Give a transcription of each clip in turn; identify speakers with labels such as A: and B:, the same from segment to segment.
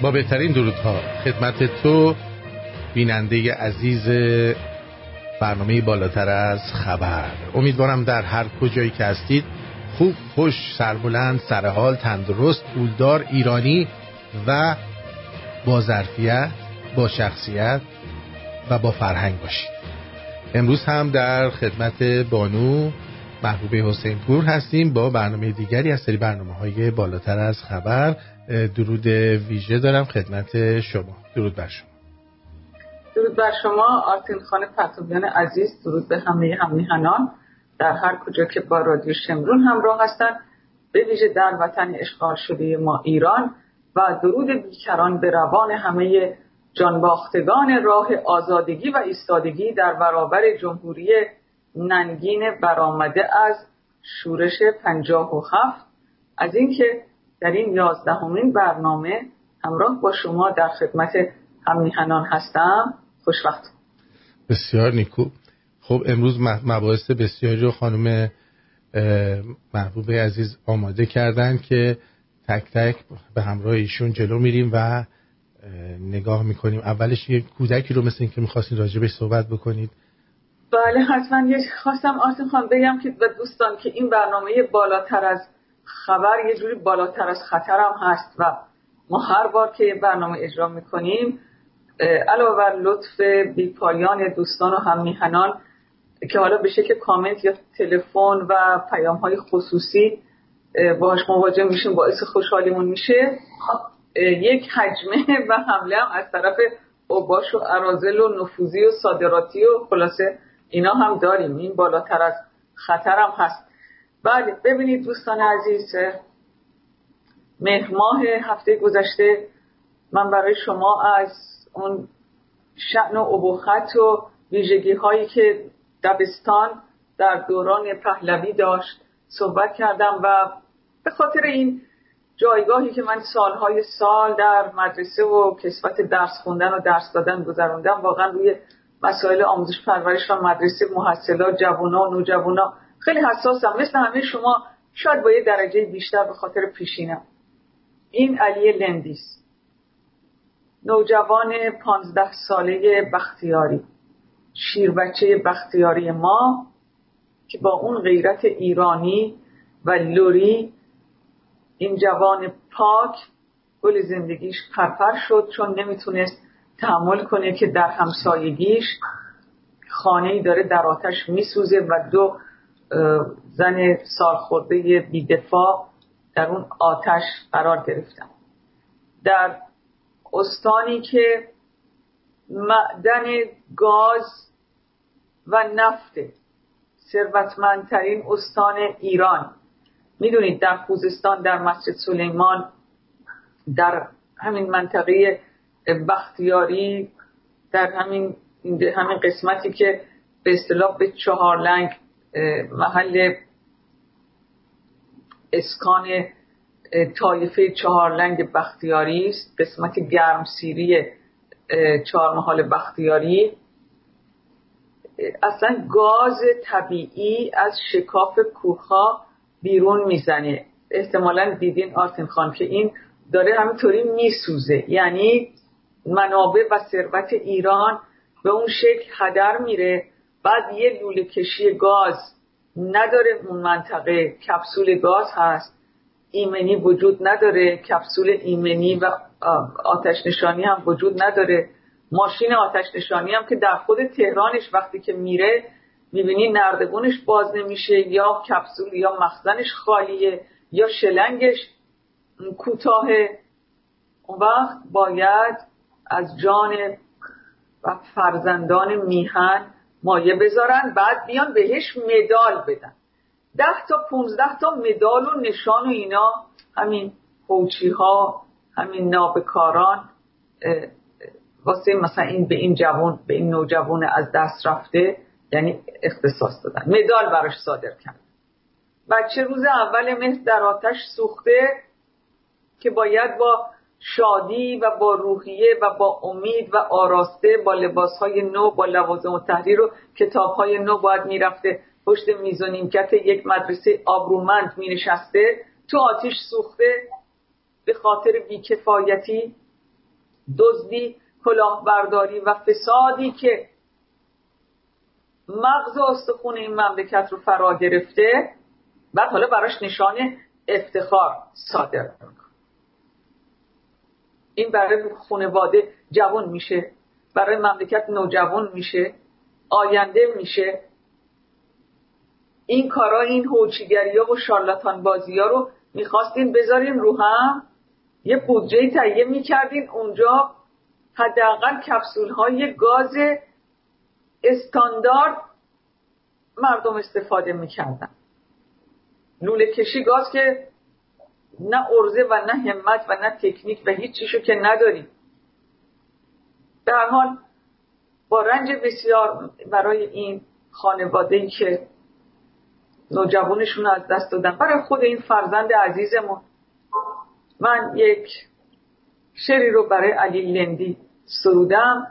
A: با بهترین درودها خدمت تو بیننده عزیز برنامه بالاتر از خبر. امیدوارم در هر کجایی که هستید خوب خوش سربلند سرحال تندرست پولدار ایرانی و با ظرفیت با شخصیت و با فرهنگ باشید. امروز هم در خدمت بانو محبوب حسین پور هستیم با برنامه دیگری از سری برنامه های بالاتر از خبر. درود ویژه دارم خدمت شما. درود بر شما.
B: درود بر شما آرتین خان پتوبیان عزیز. درود به همه همیهنان. در هر کجا که با رادیو شمرون همراه هستند به ویژه در وطن اشغال شده ما ایران و درود بیکران به روان همه جانباختگان راه آزادگی و ایستادگی در برابر جمهوری ننگین برآمده از شورش پنجاه و هفت. از اینکه در این یازدهمین برنامه همراه با شما در خدمت هم هستم. خوشبخت.
A: بسیار نیکو. خب امروز مباحث بسیاری رو خانم محبوب عزیز آماده کردن که تک تک به همراه ایشون جلو میریم و نگاه می‌کنیم. اولش یه کودکی رو مثل این که می‌خواستین راجبش صحبت بکنید.
B: بله حتما. یه خواستم آسم خان بگم که به دوستان که این برنامه بالاتر از خبر یه جوری بالاتر از خطر هم هست و ما هر بار که برنامه اجرا می‌کنیم علاوه بر لطف بیپایان دوستان و هم میهنان که حالا به شکل کامنت یا تلفن و پیام های خصوصی باهاش مواجه میشیم باعث خوشحالیمون میشه. یک حجمه و حمله هم از طرف اوباش و ارازل و نفوذی و صادراتی و خلاصه اینا هم داریم. این بالاتر از خطر هم هست. بله ببینید دوستان عزیز مهر هفته گذشته من برای شما از اون شعن و ابوخط و ویژگی هایی که دبستان در دوران پهلوی داشت صحبت کردم و به خاطر این جایگاهی که من سالهای سال در مدرسه و کسبت درس خوندن و درس دادن گذروندم واقعا روی مسائل آموزش پرورش و مدرسه محصلات جوونا و نوجوانا خیلی حساسم. مثل همه شما شاید با یه درجه بیشتر به خاطر پیشینم. این علی لندیس. نوجوان پانزده ساله بختیاری. شیر بچه بختیاری ما که با اون غیرت ایرانی و لوری این جوان پاک گل زندگیش پرپر شد چون نمی‌تونست تحمل کنه که در همسایگیش خانه داره در آتش میسوزه و دو زن سالخورده بیدفاع در اون آتش قرار گرفتن. در استانی که معدن گاز و نفت ثروتمندترین استان ایران. می‌دونید در خوزستان در مسجد سلیمان در همین منطقه بختیاری در همین همین قسمتی که به اصطلاح به چهار لنگ محل اسکان طایفه چهارلنگ بختیاری است. قسمت گرمسیری چهار محال بختیاری. اصلا گاز طبیعی از شکاف کوها بیرون می‌زنه. احتمالا دیدین آرتین خان که این داره همینطوری میسوزه. یعنی منابع و ثروت ایران به اون شکل هدر میره. بعد یه لوله کشی گاز نداره اون منطقه. کپسول گاز هست. ایمنی وجود نداره. کپسول ایمنی و آتش نشانی هم وجود نداره. ماشین آتش نشانی هم که در خود تهرانش وقتی که میره می‌بینی نردبونش باز نمیشه یا کپسول یا مخزنش خالیه یا شلنگش کوتاه اون وقت باید از جان و فرزندان میهن مایه بذارن بعد بیان بهش مدال بدن. ده تا پونزده تا مدال و نشان و اینا همین خوچی ها همین نابکاران واسه مثلا این به این جوان به این نوجوان از دست رفته یعنی اختصاص دادن. مدال براش صادر کرد بچه روز اول مهر در آتش سوخته که باید با شادی و با روحیه و با امید و آراسته با لباس های نو با لوازم و تحریر و کتاب های نو باید می‌رفته. پشت میز و نیمکت یک مدرسه آبرومند می نشسته تو آتیش سوخته. به خاطر بیکفایتی دزدی کلاهبرداری و فسادی که مغز و استخون این مملکت رو فرا گرفته. بعد حالا براش نشان افتخار صادر این برای خانواده جوان میشه. برای مملکت نوجوان میشه. آینده میشه. این کارا این هوچیگری ها و شارلاتان بازی ها رو می‌خواستین بذارین رو هم. یه بودجه تهیه می‌کردین اونجا. حداقل کپسول های گاز استاندارد مردم استفاده می‌کردن. لوله کشی گاز که نه ارزه و نه همت و نه تکنیک و هیچ چیشو که نداریم در حال با رنج بسیار برای این خانواده ای که نوجوانشون از دست دادن. برای خود این فرزند عزیزمون من یک شعری رو برای علی لندی سرودم.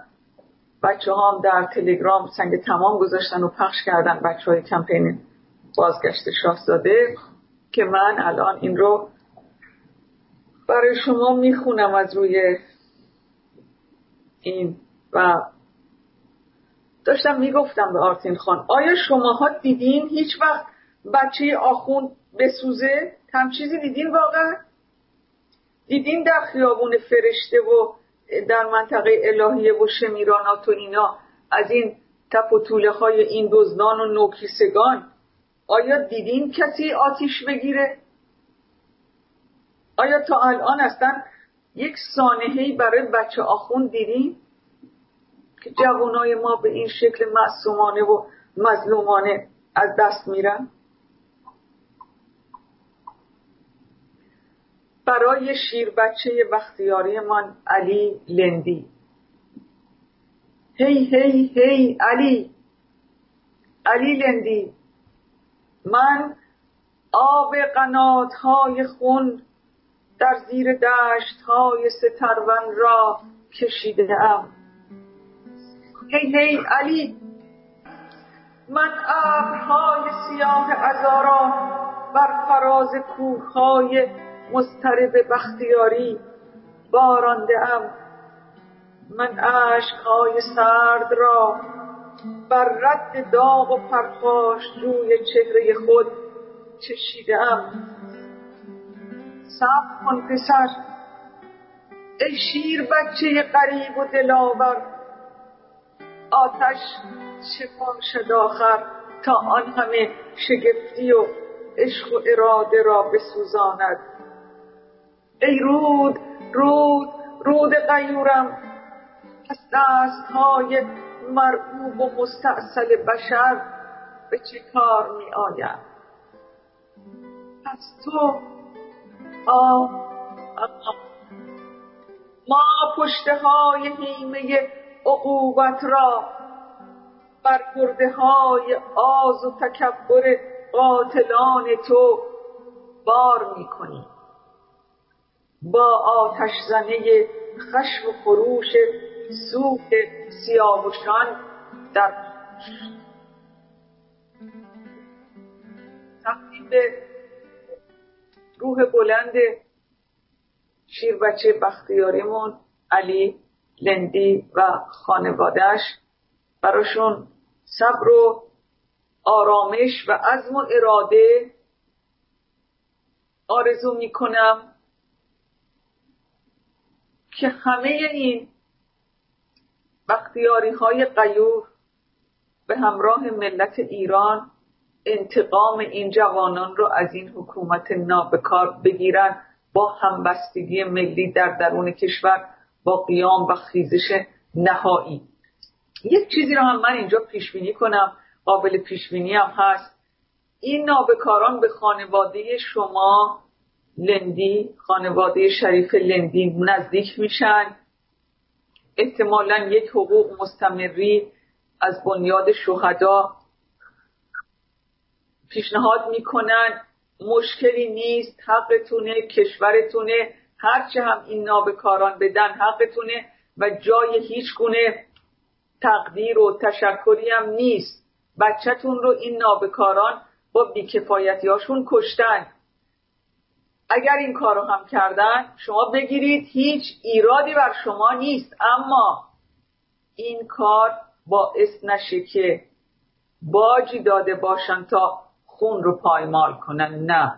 B: بچه هم در تلگرام سنگ تمام گذاشتن و پخش کردن. بچه های کمپین بازگشت شاهزاده که من الان این رو برای شما می‌خونم از روی این و داشتم می‌گفتم به آرتین خان آیا شماها دیدین؟ هیچ وقت بچه آخون بسوزه؟ هم چیزی دیدین واقعا؟ دیدین در خیابون فرشته و در منطقه الهیه و شمیرانات و اینا از این تپ و طوله های این دزدان و نوکیسگان؟ آیا دیدین کسی آتیش بگیره؟ آیا تا الان اصلا یک سانحهی برای بچه آخون دیدین که جوانای ما به این شکل معصومانه و مظلومانه از دست میرن؟ برای شیر بچه بختیاری من علی لندی. هی هی هی علی. علی لندی من آب قنات های خون در زیر دشت های سترون را کشیده ام هی هی علی من ابرهای سیاه ازارا بر فراز کوههای مسترب بختیاری بارانده ام من عشقهای سرد را بر رد داغ و پرخاش روی چهره خود چشیده ام صبر کن پسر. ای شیر بچه غریب و دلاور آتش چه شد آخر تا آن همه شگفتی و عشق و اراده را بسوزاند. ای رود رود رود قیورم از دستهای مرعوب و مستاصل بشر به چه کار می آید؟ از تو ما پشته های حیمه عقوبت را بر گرده های آز و تکبر قاتلان تو بار می کنیم با آتش زنه خشم و خروش سوک سیاوشان در به روح بلند شیر بچه بختیاریمون علی لندی و خانوادهش براشون صبر و آرامش و عزم و اراده آرزو می‌کنم که همه این بختیاری های قیور به همراه ملت ایران انتقام این جوانان رو از این حکومت نابکار بگیرن با همبستگی ملی در درون کشور با قیام و خیزش نهایی. یک چیزی رو هم من اینجا پیش بینی کنم قابل پیش بینی هم هست. این نابکاران به خانواده شما لندی خانواده شریف لندی نزدیک میشن. احتمالا یک حقوق مستمری از بنیاد شهدا پیشنهاد می‌کنن مشکلی نیست حقتونه کشورتونه هرچه هم این نابکاران بدن حقتونه و جای هیچ گونه تقدیر و تشکری هم نیست. بچهتون رو این نابکاران با بیکفایتی هاشون کشتن. اگر این کار رو هم کردن شما بگیرید هیچ ایرادی بر شما نیست. اما این کار باعث نشه که باجی داده باشن تا خون رو پایمال کنن. نه.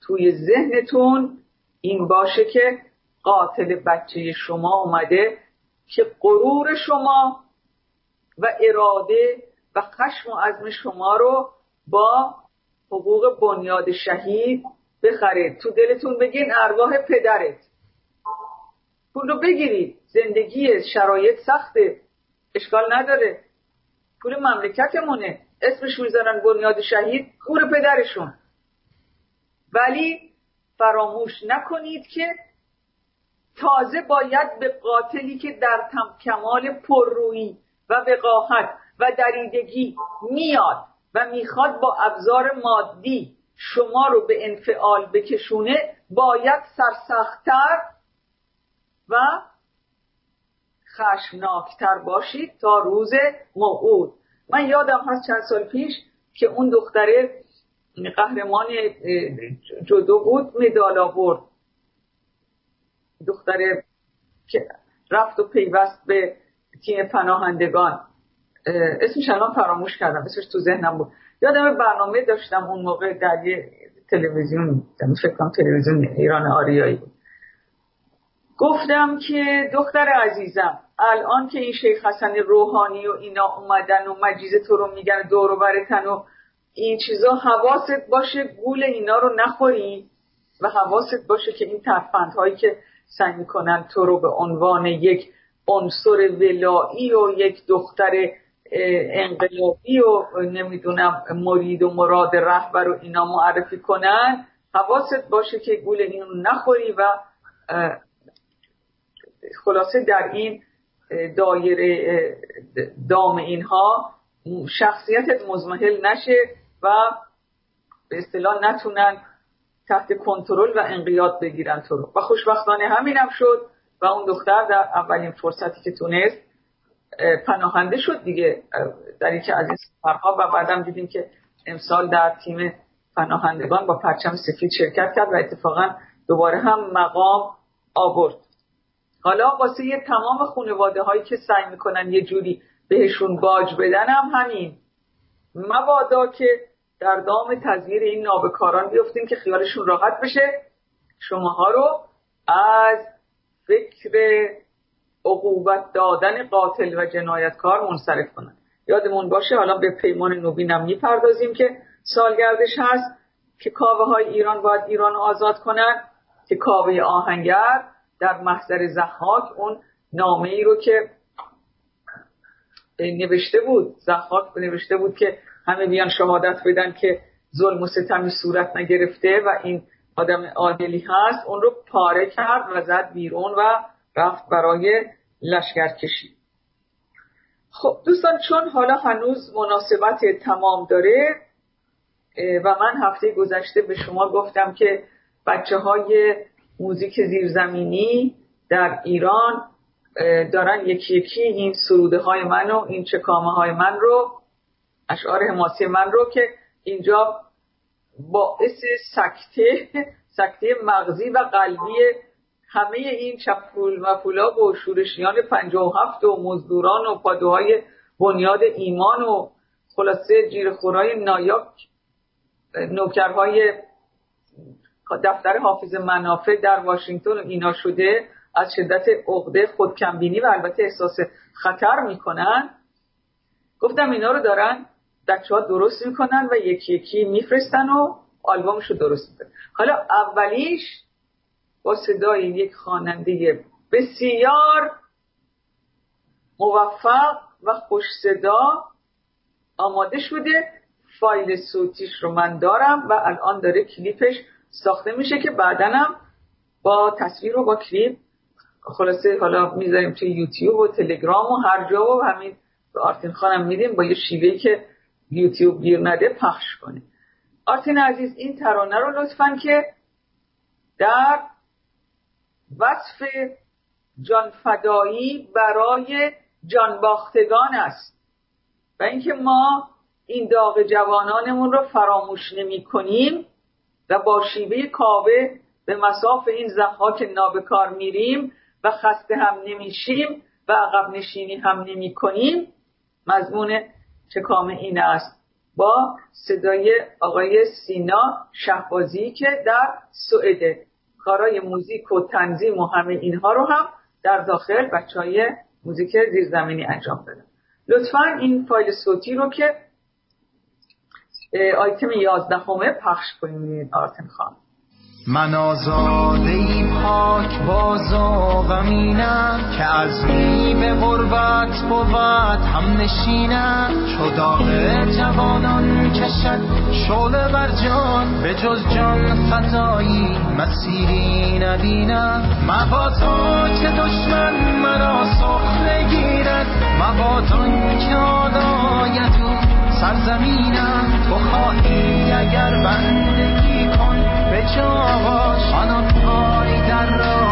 B: توی ذهنتون این باشه که قاتل بچه شما اومده که غرور شما و اراده و خشم و عزم شما رو با حقوق بنیاد شهید بخرید تو دلتون بگین ارواح پدرت. پول رو بگیرید. زندگی شرایط سخته. اشکال نداره. پول مملکتمونه. اسمش می‌ذارن بنیاد شهید پول پدرشون. ولی فراموش نکنید که تازه باید به قاتلی که در کمال پررویی و وقاحت و دریدگی میاد و می‌خواد با ابزار مادی شما رو به انفعال بکشونه باید سرسختتر و خشمناکتر باشید تا روز موعود. من یادم هست چند سال پیش که اون دختره قهرمان جدو بود مدال آورد. دختره که رفت و پیوست به تیم پناهندگان. اسمش الان فراموش کردم اسمش تو ذهنم بود. یادم برنامه داشتم اون موقع در یه تلویزیون فکر کنم تلویزیون ایران آریایی بود. گفتم که دختر عزیزم الان که این شیخ حسن روحانی و اینا اومدن و مجیز تو رو میگن دور برتن و این چیزا حواست باشه گول اینا رو نخوری و حواست باشه که این ترفندهایی که سعی می‌کنن تو رو به عنوان یک عنصر ولایی و یک دختر انقلابی و نمی‌دونم مرید و مراد رهبر و اینا معرفی کنن حواست باشه که گول این رو نخوری و خلاصه در این دایره دام اینها شخصیتت مزمحل نشه و به اصطلاح نتونن تحت کنترل و انقیاد بگیرن تو رو. و خوشبختانه همینم شد و اون دختر در اولین فرصتی که تونست پناهنده شد دیگه. در یکی از این سفرها و بعدم دیدیم که امسال در تیم پناهندگان با پرچم سفید شرکت کرد و اتفاقا دوباره هم مقام آورد. حالا واسه یه تمام خانواده هایی که سعی می‌کنن یه جوری بهشون باج بدن هم همین. مبادا که در دام تزییر این نابکاران بیفتیم که خیالشون راحت بشه. شماها رو از فکر عقوبت دادن قاتل و جنایتکار منصرف کنن. یادمون باشه حالا به پیمان نوبینم می‌پردازیم که سالگردش هست که کاوه های ایران باید ایران آزاد کنن که کاوه آهنگر در محضر زحاک اون نامه ای رو که نوشته بود زحاک نوشته بود که همه بیان شهادت بدن که ظلم و ستمی صورت نگرفته و این آدم عادلی هست. اون رو پاره کرد و زد بیرون و رفت برای لشکر کشی. خب دوستان چون حالا هنوز مناسبت تمام داره و من هفته گذشته به شما گفتم که بچه های موزیک زیرزمینی در ایران دارن یکی یکی این سروده های من و این چکامه های من رو اشعار حماسی من رو که اینجا باعث سکته سکته مغزی و قلبی همه این چپول مفولا و شورشیان هفت و مزدوران و پادوهای بنیاد ایمان و خلاصه جیرخورای نایاک نوکرهای دفتر حافظ منافع در واشنگتن اینا شده از شدت عقده خودکمبینی و البته احساس خطر می‌کنن. گفتم اینا رو دارن بچه ها درست می‌کنن و یکی یکی میفرستن و آلبومش رو درست می‌کنن. حالا اولیش با صدای یک خواننده بسیار موفق و خوش صدا آماده شده. فایل صوتیش رو من دارم و الان داره کلیپش ساخته میشه که بعدنم با تصویر و با کلیپ خلاصه حالا می‌ذاریم توی یوتیوب و تلگرام و هر جا و همین به آرتین خانم میدیم با یه شیوهی که یوتیوب گیر نده پخش کنیم. آرتین عزیز این ترانه رو لطفا که در وصف جانفدایی برای جانباختگان است و اینکه ما این داغ جوانانمون رو فراموش نمی کنیم و با شیوه کاوه به مساف این زحاک نابکار میریم و خسته هم نمیشیم و عقب نشینی هم نمی کنیم مضمون چکام این است؟ با صدای آقای سینا شهبازی که در سوئده کارای موزیک و تنظیم و همه اینها رو هم در داخل بچه های موزیک زیرزمینی انجام دادن. لطفا این فایل صوتی رو که آیتم یازدهمه پخش کنیم آرتن خان.
C: من آزاده ای پاک بازا غمینم که از به غربت بود هم نشینم. چو جوانان کشد شعله بر جان به جز جان خطایی مسیری نبینم. مبادا که دشمن مرا سخره گیرد مبادا که آلاید سرزمینم تو خواهی اگر بندگی کن به جا آنان پای در راه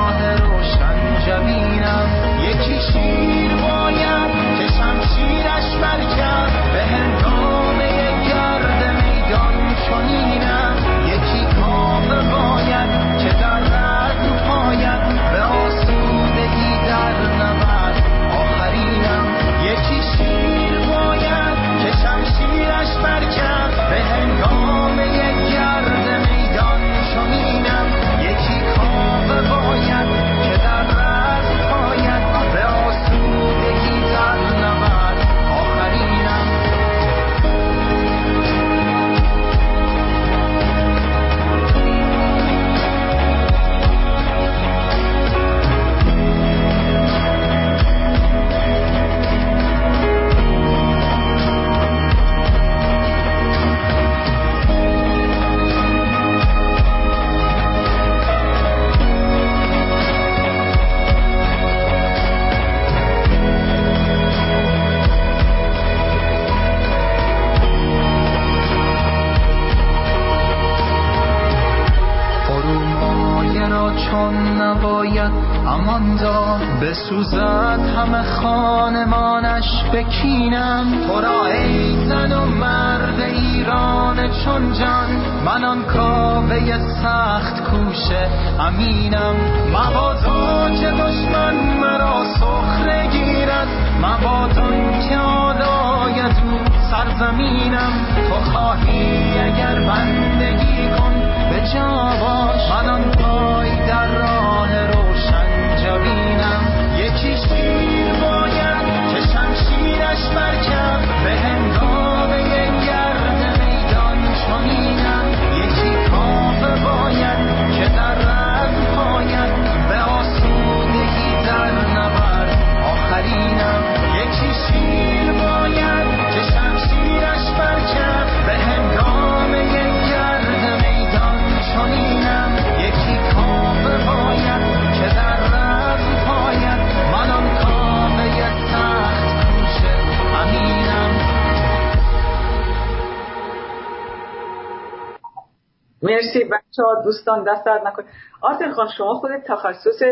B: دوستان دست درد نکن آرتن خان شما خود تخصص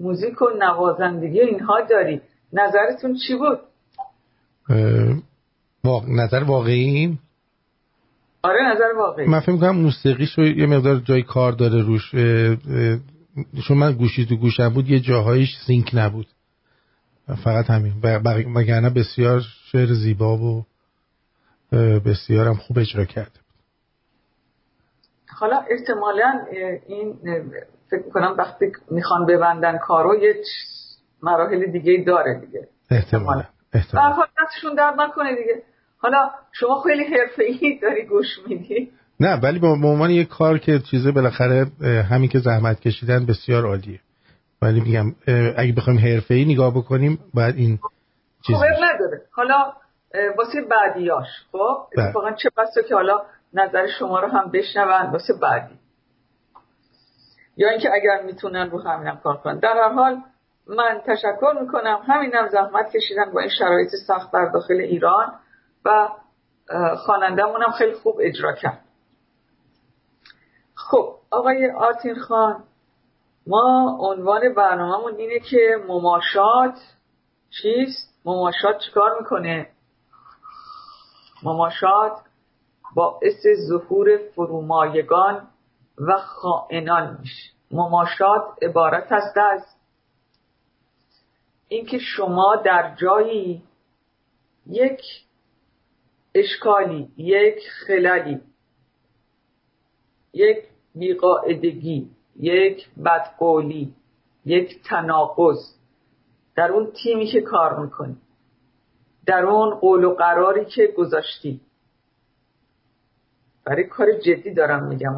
B: موزیک و نوازندگی اینها داری. نظرتون چی بود؟
A: اه، واق... نظر واقعی؟
B: آره نظر واقعی.
A: من فکر می‌کنم موسیقیش رو یه مقدار جای کار داره روش. اه، اه، چون من گوشی تو گوشم بود یه جاهایش سینک نبود. فقط همین. و- وگرنه بسیار شعر زیبا و اه، بسیار هم خوب اجرا کرده.
B: حالا احتمالا این فکر می‌کنم وقتی می‌خوان ببندن کارو یه مراحل دیگه داره دیگه.
A: احتمالا احتمالا.
B: درد نکنه دیگه. حالا شما خیلی حرفه‌ای داری گوش میدی.
A: نه ولی به عنوان یک کار که چیزه بالاخره همین که زحمت کشیدن بسیار عالیه. ولی میگم اگه بخوایم حرفه‌ای نگاه بکنیم باید این چیز
B: خوبه
A: باشه.
B: نداره. حالا واسه بعدیاش خب؟
A: بله.
B: اتفاقا چه بسا که حالا نظر شما رو هم بشنون واسه بعدی یا اینکه اگر می‌تونن رو همینم کار کنن در هر حال من تشکر می‌کنم همینم زحمت کشیدن با این شرایط سخت در داخل ایران و هم خیلی خوب اجرا کرد خب آقای آرتین خان ما عنوان برنامهمون اینه که مماشات چیست؟ مماشات چیکار می‌کنه؟ مماشات باعث ظهور فرومایگان و خائنان میشه. مماشات عبارت است از اینکه شما در جایی یک اشکالی یک خلالی یک بیقاعدگی یک بدقولی یک تناقض در اون تیمی که کار می‌کنی در اون قول و قراری که گذاشتی. برای کار جدی دارم میگم.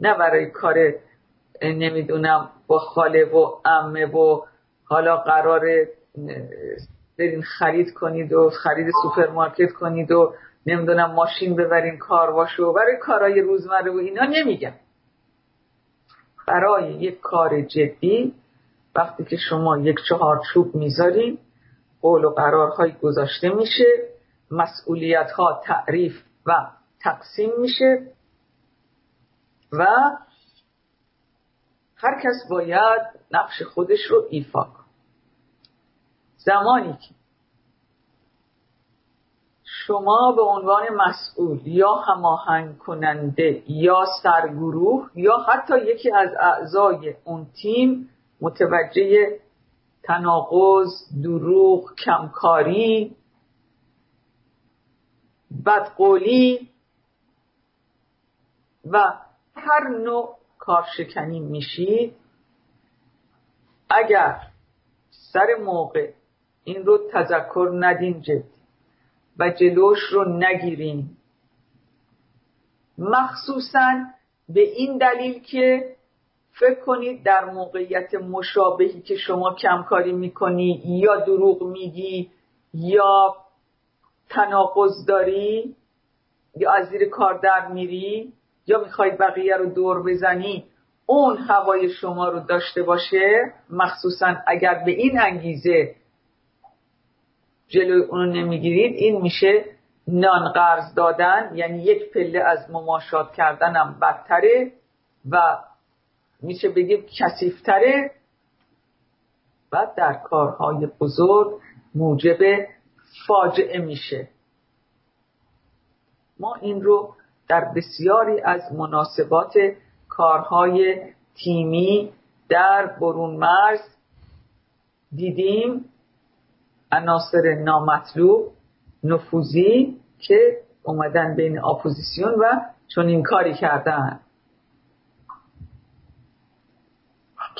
B: نه برای کار نمی‌دونم با خاله و امه و حالا قرار برین خرید کنید و خرید سوپرمارکت کنید و نمی‌دونم ماشین ببرین کارواشو برای کارهای روزمره و اینا نمیگم. برای یک کار جدی وقتی که شما یک چهارچوب می‌ذارین قول و قرارهای گذاشته میشه مسئولیت ها تعریف و تقسیم میشه و هر کس باید نقش خودش رو ایفا کنه. زمانی که شما به عنوان مسئول یا هماهنگ کننده یا سرگروه یا حتی یکی از اعضای اون تیم متوجه تناقض، دروغ، کمکاری، بدقولی و هر نوع کارشکنی میشید اگر سر موقع این رو تذکر ندین جدی و جلوش رو نگیرین مخصوصا به این دلیل که فکر کنید در موقعیت مشابهی که شما کمکاری می‌کنی یا دروغ میگی یا تناقض داری یا از زیر کار در میری یا می‌خوای بقیه رو دور بزنی اون هوای شما رو داشته باشه مخصوصا اگر به این انگیزه جلوی اونو نمی‌گیرید این میشه نان قرض دادن یعنی یک پله از مماشات کردنم بدتره و میشه بگیم کسیفتره و در کارهای بزرگ موجب فاجعه میشه. ما این رو در بسیاری از مناسبات کارهای تیمی در برون مرز دیدیم عناصر نامطلوب نفوذی که اومدن بین اپوزیسیون و چنین کاری کردن.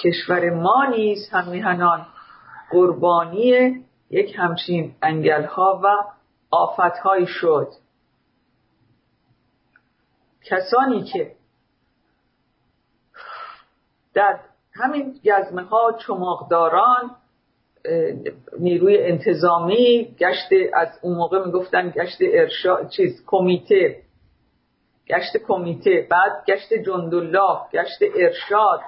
B: کشور ما نیز هم میهنان قربانی یک همچین انگل ها و آفت هایی شد. کسانی که در همین گزمه ها چماقداران نیروی انتظامی گشت از اون موقع می‌گفتن گشت ارشاد چیز کمیته گشت کمیته بعد گشت جندالله گشت ارشاد.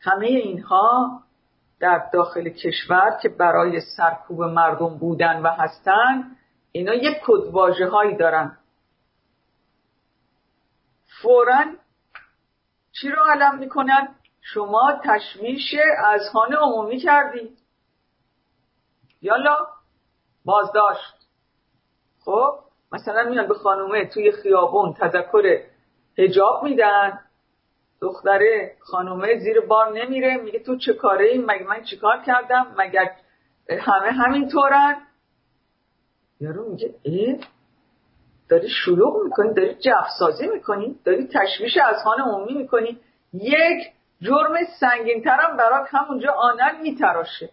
B: همه اینها در داخل کشور که برای سرکوب مردم بودن و هستن اینا یک کدواجه هایی دارن. فورا چی رو علم می‌کنن؟ شما تشمیش خانه عمومی کردی. یالا بازداشت. خب مثلا میان به خانومه توی خیابون تذکر هجاب میدن. دختره خانومه زیر بار نمیره میگه تو چه کاره ای مگه من چیکار کردم؟ مگر همه همین طورن یارو میگه ای داری شلوغ می‌کنی داری جفسازی می‌کنی داری تشویش از خانه عمومی می‌کنی. یک جرم سنگین ترم برات همونجا آنن میتراشه.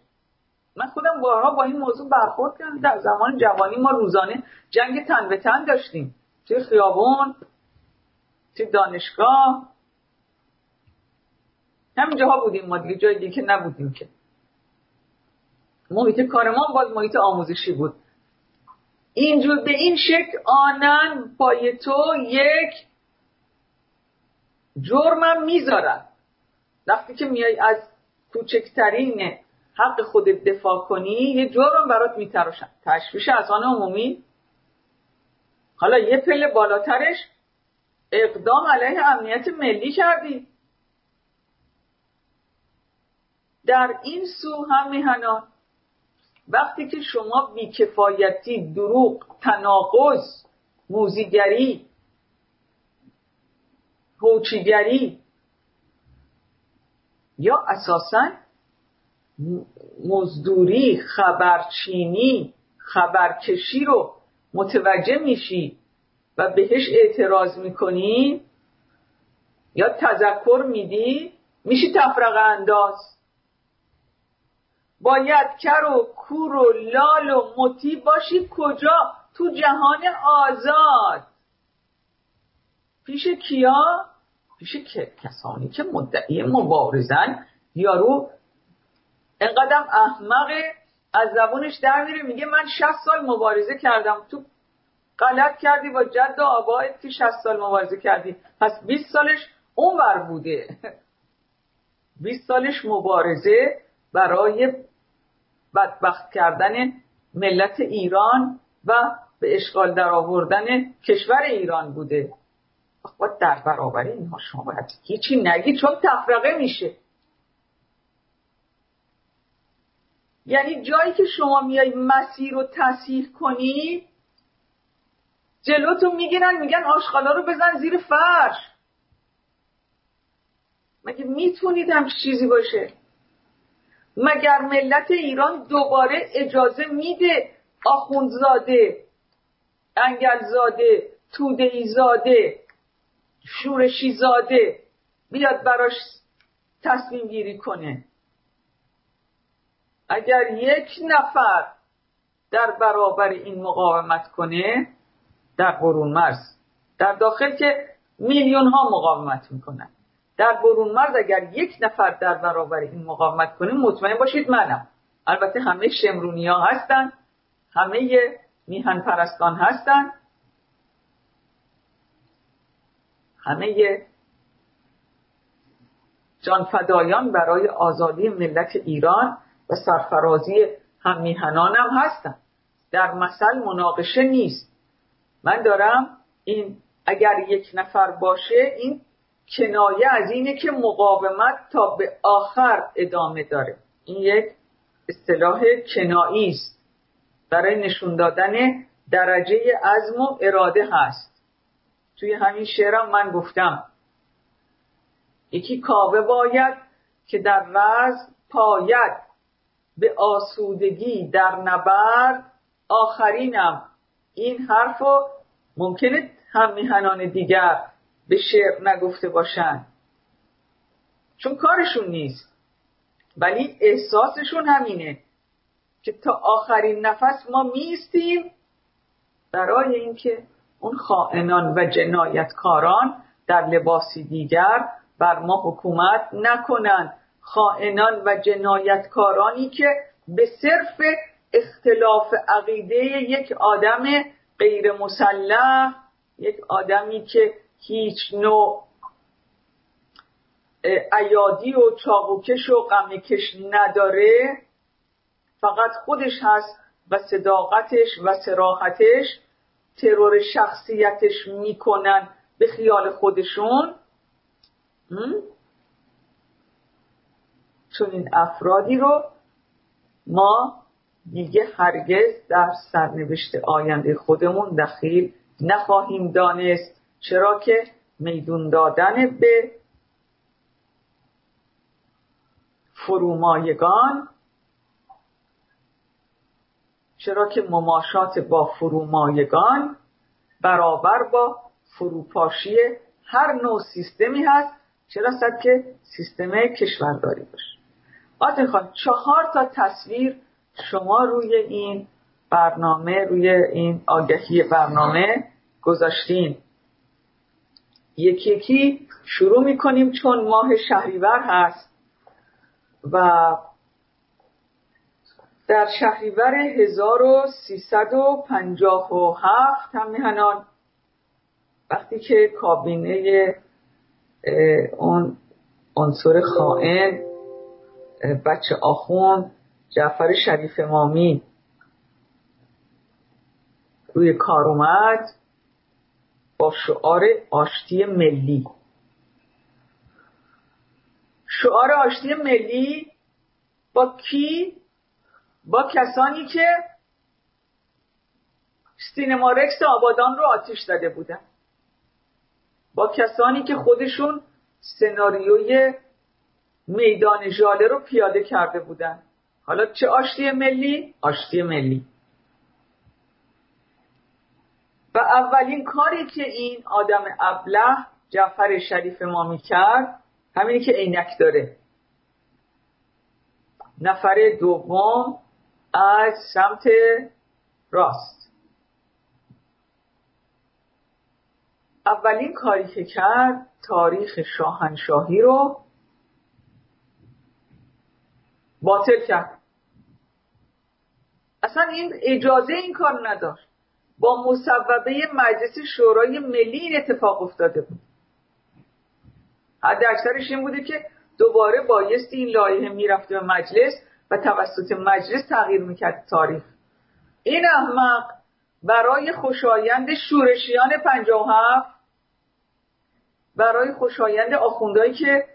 B: من خودم بارها با این موضوع برخورد کردم. در زمان جوانی ما روزانه جنگ تن به تن داشتیم. توی خیابون توی دانشگاه. همینجاها بودیم ما دیگه جای دیگه نبودیم که. محیط کار ما باز محیط آموزشی بود. اینجور به این شکل آنن پای تو یک جرمم می‌ذارن. وقتی که میای از کوچکترین حق خودت دفاع کنی یه جرم برات میتراشن. تشویش از آن عمومی. حالا یه پله بالاترش اقدام علیه امنیت ملی کردی. در این سو هم میهنان وقتی که شما بیکفایتی دروغ تناقض موزیگری هوچیگری یا اساسا مزدوری خبرچینی خبرکشی رو متوجه میشی و بهش اعتراض می‌کنی یا تذکر میدی میشی تفرقه انداز. باید کر و کور و لال و مطیع باشی کجا؟ تو جهان آزاد. پیش کیا؟ پیش کسانی که مدعی مبارزن. یارو انقدر احمقه از زبونش در میره میگه من 60 سال مبارزه کردم. تو غلط کردی با جد و آبایت که 60 سال مبارزه کردی. پس 20 سالش اون بر بوده. 20 سالش مبارزه برای بدبخت کردن ملت ایران و به اشغال در آوردن کشور ایران بوده. با در برابر اینها شما باید هیچی نگی چون تفرقه میشه. یعنی جایی که شما میای مسیر رو تصحیح کنی جلوتون می‌گیرن میگن آشغالا رو بزن زیر فرش. مگه می‌تونید هم چیزی باشه؟ مگر ملت ایران دوباره اجازه میده آخوندزاده انگلزاده توده زاده شورشی زاده بیاد براش تصمیم گیری کنه؟ اگر یک نفر در برابر این مقاومت کنه در برون مرز در داخل که میلیون ها مقاومت می‌کنن. در برون مرز اگر یک نفر در برابر این مقاومت کنه مطمئن باشید منم. البته همه شمرونی ها هستن همه میهن پرستان هستن همه جانفدایان برای آزادی ملت ایران و سرفرازی هم میهنان هم هستن. در مثل مناقشه نیست. من دارم این اگر یک نفر باشه این کنایه از اینه که مقاومت تا به آخر ادامه داره. این یک اصطلاح کنایی است. برای نشون دادن درجه عزم و اراده هست. توی همین شعرم من گفتم. یکی کاوه باید که در وز پاید به آسودگی در نبرد آخرینم. این حرف ممکنه هم میهنان دیگر به شعر نگفته باشن. چون کارشون نیست. ولی احساسشون همینه که تا آخرین نفس ما میستیم برای اینکه اون خائنان و جنایتکاران در لباسی دیگر بر ما حکومت نکنند. خائنان و جنایتکارانی که به صرف اختلاف عقیده یک آدم غیر مسلح یک آدمی که هیچ نوع ایادی و چاقوکش و غمکش نداره. فقط خودش هست و صداقتش و سراحتش ترور شخصیتش می‌کنن به خیال خودشون. چون این افرادی رو ما دیگه هرگز در سرنوشت آینده خودمون دخیل نخواهیم دانست. چرا که میدون دادن به فرومایگان چرا که مماشات با فرومایگان برابر با فروپاشی هر نوع سیستمی هست چرا صد که سیستم کشورداری باشه. آتن خان چهار تا تصویر شما روی این برنامه روی این آگهی برنامه گذاشتین. یکی یکی شروع می‌کنیم چون ماه شهریور هست و در شهریور 1357 هم میهنان وقتی که کابینه اون عنصر خائن بچه آخون جعفر شریف مامی روی کار اومد. با شعار آشتی ملی. شعار آشتی ملی با کی؟ با کسانی که سینما رکس آبادان رو آتیش زده بودن. با کسانی که خودشون سناریوی میدان ژاله رو پیاده کرده بودن. حالا چه آشتی ملی؟ آشتی ملی. و اولین کاری که این آدم ابله جعفر شریف ما می‌کرد همینی که عینک داره. نفر دوم از سمت راست. اولین کاری که کرد تاریخ شاهنشاهی رو باطل کرد. اصلا این اجازه این کار نداشت. با مصوبه مجلس شورای ملی این اتفاق افتاده بود. حد اکثرش این بوده که دوباره بایستی این لایحه می‌رفته به مجلس و توسط مجلس تغییر می‌کرد تاریخ. این احمق برای خوشایند شورشیان هفت برای خوشایند آخوندهایی که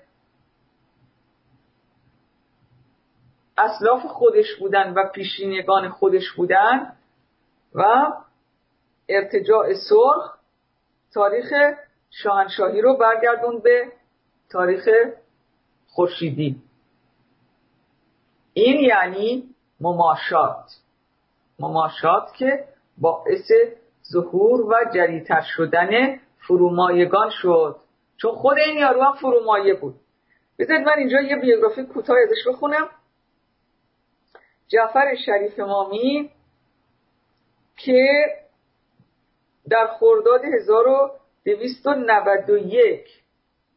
B: اسلاف خودش بودن و پیشینگان خودش بودن و ارتجاع سرخ تاریخ شاهنشاهی رو برگردون به تاریخ خورشیدی. این یعنی مماشات. مماشات که باعث ظهور و جریتر شدن فرومایگان شد. چون خود این یارو هم فرومایه بود. بذارید من اینجا یه بیوگرافی کوتاه ازش بخونم. جعفر شریف مامی که در خرداد 1291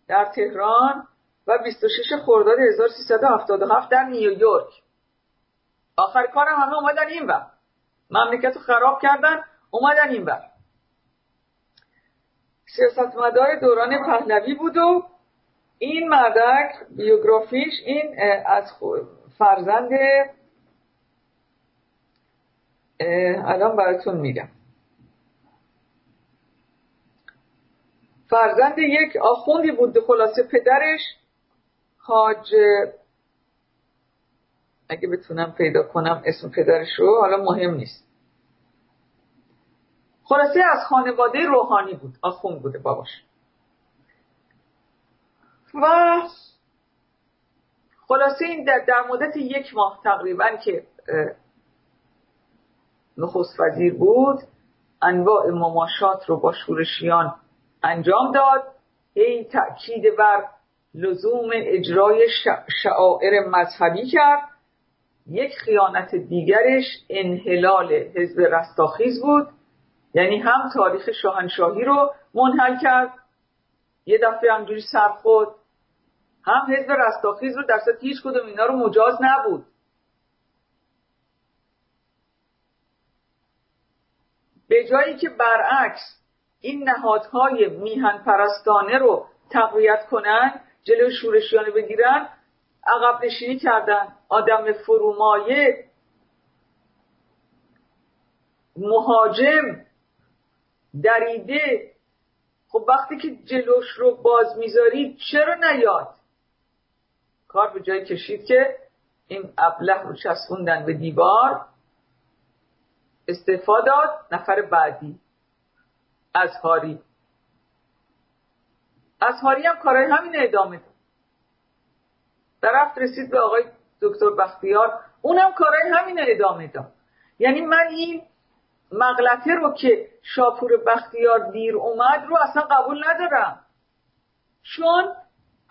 B: در تهران و 26 خرداد 1377 در نیویورک. آخر کارم همه اومدن این بر مملکت خراب کردن اومدن این بر سیاستمدار دوران پهلوی بود و این مردک بیوگرافیش این از فرزند الان براتون میگم. فرزند یک آخوندی بود خلاصه پدرش. حاج اگه بتونم پیدا کنم اسم پدرش رو حالا مهم نیست. خلاصه از خانواده روحانی بود آخوند بوده باباش. و خلاصه این در, در مدت یک ماه تقریبا که نخست وزیر بود انواع مماشات رو با شورشیان انجام داد. این تأکید بر لزوم اجرای شعائر مذهبی کرد. یک خیانت دیگرش انحلال حزب رستاخیز بود. یعنی هم تاریخ شاهنشاهی رو منحل کرد. یه دفعه همجوری سر خود. هم حزب رستاخیز رو در هیچ کدوم اینا رو مجاز نبود. به جایی که برعکس این نهادهای میهن پرستانه رو تقویت کنن جلو شورشیانه بگیرن عقب نشینی کردن. آدم فرومایه مهاجم دریده. خب وقتی که جلوش رو باز می‌ذارید چرا نیاد؟ کار به جای کشید که این ابله رو چسبوندن به دیوار استعفا داد نفر بعدی. ازهاری ازهاری هم کارهای همین ادامه داد درفت رسید به آقای دکتر بختیار اونم کارهای همین ادامه داد یعنی من این مغلطه رو که شاپور بختیار دیر اومد رو اصلا قبول ندارم. چون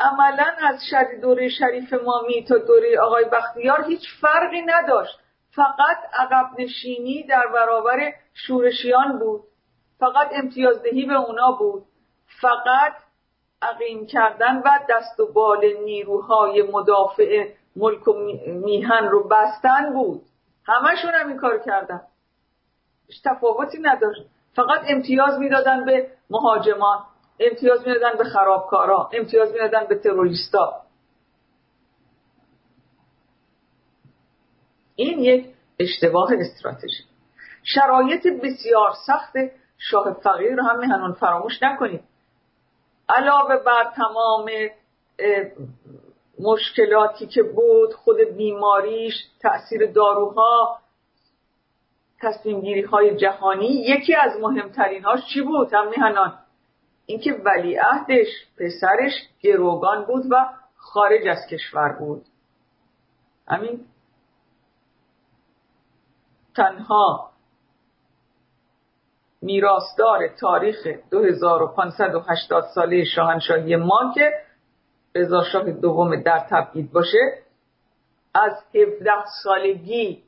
B: عملا از شدید دوره شریف مامی تا دوره آقای بختیار هیچ فرقی نداشت. فقط عقب نشینی در برابر شورشیان بود. فقط امتیازدهی به اونا بود. فقط عقیم کردن و دست و بال نیروهای مدافع ملک و میهن رو بستن بود. همشون هم این کار کردن. تفاوتی نداشت. فقط امتیاز می‌دادن به مهاجمان امتیاز می‌دادن به خرابکارا امتیاز می‌دادن به تروریستا. این یک اشتباه استراتژی. شرایط بسیار سخت شاه فقیر رو هم میهنون فراموش نکنید علاوه بر تمام مشکلاتی که بود خود بیماریش تاثیر داروها تصمیم گیری های جهانی یکی از مهمترین هاش چی بود هم میهنان اینکه ولیعهدش پسرش گروگان بود و خارج از کشور بود. همین. تنها میراثدار تاریخ 2580 ساله شاهنشاهی ما که رضا شاه دوم در تبعید باشه از 17 سالگی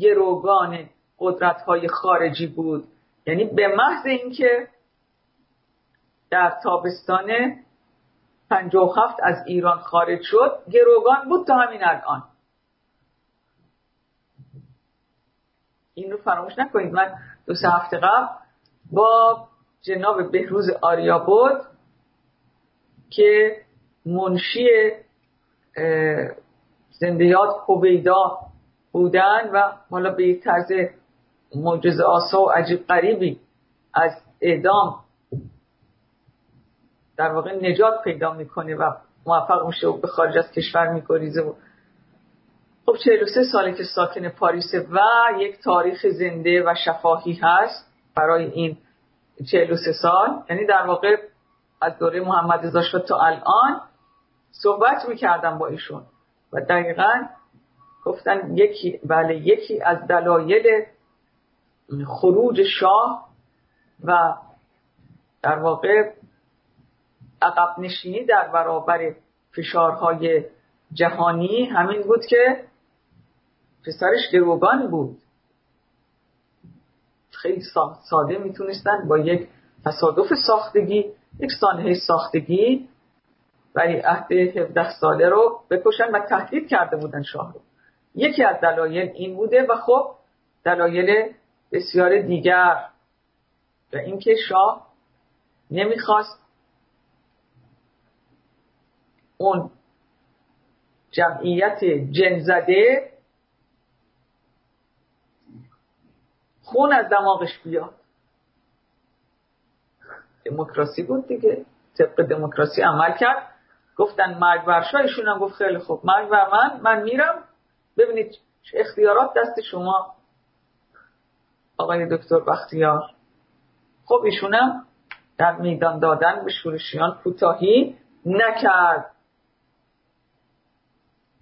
B: گروگان قدرت های خارجی بود. یعنی به محض اینکه در تابستان 57 از ایران خارج شد گروگان بود تا همین الان. این رو فراموش نکنید. من دو سه هفته قبل با جناب بهروز آریا بود که منشی زندیات هویدا بودن و حالا به یک طرز معجزه آسا و عجیب قریبی از اعدام در واقع نجات پیدا می‌کنه و موفق میشه و به خارج از کشور میگریزه و خب 43 ساله که ساکن پاریسه و یک تاریخ زنده و شفاهی هست برای این 43 سال. یعنی در واقع از دوره محمد رضا شد تا الان صحبت می‌کردم با ایشون. و دقیقا گفتن یکی بله یکی از دلایل خروج شاه و در واقع عقب نشینی در برابر فشارهای جهانی همین بود که پسرش گروگان بود. خیلی ساده می‌تونستن با یک تصادف ساختگی یک سانحه ساختگی ولی عهد 17 ساله رو بکشن و تهدید کرده بودن شاه رو. یکی از دلایل این بوده و خب دلایل بسیار دیگر. و اینکه شاه نمی‌خواست اون جمعیت جنزده خون از دماغش بیاد دموکراسی بود دیگه. طبق دموکراسی عمل کرد. گفتن مرگ ایشون هم گفت خیلی خوب. مرگ بر من من میرم. ببینید اختیارات دست شما. آقای دکتر بختیار. خب ایشونم در میدان دادن به شورشیان کوتاهی نکرد.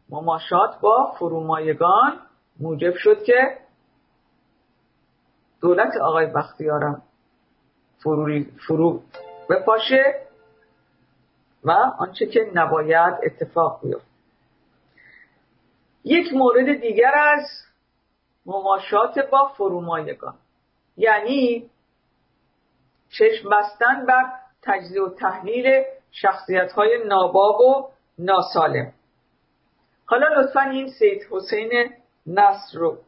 B: مماشات با فرومایگان موجب شد که دولت آقای بختیارم فرو, فرو بپاشه و آنچه که نباید اتفاق بیفت. یک مورد دیگر از مماشات با فرومایگان. یعنی چشم بستن بر تجزیه و تحلیل شخصیت های ناباب و ناسالم. حالا لطفا این سید حسین نصر رو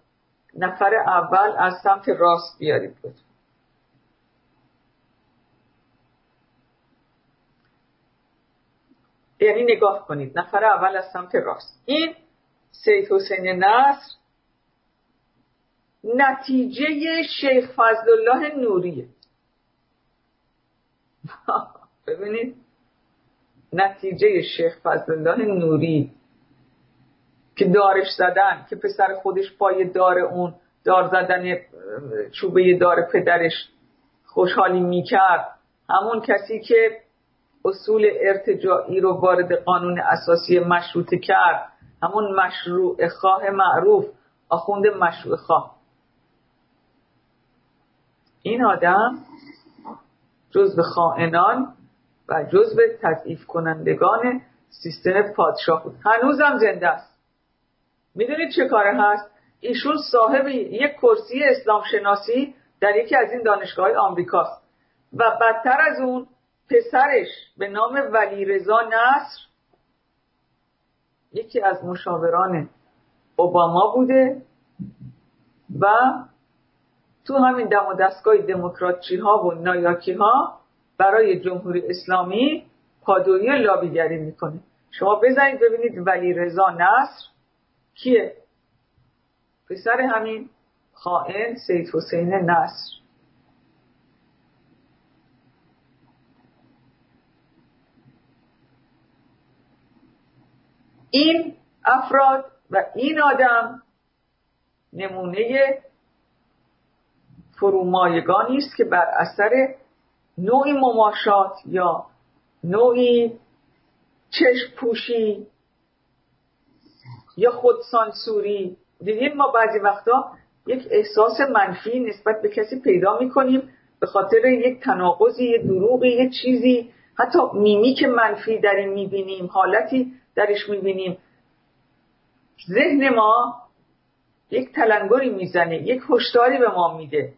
B: نفر اول از سمت راست بیارید بود یعنی نگاه کنید نفر اول از سمت راست. این سید حسین نصر نتیجه شیخ فضل الله نوریه. ببینید نتیجه شیخ فضل الله نوری. که دارش زدن که پسر خودش پای دار اون دار زدن چوبه دار پدرش خوشحالی می‌کرد. همون کسی که اصول ارتجاعی رو وارد قانون اساسی مشروطه کرد. همون مشروع خواه معروف. آخوند مشروع خواه. این آدم جزو خائنان و جزو تضعیف کنندگان سیستم پادشاه بود. هنوزم زنده است. می‌دونید چه کاره هست؟ ایشون صاحب یک کرسی اسلام شناسی در یکی از این دانشگاه آمریکاست. و بدتر از اون پسرش به نام ولی رضا نصر یکی از مشاوران اوباما بوده و تو همین دم و دستگاه دموکراتچی ها و نایاکی ها برای جمهوری اسلامی پادویی لابیگری می‌کنه. شما بزنید ببینید ولی رضا نصر کیه؟ پسر همین خائن سید حسین نصر. این افراد و این آدم نمونه فرومایگانی است که بر اثر نوعی مماشات یا نوعی چشم پوشی یا خودسانسوری دیدین ما بعضی وقتا یک احساس منفی نسبت به کسی پیدا می‌کنیم به خاطر یک تناقضی یه دروغی یه چیزی. حتی میمیک منفی در این می‌بینیم حالتی درش می‌بینیم. ذهن ما یک تلنگری می‌زنه یک هشداری به ما میده.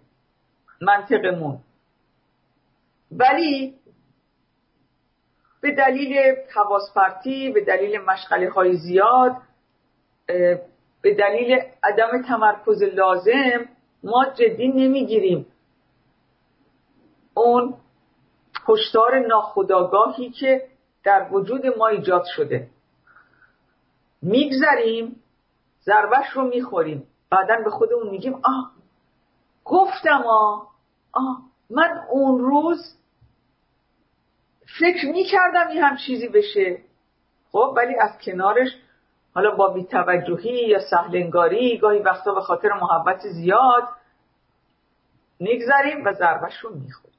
B: منطقمون. ولی به دلیل حواس به دلیل مشغله های زیاد به دلیل عدم تمرکز لازم ما جدی نمی‌گیریم. اون هشدار ناخداگاهی که در وجود ما ایجاد شده. میگذریم ضربش رو می‌خوریم. بعدا به خودمون میگیم آه گفتم آه آه من اون روز فکر می‌کردم این هم چیزی بشه. خب ولی از کنارش حالا با بیتوجهی یا سهلنگاری گاهی وقتا به خاطر محبت زیاد نگذریم و ضربش رو می‌خوریم.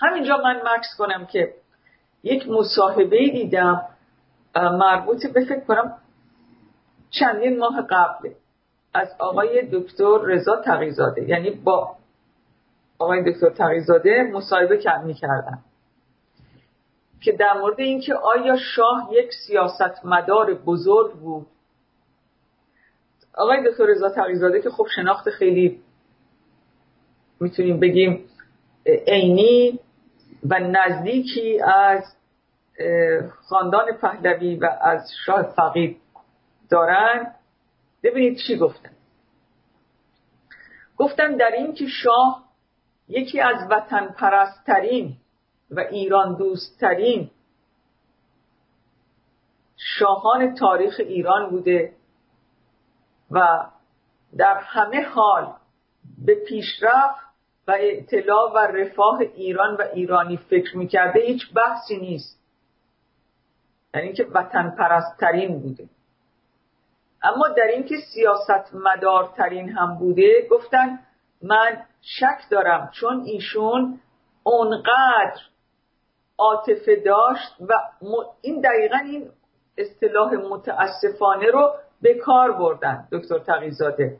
B: همینجا من مکس کنم که یک مصاحبه دیدم مربوط به فکر کنم چندین ماه قبل از آقای دکتر رضا تقیزاده. یعنی با آقای دکتر تقیزاده مصاحبه می‌کردن که در مورد اینکه آیا شاه یک سیاستمدار بزرگ بود. آقای دکتر رضا تقیزاده که خب شناخت خیلی می‌تونیم بگیم عینی و نزدیکی از خاندان پهلوی و از شاه فقید دارن. ببینید چی گفتن. گفتن در این که شاه یکی از وطن پرستترین و ایران دوستترین شاهان تاریخ ایران بوده و در همه حال به پیشرفت و اطلاع و رفاه ایران و ایرانی فکر می‌کرده هیچ بحثی نیست. یعنی اینکه وطن پرستترین بوده. اما در اینکه سیاست مدارترین هم بوده گفتن من شک دارم چون ایشون اونقدر عاطفه داشت و این دقیقا این اصطلاح متاسفانه رو به کار بردن دکتر تقیزاده.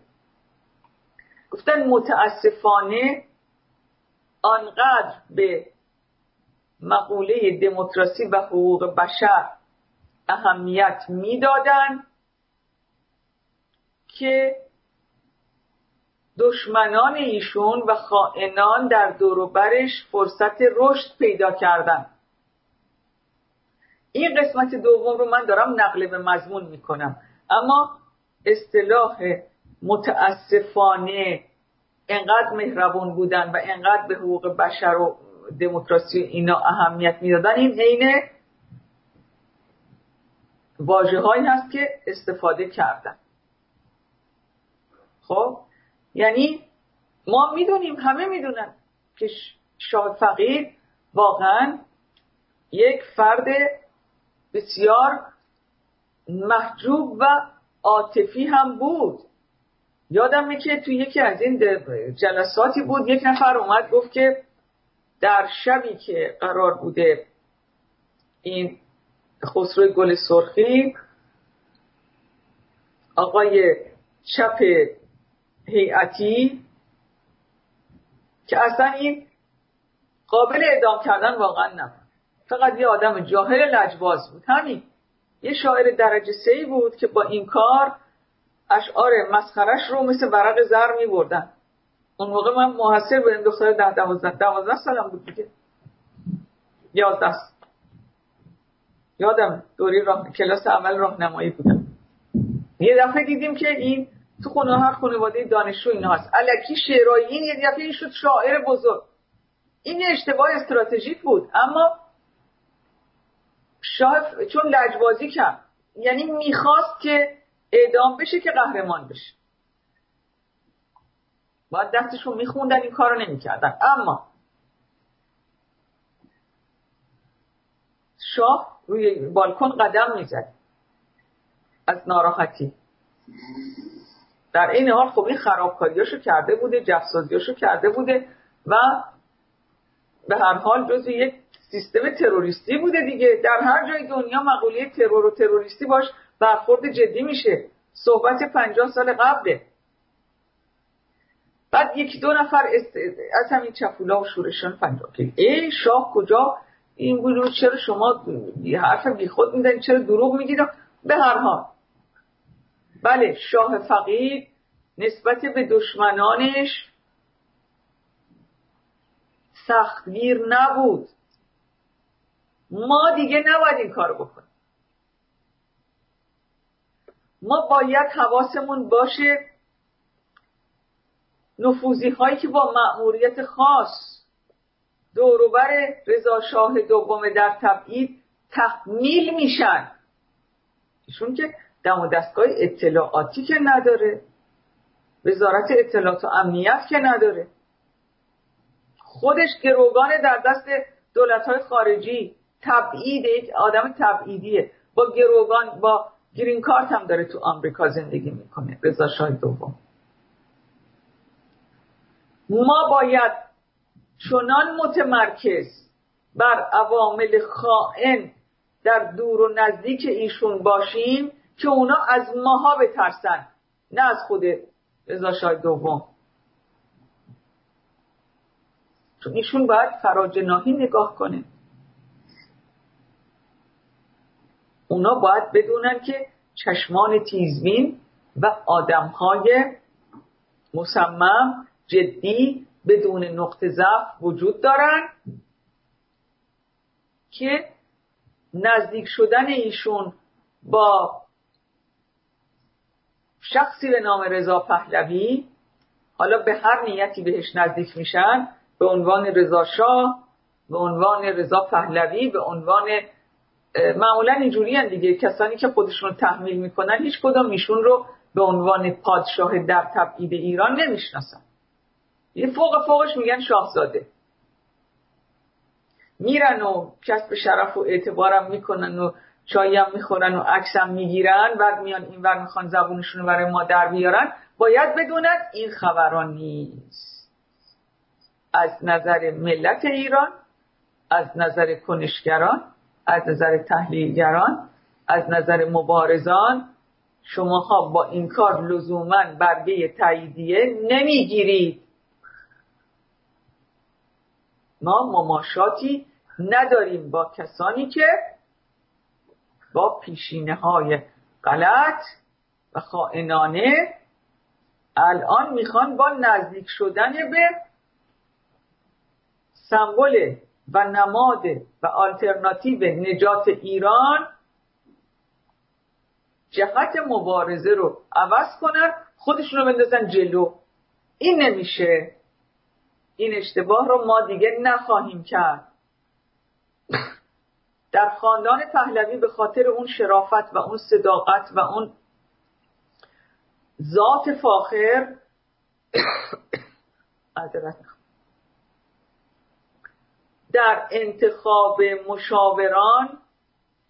B: گفتن متاسفانه آنقدر به مقوله دموکراسی و حقوق بشر اهمیت می‌دادن که دشمنان ایشون و خائنان در دوروبرش فرصت رشد پیدا کردن. این قسمت دوم رو من دارم نقل به مضمون می‌کنم. اما اصطلاح متاسفانه انقدر مهربون بودن و انقدر به حقوق بشر و دموکراسی اینا اهمیت می‌دادن این عین هایی هست که استفاده کردن. خب؟ یعنی ما می‌دونیم همه می‌دونن که شاه فقیر واقعا یک فرد بسیار محجوب و عاطفی هم بود. یادمه که توی یکی از این جلساتی بود یک نفر اومد گفت که در شبی که قرار بوده این خسرو گل سرخی آقای چپ هیئتی که اصلا این قابل اعدام کردن واقعا نبود. فقط یه آدم جاهل لجباز بود. همین. یه شاعر درجه سی بود که با این کار اشعار مسخرش رو مثل ورق زر می بردن اون موقع من محصر بودم دختر ده دوازده دوازده سالم بود دیگه. یازده. یادم دوری راه... کلاس عمل راهنمایی بودم. یه دفعه دیدیم که این تو خونه هر خانواده دانشجو این هست الکی شعرایی این یه دفعه این شد شاعر بزرگ. این اشتباه استراتژیک بود. اما شاه چون لجبازی کرد. یعنی می‌خواست که اعدام بشه که قهرمان بشه. باید دستشون میخوندن این کارو نمی‌کردن. اما شاه روی بالکن قدم می‌زد. از ناراحتی. در این حال خب این خرابکاریاشو کرده بوده جفسازیاشو کرده بوده و به هر حال جزو یک سیستم تروریستی بوده دیگه. در هر جای دنیا مقوله ترور و تروریستی باش برخورد جدی میشه. صحبت پنجاه سال قبله. بعد یکی دو نفر است... از همین چپولا و شورشان پنجاه که ای شاه کجا؟ این بود چرا شما حرف بی خود میدن چرا دروغ میگید؟ به هر حال. بله شاه فقید نسبت به دشمنانش سختگیر نبود. ما دیگه نباید این کار بکنیم. ما باید حواسمون باشه نفوزی هایی که با مأموریت خاص دوروبر رضا شاه دوم در تبعید تحمیل میشن. ایشون که دم دستگاه اطلاعاتی که نداره وزارت اطلاعات و امنیت که نداره. خودش گروگان در دست دولت های خارجی تبعید آدم تبعیدیه. با گروگان با گرین کارت هم داره تو آمریکا زندگی می‌کنه رضا شاه دوم. ما باید چنان متمرکز بر عوامل خائن در دور و نزدیک ایشون باشیم که اونا از ماها بترسن نه از خود رضا شاه دوم. چون ایشون باید فراجناهی نگاه کنه. اونا باید بدونن که چشمان تیزبین و آدمهای مصمم جدی بدون نقطه ضعف وجود دارن که نزدیک شدن ایشون با شخصی به نام رضا پهلوی حالا به هر نیتی بهش نزدیک میشن به عنوان رضا شاه به عنوان رضا پهلوی به عنوان معمولا اینجوری دیگه کسانی که خودشون تحمیل می‌کنن هیچ کدام ایشون رو به عنوان پادشاه در تبعید ایران نمی‌شناسن. یه فوق فوقش میگن شاهزاده. میرن و کسب شرف و اعتبارم می‌کنن و چایی هم می‌خورن و عکس هم می‌گیرن بعد میان این ور می‌خوان زبونشون رو برای ما در بیارن. باید بدونن این خبران نیست. از نظر ملت ایران از نظر کنشگران از نظر تحلیلگران از نظر مبارزان شماها با این کار لزوما برگه تاییدیه نمی‌گیرید. ما مماشاتی نداریم با کسانی که با پیشینه های غلط و خائنانه الان می‌خوان با نزدیک شدن به سمبل و نماد و آلترناتیو نجات ایران جهت مبارزه رو عوض کنن خودشون رو بندازن جلو. این نمیشه. این اشتباه رو ما دیگه نخواهیم کرد. در خاندان پهلوی به خاطر اون شرافت و اون صداقت و اون ذات فاخر در انتخاب مشاوران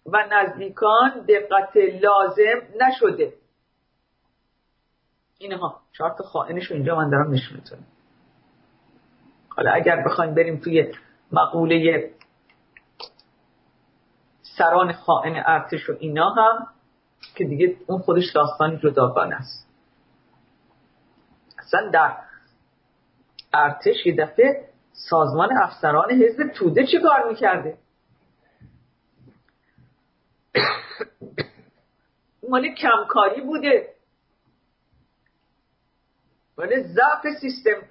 B: و نزدیکان دقت لازم نشده. اینها. چهار تا خائنش اینجا من دارم نشونتون حالا اگر بخوایم بریم توی مقوله سران خائن ارتش و اینا هم که دیگه اون خودش داستانی جداگانه است. اصلا در ارتش یه دفعه سازمان افسران حزب توده چی کار می‌کرده؟ مال کمکاری بوده. مال ضعف سیستم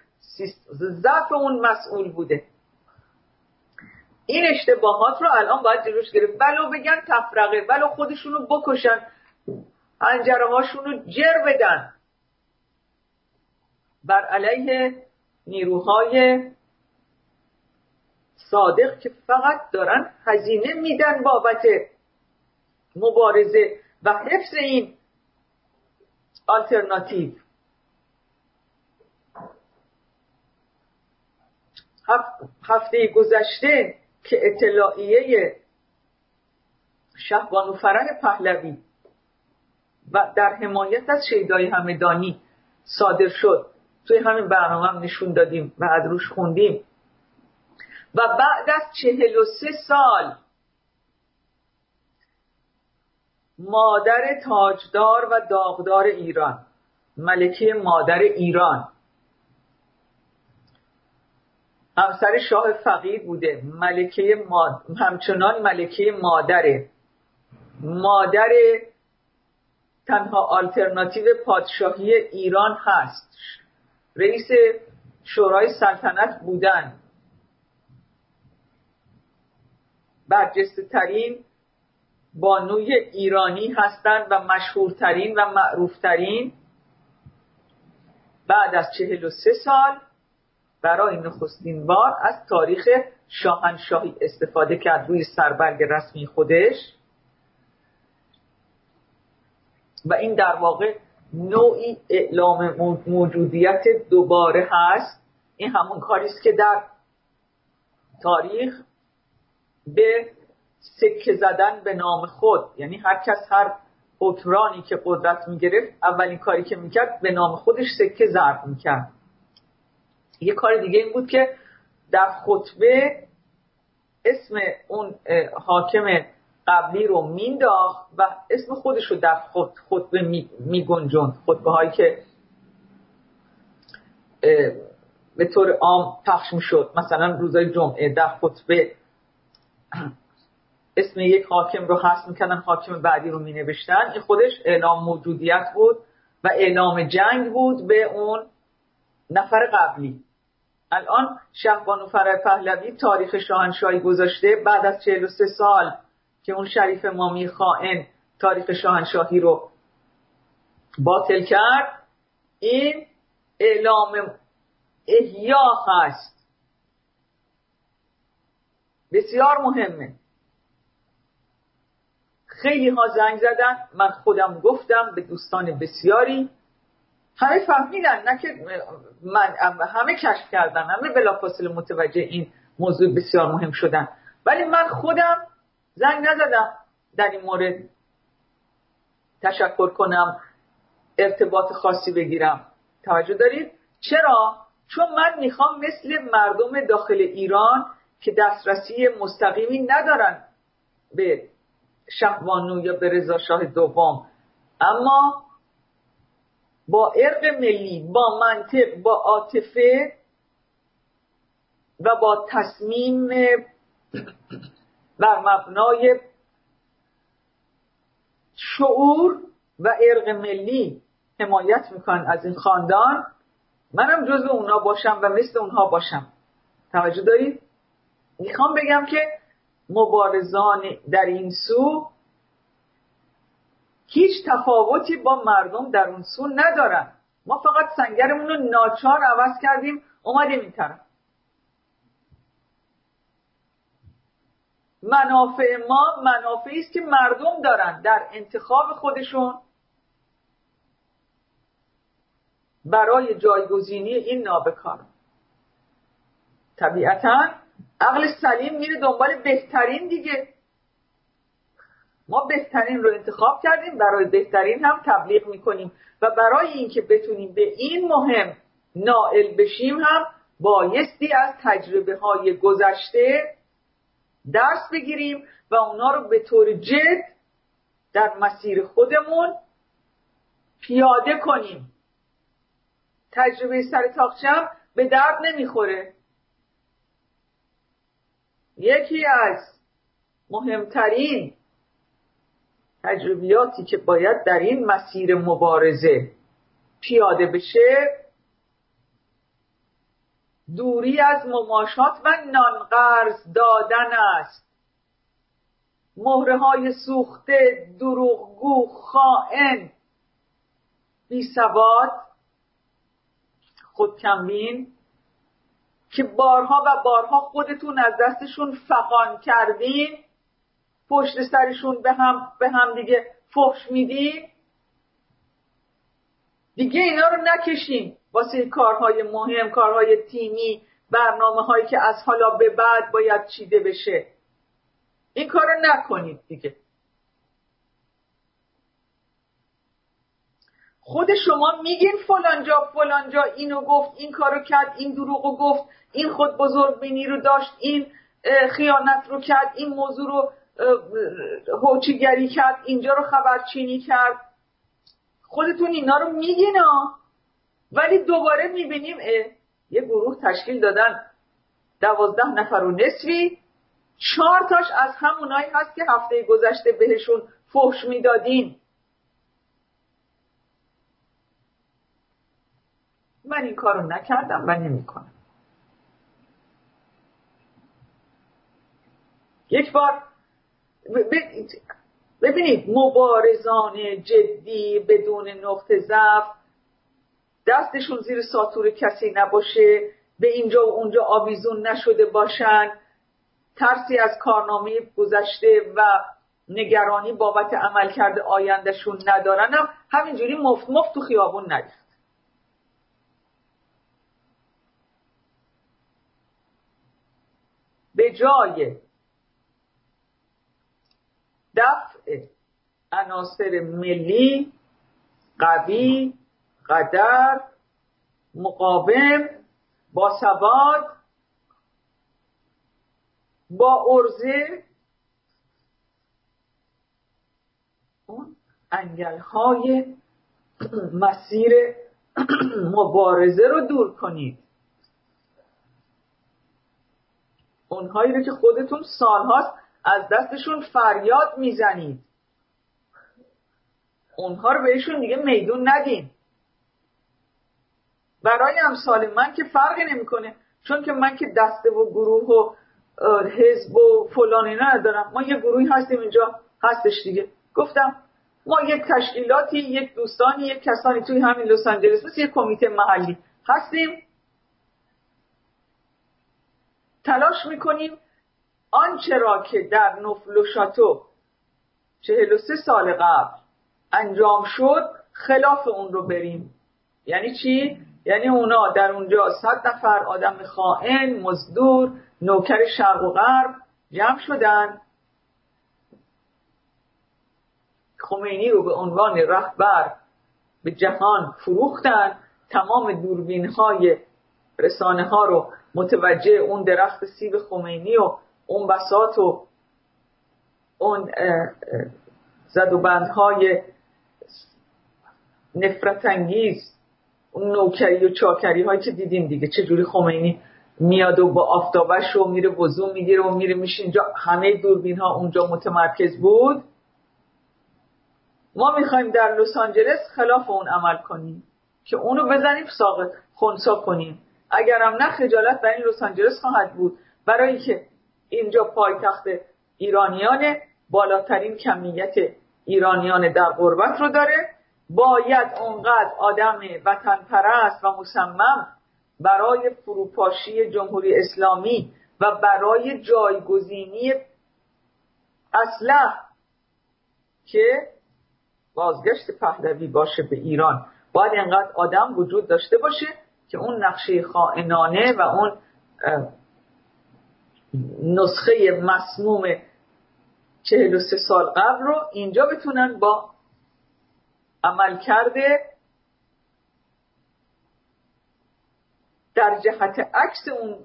B: ضعف اون مسئول بوده. این اشتباهات رو الان باید جلوش گرفت. ولو بگن تفرقه ولو خودشونو بکشن. انجره رو جر بدن. بر علیه نیروهای صادق که فقط دارن هزینه میدن بابت مبارزه و حفظ این آلترناتیو هفته گذشته که اطلاعیه شهبانو فرن پهلوی. و در حمایت از شیدای همدانی صادر شد. توی همین برنامه هم نشون دادیم و از روش خوندیم. و بعد از چهل و سه سال مادر تاجدار و داغدار ایران ملکه مادر ایران همسر شاه فقید بوده ملکه ماد... همچنان ملکه مادره. مادر تنها آلترناتیو پادشاهی ایران هست. رئیس شورای سلطنت بودن. برجسته ترین بانوی ایرانی هستند و مشهورترین و معروفترین بعد از چهل و سه سال برای نخستین بار از تاریخ شاهنشاهی استفاده کرد روی سربرگ رسمی خودش. و این در واقع نوعی اعلام موجودیت دوباره هست. این همون کاری است که در تاریخ به سکه زدن به نام خود یعنی هر کس هر حکمرانی که قدرت می‌گرفت اولین کاری که می‌کرد به نام خودش سکه ضرب می‌کرد. یه کار دیگه این بود که در خطبه اسم اون حاکم قبلی رو مینداخت و اسم خودش رو در خطبه میگنجند خطبه هایی که به طور عام پخش می‌شد. مثلا روزای جمعه در خطبه اسم یک حاکم رو حذف می‌کردن حاکم بعدی رو مینوشتن. این خودش اعلام موجودیت بود و اعلام جنگ بود به اون نفر قبلی. الان شهبانو فرای پهلوی تاریخ شاهنشاهی گذاشته بعد از 43 سال که اون شریف مامی خائن تاریخ شاهنشاهی رو باطل کرد این اعلام احیا هست. بسیار مهمه. خیلی ها زنگ زدن من خودم گفتم به دوستان بسیاری همه فهمیدن نه که من همه کشف کردن همه بلافاصله متوجه این موضوع بسیار مهم شدن. ولی من خودم زنگ نزدم در این مورد تشکر کنم ارتباط خاصی بگیرم. توجه دارید؟ چرا؟ چون من می‌خوام مثل مردم داخل ایران که دسترسی مستقیمی ندارن به شهبانو یا به رضا شاه دوم. اما با ارق ملی با منطق با عاطفه و با تصمیم بر مبنای شعور و ارق ملی حمایت می‌کنن از این خاندان. منم جزو اونا باشم و مثل اونها باشم. توجه دارید؟ می‌خوام بگم که مبارزان در این سو هیچ تفاوتی با مردم در اون سو ندارن. ما فقط سنگرمون رو ناچار عوض کردیم اومدیم این طرف. منافع ما منافعی است که مردم دارن در انتخاب خودشون. برای جایگزینی این نابکار. طبیعتا عقل سلیم میره دنبال بهترین دیگه. ما بهترین رو انتخاب کردیم برای بهترین هم تبلیغ می‌کنیم. و برای اینکه بتونیم به این مهم نائل بشیم هم بایستی از تجربه های گذشته درس بگیریم و اونا رو به طور جد در مسیر خودمون پیاده کنیم. تجربه سر تاقچم به درد نمی‌خوره. یکی از مهمترین تجربیاتی که باید در این مسیر مبارزه پیاده بشه دوری از مماشات و نانقرض دادن است. مهره های سوخته دروغگو خائن بی سواد خودکمبین که بارها و بارها خودتون از دستشون فقان کردین. پشت سرشون به هم, به هم دیگه فحش میدین دیگه اینا رو نکشین واسه کارهای مهم کارهای تیمی برنامه هایی که از حالا به بعد باید چیده بشه. این کار رو نکنید دیگه. خود شما میگین فلان جا فلان جا اینو گفت این کارو کرد این دروغو گفت این خود بزرگ بینی رو داشت این خیانت رو کرد این موضوع رو هوچیگری کرد اینجا رو خبرچینی کرد. خودتون اینا رو میگین ولی دوباره می‌بینیم یه گروه تشکیل دادن. دوازده نفر و نصفی. چهار تاش از همونایی هست که هفته گذشته بهشون فحش می‌دادین. من این کارو نکردم و نمی‌کنم. یک بار ببینید مبارزان جدی بدون نقطه ضعف دستشون زیر ساتور کسی نباشه به اینجا و اونجا آویزون نشده باشن. ترسی از کارنامه گذشته و نگرانی بابت عمل کرده آیندهشون ندارن. هم همینجوری مفت مفت تو خیابون نریخت به جای دفع عناصر ملی قوی قدر مقاوم با ثبات با ارزه اون انگل های مسیر مبارزه رو دور کنید. اونهایی رو که خودتون سالهاست از دستشون فریاد می‌زنید. اونها رو بهشون دیگه میدون ندین. برای امثال من که فرقی نمی‌کنه چون که من که دسته و گروه و حزب و فلانی ندارم. ما یه گروهی هستیم اینجا هستش دیگه. گفتم ما یک تشکیلاتی یک دوستانی یک کسانی توی همین لس آنجلس مثل یک کمیته محلی هستیم. تلاش می‌کنیم آنچه را که در نفل و شاتو چهل و سه سال قبل انجام شد خلاف اون رو بریم. یعنی چی؟ یعنی اونا در اونجا صد نفر آدم خائن مزدور نوکر شرق و غرب جمع شدن. خمینی رو به عنوان رهبر به جهان فروختن. تمام دوربین های رسانه ها رو متوجه اون درخت سیب خمینی و اون بسات و اون زد و بندهای نفرت انگیز اون نوکری و چاکری هایی که دیدیم دیگه. چجوری خمینی میاد و با آفتابش رو میره وضو می‌گیره و میره میشه اینجا. همه دوربین ها اونجا متمرکز بود. ما می‌خوایم در لس آنجلس خلاف اون عمل کنیم که اونو بزنیم ساقط خونسا کنیم. اگرم نه خجالت برای لس آنجلس خواهد بود. برای که اینجا پایتخت ایرانیان بالاترین کمیت ایرانیان در غربت رو داره. باید اونقدر آدم وطن پرست و مصمم برای فروپاشی جمهوری اسلامی و برای جایگزینی اسلح که بازگشت پهلوی باشه به ایران. باید انقدر آدم وجود داشته باشه که اون نقشه خائنانه و اون نسخه مسموم 43 سال قبل رو اینجا بتونن با عمل کرده در جهت عکس اون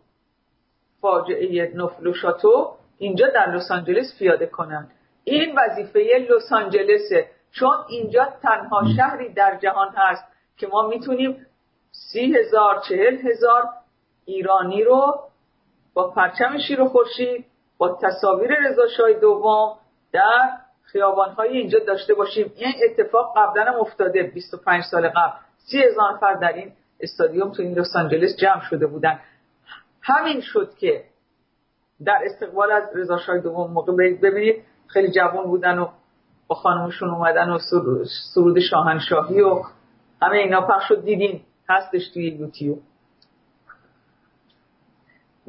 B: فاجعه نفل و اینجا در لس آنجلس پیاده کنن. این وظیفه لس آنجلسه. چون اینجا تنها شهری در جهان هست که ما می‌تونیم سی هزار چهل هزار ایرانی رو با پرچم شیر و خورشید با تصاویر رضا دوم در خیابانهای اینجا داشته باشیم. این اتفاق قبلا هم افتاده 25 سال قبل. سی هزار نفر در این استادیوم تو این لس آنجلس جمع شده بودن. همین شد که در استقبال از رضا دوم موقع ببینید خیلی جوان بودن و با خانمشون اومدن و سرود شاهنشاهی و همه اینا پخش شد. دیدین هستش توی یوتیوب.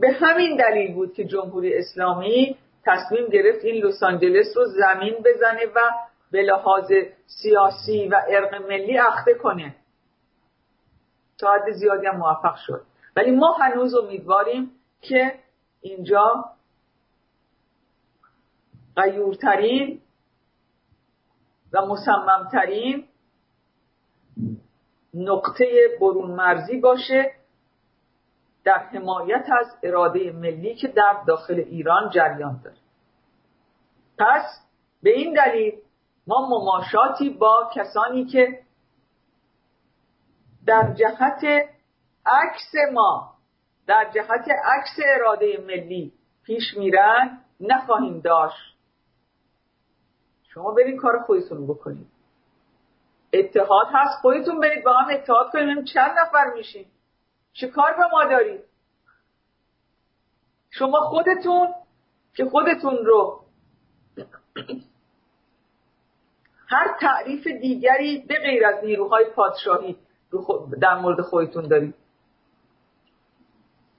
B: به همین دلیل بود که جمهوری اسلامی تصمیم گرفت این لس آنجلس رو زمین بزنه و به لحاظ سیاسی و ارق ملی اخته کنه. تا حد زیادی هم موفق شد. ولی ما هنوز امیدواریم که اینجا غیورترین و مصممترین نقطه برون مرزی باشه. در حمایت از اراده ملی که در داخل ایران جریان داره. پس به این دلیل ما مماشاتی با کسانی که در جهت عکس ما در جهت عکس اراده ملی پیش میرن نخواهیم داشت. شما برید کار خودتون بکنید. اتحاد هست خودتون برید با هم اتحاد کنید چند نفر میشین؟ چه کار به ما دارید؟ شما خودتون که خودتون رو هر تعریف دیگری به غیر از نیروهای پادشاهی در مورد خودتون دارید.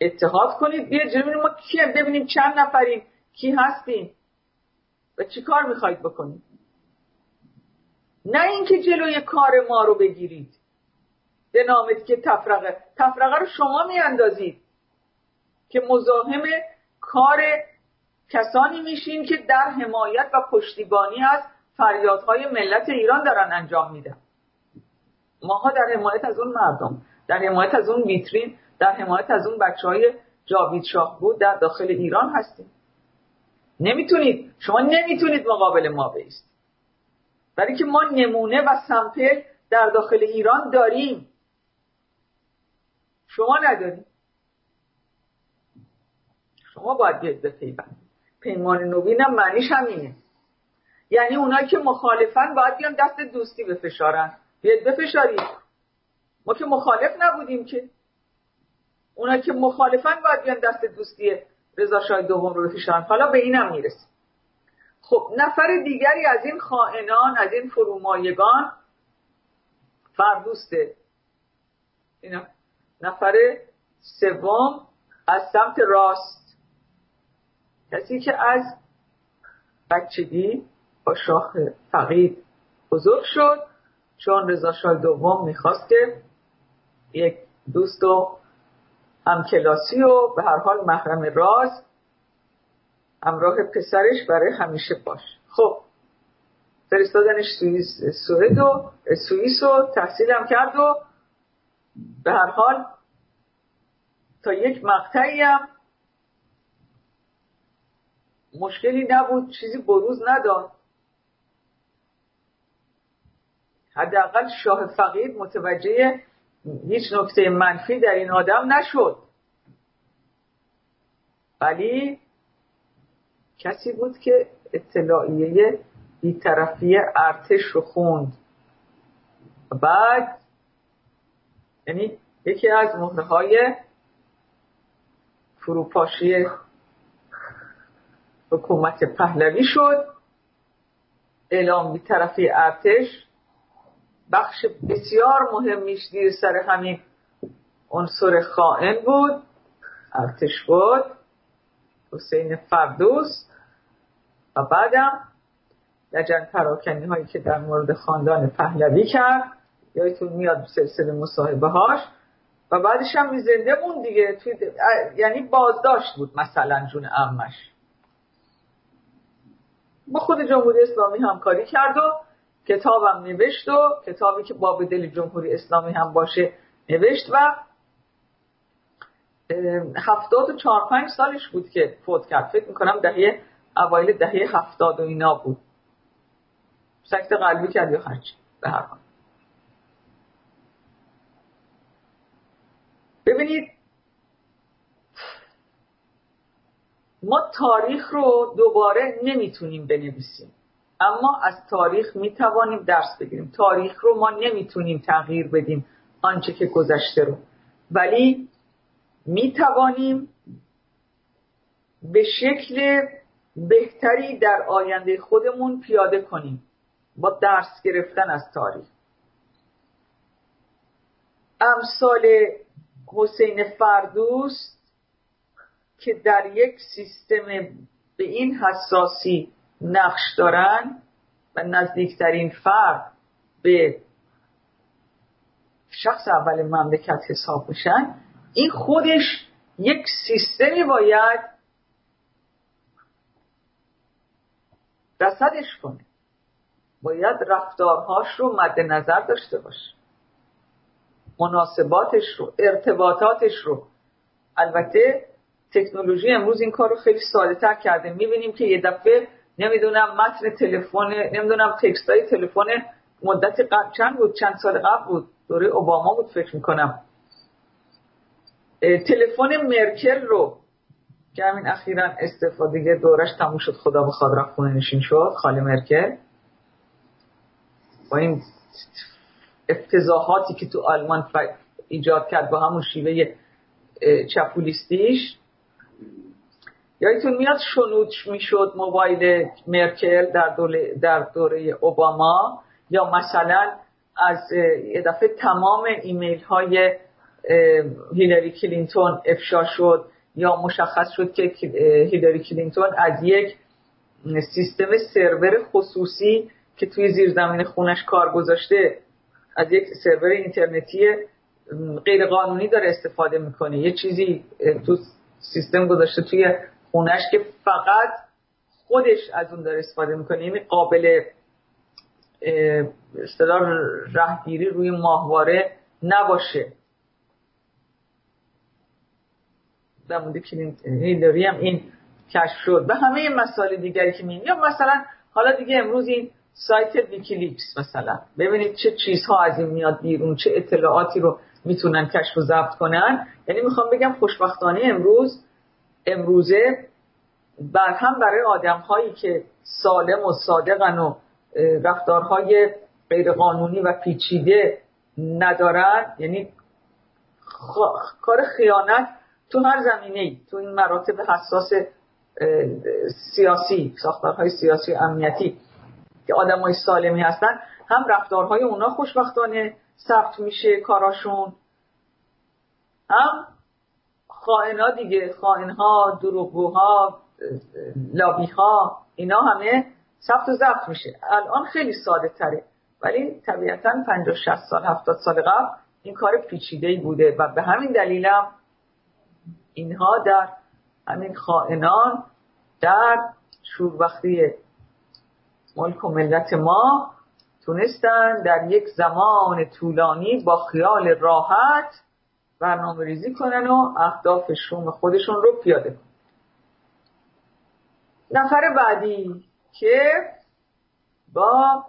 B: اتحاد کنید. بیا جلو ما کیه؟ ببینیم چند نفریم کی هستیم و چی کار می‌خواید بکنید. نه اینکه جلوی کار ما رو بگیرید. به نامت که تفرقه. تفرقه رو شما میاندازید که مزاحم کار کسانی میشین که در حمایت و پشتیبانی از فریادهای ملت ایران دارن انجام میدن. ماها در حمایت از اون مردم در حمایت از اون ویترین در حمایت از اون بچه های جاوید شاه بود در داخل ایران هستیم. نمی‌تونید. شما نمی‌تونید مقابل ما بیست برای که ما نمونه و سمپل در داخل ایران داریم. شما ندارید شما باید بیاید به پیوند پیمان نوین هم معنیش همینه. یعنی اونایی که مخالفن باید بیان دست دوستی بفشارن. بیاید بفشارید ما که مخالف نبودیم که. اونایی که مخالفن باید بیان دست دوستی رضا شاه دوم رو بفشارن. حالا به اینم می‌رسیم. خب نفر دیگری از این خائنان از این فرومایگان فردوسته. اینا. نفر سوم از سمت راست. کسی که از بچگی با شاه فقید بزرگ شد چون رضا شاه دوم می‌خواست که یک دوست و همکلاسی و به هر حال محرم راز همراه پسرش برای همیشه باش. خب فرستادنش سوئد و سوئیس و تحصیل هم کرد و به هر حال تا یک مقطعی هم مشکلی نبود چیزی بروز نداد. حداقل شاه فقید متوجه هیچ نکته منفی در این آدم نشد. ولی کسی بود که اطلاعیه بیطرفی ارتش رو خوند. بعد یعنی یکی از مهره های فروپاشی حکومت پهلوی شد. اعلام بیطرفی ارتش. بخش بسیار مهمیش دیر سر همین عنصر خائن بود. ارتش بود. حسین فردوس. و بعدم لجن پراکنی هایی که در مورد خاندان پهلوی کرد. یادتون میاد سلسله مصاحبه هاش؟ و بعدش هم زنده مون دیگه. توی یعنی بازداشت بود مثلا جون امش با خود جمهوری اسلامی همکاری کرد و کتابم نوشت و کتابی که باب دل جمهوری اسلامی هم باشه نوشت و هفتاد و چهار پنج سالش بود که فوت کرد. فکر می‌کنم دهه اوایل دهه هفتاد و اینا بود. سکت قلبی کرد یا هرچی به هر حال. ببینید ما تاریخ رو دوباره نمی‌تونیم بنویسیم. اما از تاریخ می‌توانیم درس بگیریم. تاریخ رو ما نمی‌تونیم تغییر بدیم آنچه که گذشته رو. ولی می‌توانیم به شکل بهتری در آینده خودمون پیاده کنیم با درس گرفتن از تاریخ. امثال حسین فردوست که در یک سیستم به این حساسی نقش دارن و نزدیکترین فرد به شخص اول مملکت حساب بشن این خودش یک سیستمی باید رسدش کنه. باید رفتارهاش رو مد نظر داشته باشه. مناسباتش رو ارتباطاتش رو. البته تکنولوژی امروز این کار رو خیلی ساده تر کرده. می‌بینیم که یه دفعه نمی‌دونم متن تلفن نمی‌دونم تکست های تلفن مدت قبل چند بود؟ چند سال قبل بود. دوره اوباما بود فکر می‌کنم. تلفن مرکل رو که همین اخیرا استفاده دورش تموم شد. خدا بخواد رفت خونه نشین شد خالی مرکل. با این افتضاحاتی که تو آلمان ایجاد کرد با همون شیوه چپولیستیش یادتون میاد شنود می‌شد موبایل مرکل در در دوره اوباما؟ یا مثلا از یه دفعه تمام ایمیل های هیلاری کلینتون افشا شد یا مشخص شد که هیلاری کلینتون از یک سیستم سرور خصوصی که توی زیرزمین خونش کار گذاشته از یک سرور اینترنتی غیر قانونی داره استفاده می‌کنه. یه چیزی تو سیستم گذاشته توی خونش که فقط خودش از اون داره استفاده می‌کنه. یعنی قابل اصطلاح رهگیری روی ماهواره نباشه. در مورد هیلاری هم این کشف شد. و همه مسائل دیگری که می‌بینیم یا مثلا حالا دیگه امروز این سایت ویکیلیکس مثلا. ببینید چه چیزها از این میاد بیرون چه اطلاعاتی رو می‌تونن کشف و ضبط کنن. یعنی می‌خوام بگم خوشبختانه امروز امروزه بر هم برای آدم هایی که سالم و صادقن و رفتارهای غیرقانونی و پیچیده ندارن. یعنی کار خیانت تو هر زمینه ای تو این مراتب حساس سیاسی ساختارهای سیاسی و امنیتی که آدم های سالمی هستن هم رفتارهای اونا خوشبختانه ثبت میشه کاراشون. هم خائنا دیگه خائنها دروغگوها لابیها اینا همه ثبت و ضبط میشه. الان خیلی ساده تره. ولی طبیعتا 50 60 سال 70 سال قبل این کار پیچیده ای بوده و به همین دلیلم اینها در همین خائنان در شوربختی ملک و ملت ما تونستن در یک زمان طولانی با خیال راحت برنامه ریزی کنن و اهداف شوم خودشون رو پیاده کنن. نفر بعدی که با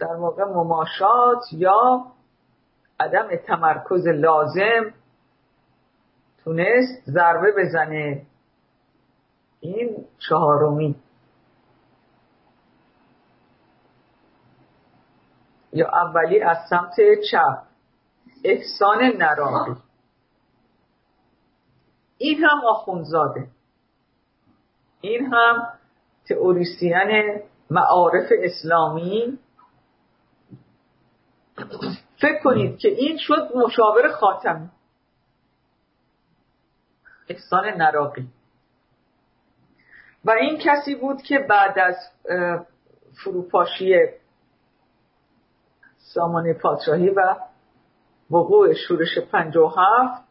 B: در واقع مماشات یا عدم تمرکز لازم تونست ضربه بزنه. این چهارمی یا اولی از سمت چپ. احسان نراقی این هم آخونزاده این هم تئوریسین معارف اسلامی. فکر کنید که این شد مشاور خاتمی احسان نراقی و این کسی بود که بعد از فروپاشی سامانه پادشاهی و وقوع شورش هفت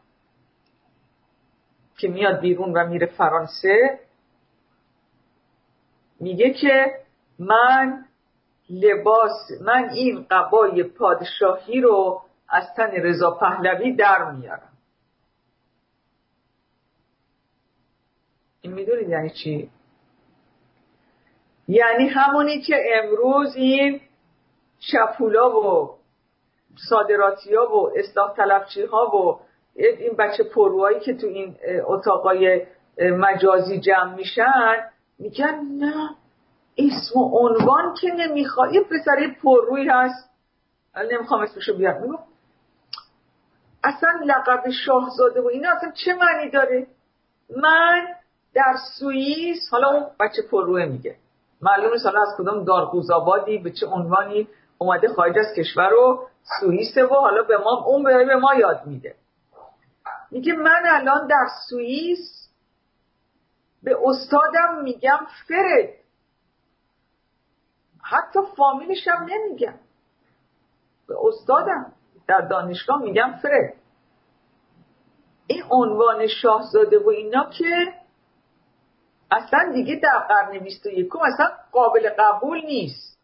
B: که میاد بیرون و میره فرانسه. میگه که من لباس من این قبای پادشاهی رو از تن رضا پهلوی در میارم. این می‌دونید یعنی چی؟ یعنی همونی که امروز این چپولا و صادراتی ها و اصلاح طلبچی ها و این بچه پروهایی که تو این اتاقای مجازی جمع میشن میگن نه اسم و عنوان که نمی‌خواد. یه پسری پرروی هست. نمی‌خوام اسمشو بیاد میگو اصلا لقب شاهزاده و اینا اصلا چه معنی داره؟ من در سوئیس حالا اون بچه پرروه میگه. معلومه حالا از کدام دارگوزابادی به چه عنوانی اومده خارج از کشور رو سوئیسه و حالا به ما اون به ما یاد میده. میگه من الان در سوئیس به استادم میگم فرد. حتی فامیلش نمیگم به استادم در دانشگاه میگم فرد. این عنوان شاهزاده و اینا که اصلا دیگه در قرن 21 اصلا قابل قبول نیست.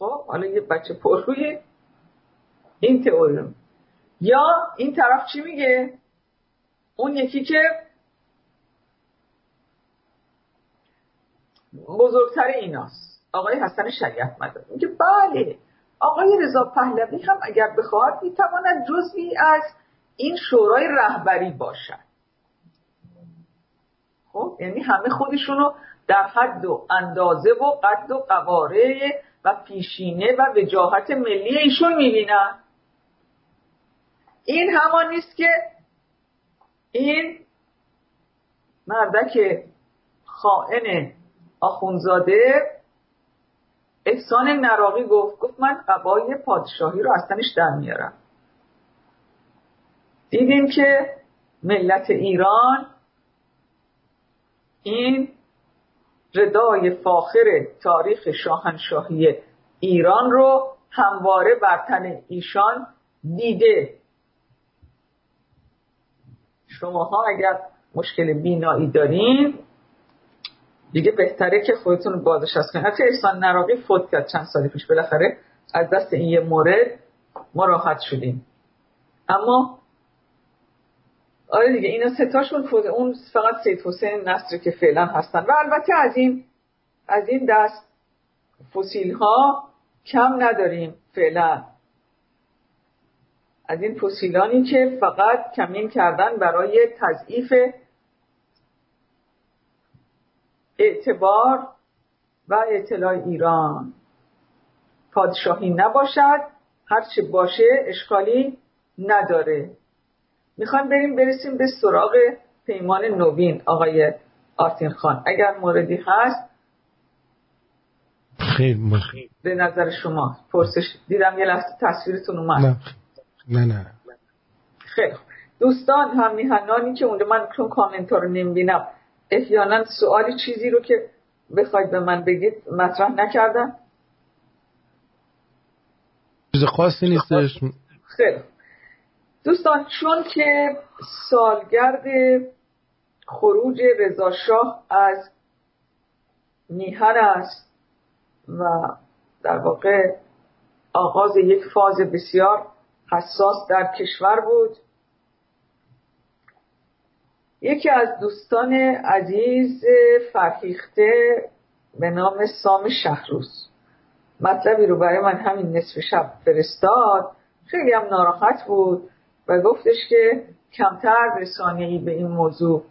B: خب حالا یه بچه پرروی این تئوری یا این طرف چی میگه؟ اون یکی که بزرگتر ایناست. آقای حسن شریعت مدار میگه بله آقای رضا پهلوی هم اگر بخواهد می‌تواند جزوی از این شورای رهبری باشد. خب یعنی همه خودشونو در حد و اندازه و قد و قواره و پیشینه و وجاهت ملی ایشون می‌بینن. این همان نیست که این مردک خائن آخونزاده احسان نراقی گفت گفت من قبای پادشاهی رو از تنش در میارم. دیدیم که ملت ایران این ردای فاخر تاریخ شاهنشاهی ایران رو همواره بر تن ایشان دیده. شماها اگر مشکل بینایی دارین دیگه بهتره که خودتون بازنشست کنید حتی احسان نراقی فوت کرد چند سال پیش. بالاخره از دست این یه مورد ما راحت شدیم. اما آره دیگه اینا ستاشون فوت اون فقط سید حسین نصر که فعلا هستن. و البته از این از این دست فسیل ها کم نداریم فعلا. از این فسیلانی که فقط کمین کردن برای تضعیف اعتبار و اطلاع ایران. پادشاهی نباشد هرچه باشه اشکالی نداره. می‌خوایم بریم برسیم به سراغ پیمان نوین آقای آرتین خان. اگر موردی هست
A: خیلی
B: به نظر شما پرسش دیدم یه لحظه تصویرتون اومد.
A: نه نه نه
B: خیلی دوستان هم میهنانی که اونجا من چون کامنت رو نمی‌بینم احیانا سوالی چیزی رو که بخواید به من بگید مطرح نکردم.
A: چیز خاصی نیستش.
B: خیلی دوستان چون که سالگرد خروج رضاشاه از میهن است و در واقع آغاز یک فاز بسیار حساس در کشور بود یکی از دوستان عزیز فرهیخته به نام سام شهروز. مطلبی رو برای من همین نصف شب فرستاد. خیلی هم ناراحت بود. و گفتش که کمتر رسانه‌ای به این موضوع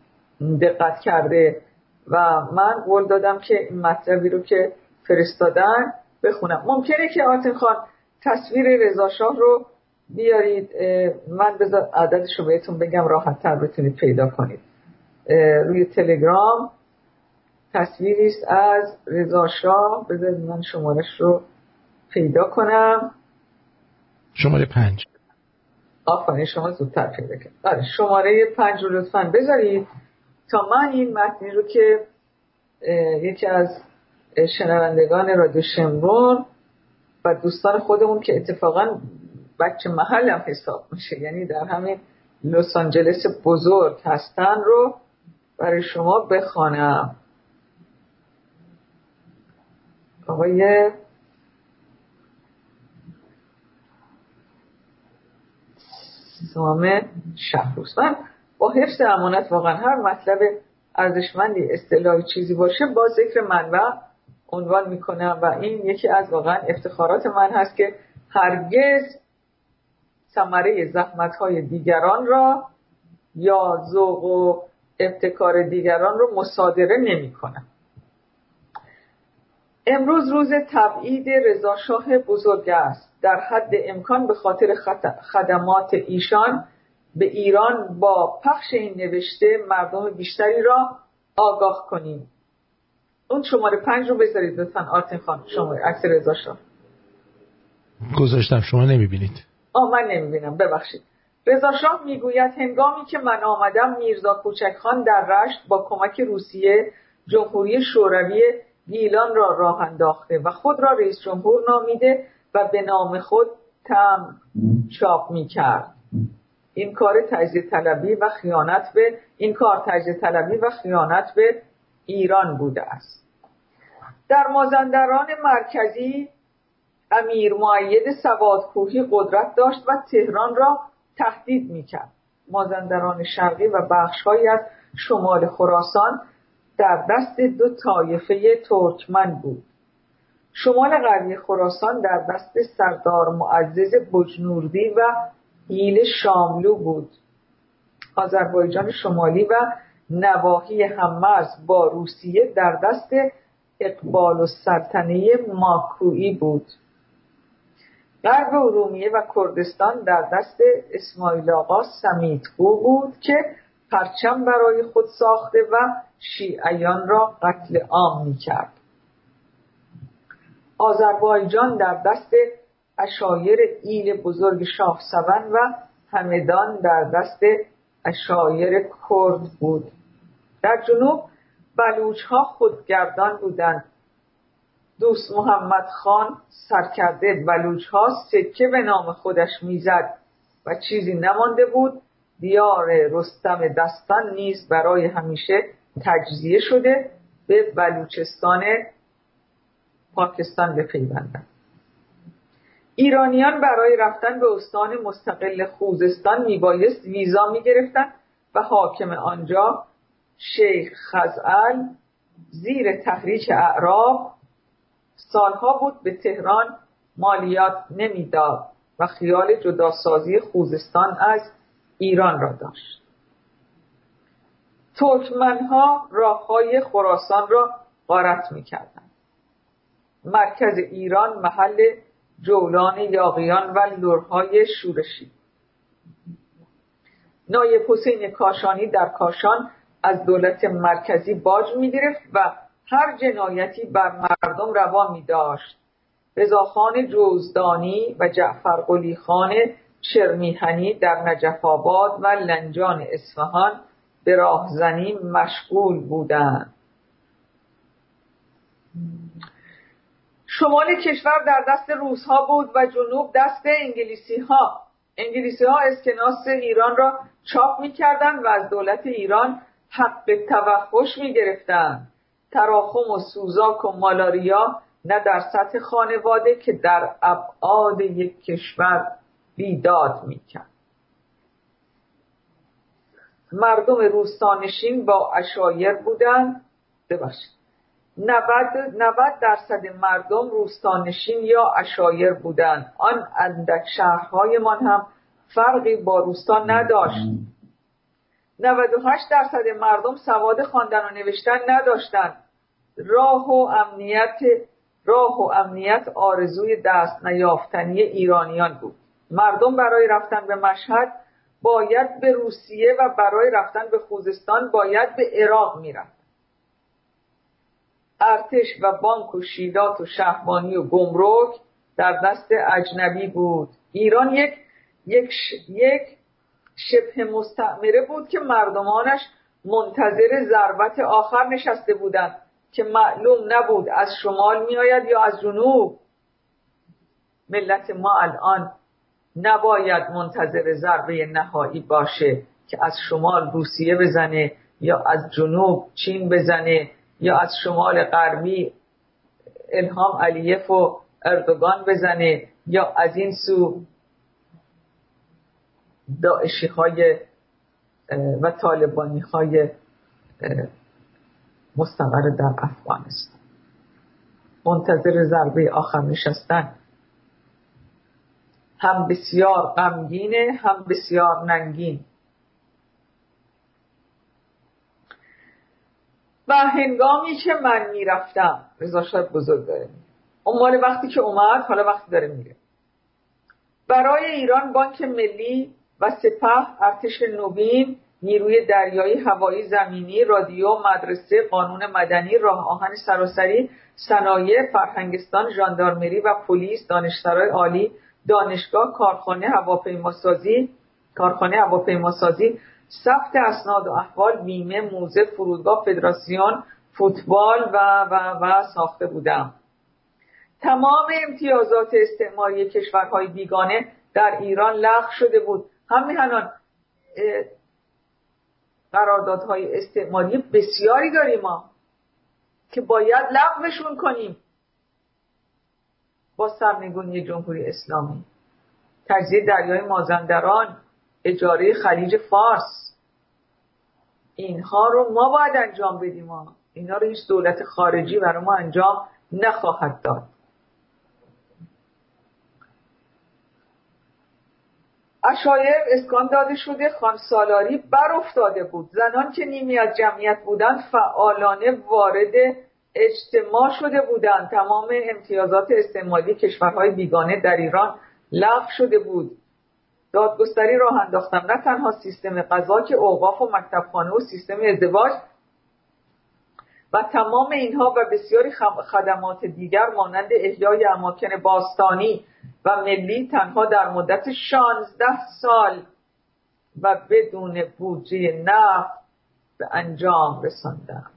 B: دقت کرده و من قول دادم که این مطلبی رو که فرستادن بخونم. ممکنه که آتن خان تصویر رضاشاه رو بیارید من بذار عددش رو بهتون بگم راحت تر بتونید پیدا کنید. روی تلگرام تصویری است از رضا شاه. بذارید من شمارش رو پیدا کنم.
A: شماره پنج.
B: آفرین شما زودتر پیدا کرد. آره شماره پنج رو لطفا بذارید. تا من این متنی رو که یکی از شنوندگان رادیو شمرون و دوستان خودمون که اتفاقا بچه محل هم حساب میشه یعنی در همین لس آنجلس بزرگ هستن رو برای شما بخوانم. آقای سامه شهروز من با حفظ امانت واقعا هر مطلب ارزشمندی اصطلاحی چیزی باشه با ذکر منبع عنوان می‌کنم و این یکی از واقعا افتخارات من هست که هرگز ثمره زحمت های دیگران را یا ذوق و ابتکار دیگران رو مصادره نمی کنم. امروز روز تبعید رضاشاه بزرگ است. در حد امکان به خاطر خدمات ایشان به ایران با پخش این نوشته مردم بیشتری را آگاه کنیم. اون شماره پنج رو بذارید لطفا. آرتین خان شماره عکس رضا شاه
A: گذاشتم شما نمی‌بینید.
B: آه من نمی‌بینم. ببخشید. رضا شاه می‌گوید هنگامی که من آمدم میرزا کوچک خان در رشت با کمک روسیه جمهوری شوروی گیلان را راه انداخته و خود را رئیس جمهور نامیده و به نام خود تم چاپ می‌کرد. این کار تجزیه طلبی و خیانت به این کار تجزیه طلبی و خیانت به ایران بوده است. در مازندران مرکزی امیر معید سوادکوهی قدرت داشت و تهران را تهدید می‌کرد. مازندران شرقی و بخشهایی از شمال خراسان در دست دو طایفه ترکمن بود. شمال غربی خراسان در دست سردار معزز بجنوردی و ایل شاملو بود. آذربایجان شمالی و نواحی هممرز با روسیه در دست اقبال و سلطنه ماکویی بود. غرب ارومیه و کردستان در دست اسماعیل آقا سمیتگو بود که پرچم برای خود ساخته و شیعیان را قتل عام می کرد. آذربایجان در دست اشایر ایل بزرگ شاه و همدان در دست اشایر کرد بود. در جنوب بلوچ ها خودگردان بودند. دوست محمد خان سرکرده بلوچ ها سکه به نام خودش می‌زد و چیزی نمانده بود. دیار رستم دستان نیز برای همیشه تجزیه شده به بلوچستان پاکستان بپیوندند ایرانیان برای رفتن به استان مستقل خوزستان میبایست ویزا می‌گرفتند و حاکم آنجا شیخ خزعل زیر تحریک اعراب سالها بود به تهران مالیات نمی‌داد و خیال جداسازی خوزستان از ایران را داشت. ترکمنها راههای خراسان را غارت می‌کردند. مرکز ایران محل جولان یاقیان و لورهای شورشی. نایب حسین کاشانی در کاشان از دولت مرکزی باج می‌گرفت و هر جنایتی بر مردم روا می داشت رضاخان جوزدانی و جعفر قلی خان چرمیهنی در نجف آباد و لنجان اصفهان به راهزنی مشغول بودند شمال کشور در دست روزها بود و جنوب دست انگلیسی ها انگلیسی ها اسکناس ایران را چاپ می و از دولت ایران حق توخش می گرفتند تراخم و سوزاک و مالاریا نه در سطح خانواده که در ابعاد یک کشور بیداد می‌کرد. مردم روستانشین با اشایر بودند ببخشید. 90 درصد مردم روستانشین یا اشایر بودند آن اندک شهرهایمان هم فرقی با روستان نداشت. 98 درصد مردم سواد خواندن و نوشتن نداشتند. راه و امنیت راه و امنیت آرزوی دست نیافتنی ایرانیان بود. مردم برای رفتن به مشهد باید به روسیه و برای رفتن به خوزستان باید به عراق می‌رفت. ارتش و بانک و شیلات و شهبانی و گمرک در دست اجنبی بود. ایران یک یک, یک شبه مستعمره بود که مردمانش منتظر ضربت آخر نشسته بودند که معلوم نبود از شمال میآید یا از جنوب. ملت ما الان نباید منتظر ضربه نهایی باشه که از شمال روسیه بزنه یا از جنوب چین بزنه یا از شمال غربی الهام علیف و اردوگان بزنه یا از این سو داعشی های و طالبانی های مستقر در افغانستان. منتظر ضربه آخر نشستن. هم بسیار غمگینه هم بسیار ننگین. و هنگامی که من می‌رفتم رضا شاید بزرگ داره اون مال وقتی که اومد حالا وقتی داره میره. برای ایران بانک ملی و سپه ارتش نوین نیروی دریایی هوایی زمینی رادیو مدرسه قانون مدنی راه آهن سراسری صنایع فرهنگستان ژاندارمری و پلیس دانشسرای عالی دانشگاه کارخانه هواپیماسازی کارخانه هواپیماسازی ثبت اسناد و احوال بیمه موزه فرودگاه فدراسیون فوتبال و و و ساخته بودم. تمام امتیازات استعماری کشورهای بیگانه در ایران لغو شده بود. هم قراردادهای استعماری بسیاری داریم ما که باید لغوشون کنیم. با سرنگونی جمهوری اسلامی. تجزیه دریای مازندران اجاره خلیج فارس. اینها رو ما باید انجام بدیم. اینا رو هیچ دولت خارجی برای ما انجام نخواهد داد. اشایر اسکان داده شده خان سالاری بر افتاده بود. زنان که نیمی از جمعیت بودند فعالانه وارد اجتماع شده بودند تمام امتیازات استعمالی کشورهای بیگانه در ایران لغو شده بود. دادگستری راه انداختم. نه تنها سیستم قضا که اوقاف و مکتبخانه و سیستم ازدواج و تمام اینها و بسیاری خدمات دیگر مانند احیای اماکن باستانی و ملی تنها در مدت 16 سال و بدون بودجه نفت به انجام رساندم.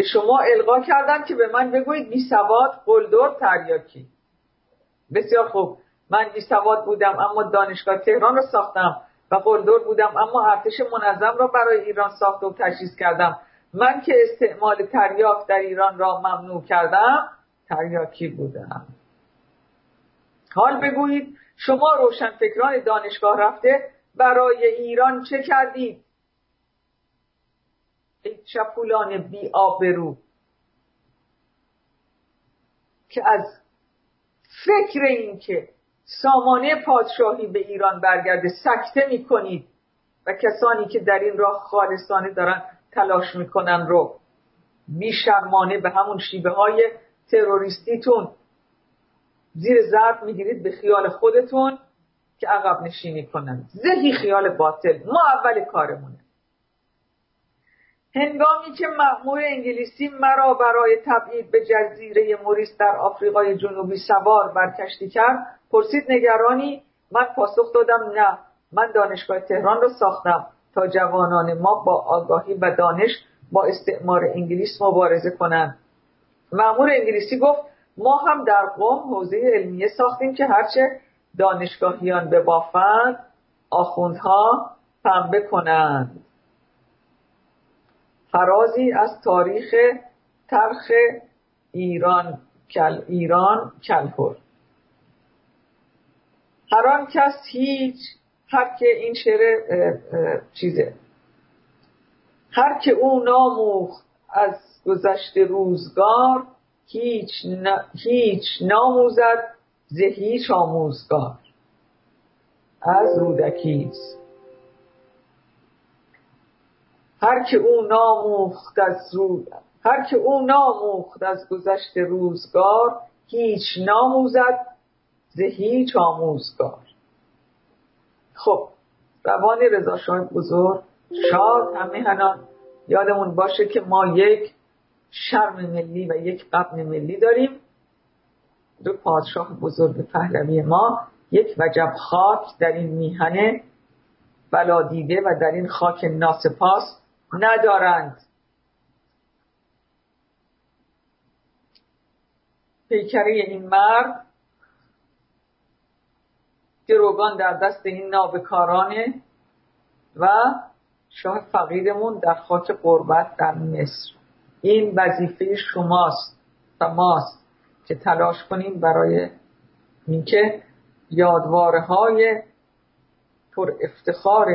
B: به شما القا کردم که به من بگویید بی سواد قلدر تریاکی. بسیار خوب. من بی سواد بودم اما دانشگاه تهران رو ساختم و قلدر بودم اما ارتش منظم را برای ایران ساخت و تجهیز کردم. من که استعمال تریاک در ایران را ممنوع کردم تریاکی بودم. حال بگویید شما روشنفکران دانشگاه رفته برای ایران چه کردید؟ ای چپولان بی آبرو که از فکر این که سامانه پادشاهی به ایران برگرده سکته می کنید و کسانی که در این راه خالصانه دارن تلاش می‌کنن رو بیشرمانه به همون شیبه های تروریستیتون زیر ضرب می‌گیرید به خیال خودتون که عقب نشینی کنن. زهی خیال باطل. ما اول کارمونه. هنگامی که مأمور انگلیسی مرا برای تبعید به جزیره موریس در آفریقای جنوبی سوار بر کشتی کرد پرسید نگرانی من پاسخ دادم نه. من دانشگاه تهران را ساختم تا جوانان ما با آگاهی و دانش با استعمار انگلیس مبارزه کنند. مأمور انگلیسی گفت ما هم در قوم حوزه علمیه ساختیم که هرچه دانشگاهیان به بافند آخوندها پنبه کنند. فرازی از تاریخ ترخ ایران کل ایران کلهر هر کس هیچ هر که این شعر چیزه. هر که او ناموخت از گذشت روزگار هیچ, هیچ ناموزد ز آموزگار. از رودکیز هر که او ناموخت از رو... هر که او ناموخت از گذشت روزگار هیچ ناموزد ز هیچ آموزگار. خب روان رضا شاه بزرگ شاد همه هنان یادمون باشه که ما یک شرم ملی و یک قبن ملی داریم. دو پادشاه بزرگ پهلوی ما یک وجب خاک در این میهنه بلادیده و در این خاک ناسپاس ندارند. پیکره این مرد گروگان در دست این نابکارانه و شاه فقیرمون در خاک قربت در مصر. این وظیفه شماست و ماست که تلاش کنیم برای اینکه یادواره های پر افتخار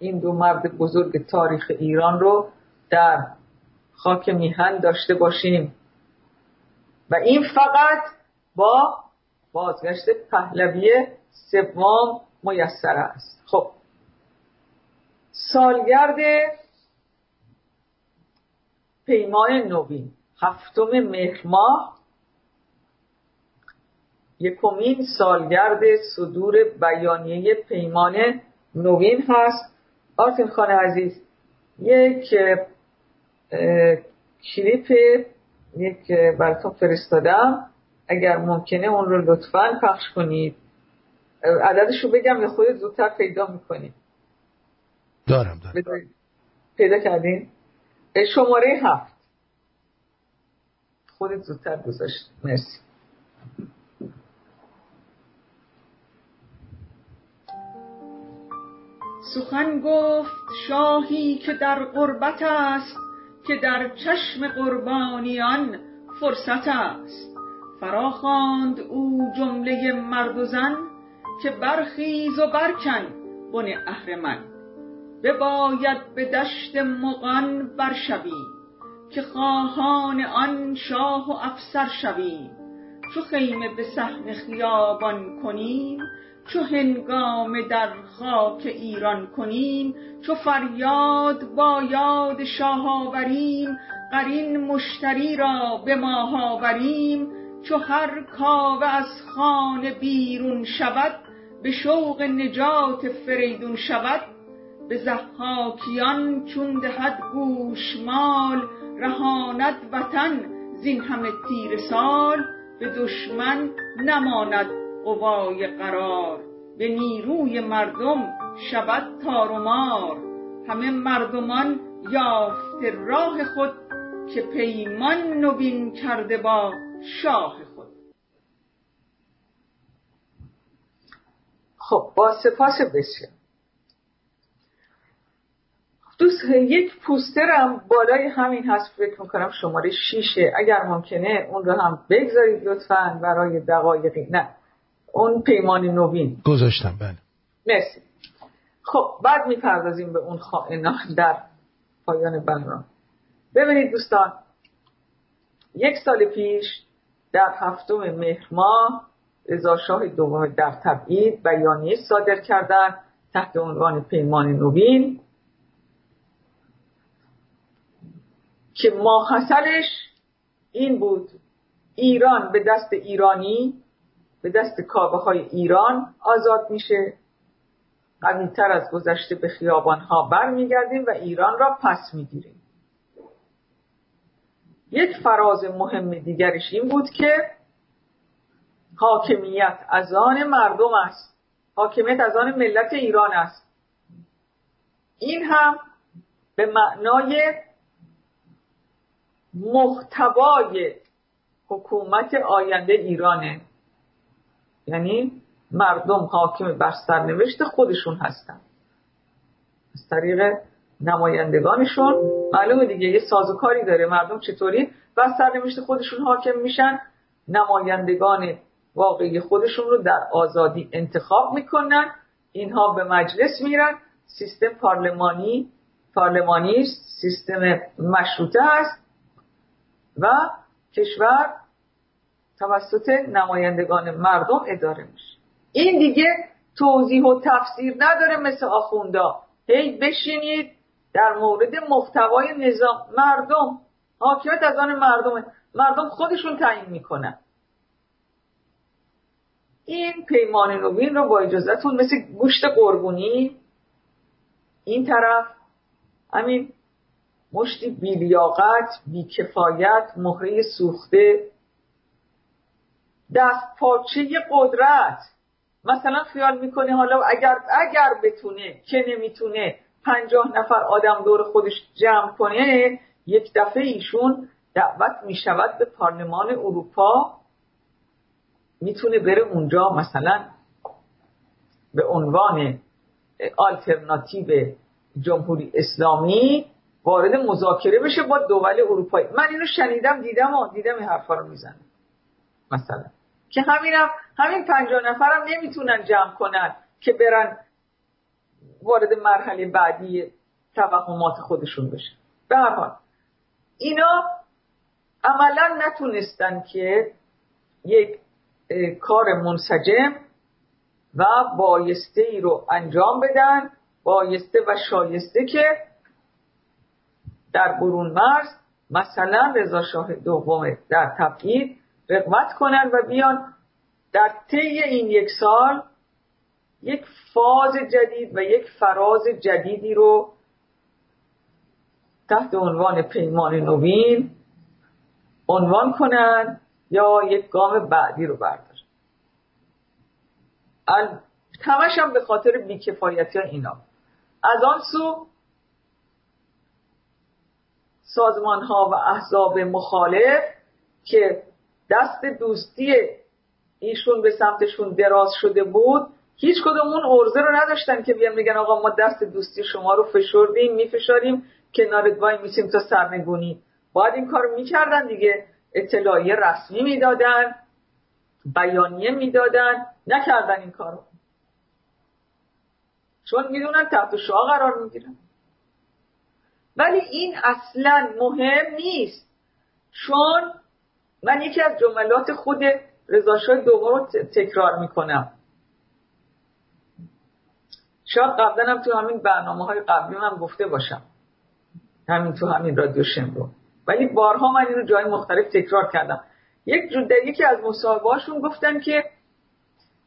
B: این دو مرد بزرگ تاریخ ایران رو در خاک میهن داشته باشیم. و این فقط با بازگشت پهلوی سوم میسر است. خب. سالگرد پیمان نوین هفتم مهر ماه یکمین سالگرد صدور بیانیه پیمان نوین هست. آرتین خانه عزیز یک کلیپ یک براتون فرستادم. اگر ممکنه اون رو لطفا پخش کنید. عددش رو بگم یا خودت زودتر پیدا می‌کنید
A: دارم دارم.
B: پیدا کردین؟ شماره هفت. خودت زودتر گذاشت. مرسی. سخن گفت شاهی که در قربت است که در چشم قربانیان فرصت است. فراخواند او جمله مرد و زن که برخیز و برکن بن اهرمن بباید به دشت مغان برشوی که خواهان آن شاه و افسر شویم. چو خیمه به صحن خیابان کنیم چو هنگام در خاک ایران کنیم چو فریاد با یاد شاه آوریم قرین مشتری را به ماه آوریم چو هر کاوه از خانه بیرون شود به شوق نجات فریدون شود به ضحاکیان چون دهد گوشمال رهاند وطن زین همه تیره سال به دشمن نماند قوای قرار. به نیروی مردم شود تار و مار. همه مردمان یافته راه خود که پیمان نوین کرده با شاه خود. خب با سپاس بسیار. دوست یک پوسترم بالای همین هست. فکر می‌کنم شماره شیشه. اگر ممکنه اون رو هم بگذارید لطفا برای دقایقی. نه. اون پیمان نوین.
A: گذاشتم بله.
B: مرسی. خب بعد می‌پردازیم به اون خائنان در پایان برنامه. ببینید دوستان یک سال پیش در هفتم مهر ماه رضا شاه دوم در تبعید بیانیه صادر کردن تحت عنوان پیمان نوین که ماحصلش این بود ایران به دست ایرانی به دست کابه های ایران آزاد میشه. قویتر از گذشته به خیابان ها برمیگردیم و ایران را پس می‌گیریم. یک فراز مهم دیگرش این بود که حاکمیت از آن مردم است. حاکمیت از آن ملت ایران است. این هم به معنای محتوای حکومت آینده ایرانه. یعنی مردم حاکم بر سرنوشت خودشون هستن. از طریق نمایندگانشون. معلومه دیگه یه سازوکاری داره. مردم چطوری بر سرنوشت خودشون حاکم میشن؟ نمایندگان واقعی خودشون رو در آزادی انتخاب می‌کنن. اینها به مجلس میرن. سیستم پارلمانی پارلمانی سیستم مشروطه است و کشور توسط نمایندگان مردم اداره میشه. این دیگه توضیح و تفسیر نداره مثل آخوندا هی بشینید در مورد محتوای نظام. مردم حاکمیت از آن مردم مردم خودشون تعیین می‌کنن. این پیمان نوین رو با اجازهتون مثل گوشت قربونی این طرف همین مشتی بیلیاقت بیکفایت مهره سوخته دست پاچه قدرت. مثلا خیال می‌کنه حالا اگر اگر بتونه که نمی‌تونه پنجاه نفر آدم دور خودش جمع کنه یک دفعه ایشون دعوت می‌شود به پارلمان اروپا. می‌تونه بره اونجا مثلا به عنوان آلترناتیو جمهوری اسلامی وارد مذاکره بشه با دول اروپایی. من اینو شنیدم دیدم و دیدم این حرفا رو می‌زنم. مثلا. که همینم همین پنجاه نفرم نمی‌تونن جمع کنن که برن وارد مرحله بعدی توهمات خودشون بشن. به هر حال اینا عملا نتونستن که یک کار منسجم و بایسته ای رو انجام بدن بایسته و شایسته که در برون مرز مثلا رضا شاه دوم در تبعید رقبت کنن و بیان در طی این یک سال یک فاز جدید و یک فراز جدیدی رو تحت عنوان پیمان نوین عنوان کنن یا یک گام بعدی رو بردارن. همش هم به خاطر بیکفایتی ها اینا. از آن سو سازمان ها و احزاب مخالف که دست دوستی ایشون به سمتشون دراز شده بود هیچ کدوم اون ارزه رو نداشتن که بیان بگن آقا ما دست دوستی شما رو فشردیم میفشاریم کنارت وای میسیم تا سرنگونی. باید این کار می‌کردن دیگه. اطلاعیه رسمی می‌دادن بیانیه می‌دادن نکردن این کارو. چون می‌دونن تحت شاه قرار می‌گیرن. ولی این اصلا مهم نیست. چون من یکی از جملات خود رضاشاه دوم رو تکرار می‌کنم. شاید قبلا هم تو همین برنامه های قبلی هم گفته باشم. همین تو همین رادیو شمرو ولی بارها من این رو جای مختلف تکرار کردم. یک در یکی از مصاحبه گفتن که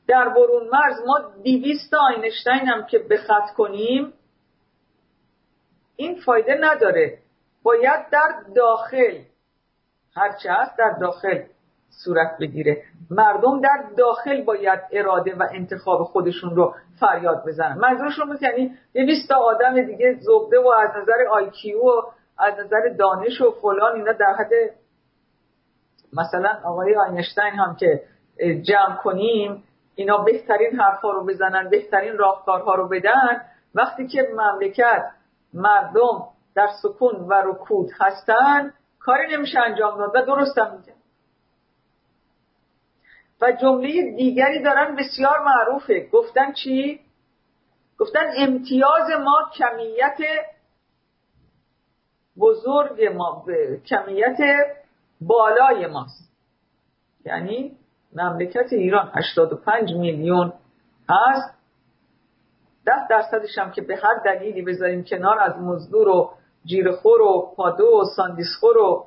B: در برون مرز ما دیویست آینشتین هم که به خط کنیم این فایده نداره. باید در داخل هرچه هست در داخل صورت بگیره. مردم در داخل باید اراده و انتخاب خودشون رو فریاد بزنن. منظورشون بود یعنی یه تا آدم دیگه زبده و از نظر آیکیو و از نظر دانش و فلان اینا در حد مثلا آقای آینشتین هم که جمع کنیم اینا بهترین حرفا رو بزنن بهترین راهکارها رو بدن. وقتی که مملکت مردم در سکون و رکود هستن کاری نمیشه انجام داد و درستم میگه. و جمله دیگری دارن بسیار معروفه. گفتن چی؟ گفتن امتیاز ما کمیت بزرگ ما کمیت بالای ماست. یعنی مملکت ایران 85 میلیون هست. ده درصدش هم که به هر دلیلی بذاریم کنار از مزدور و جیرخور و پادو و ساندیسخور و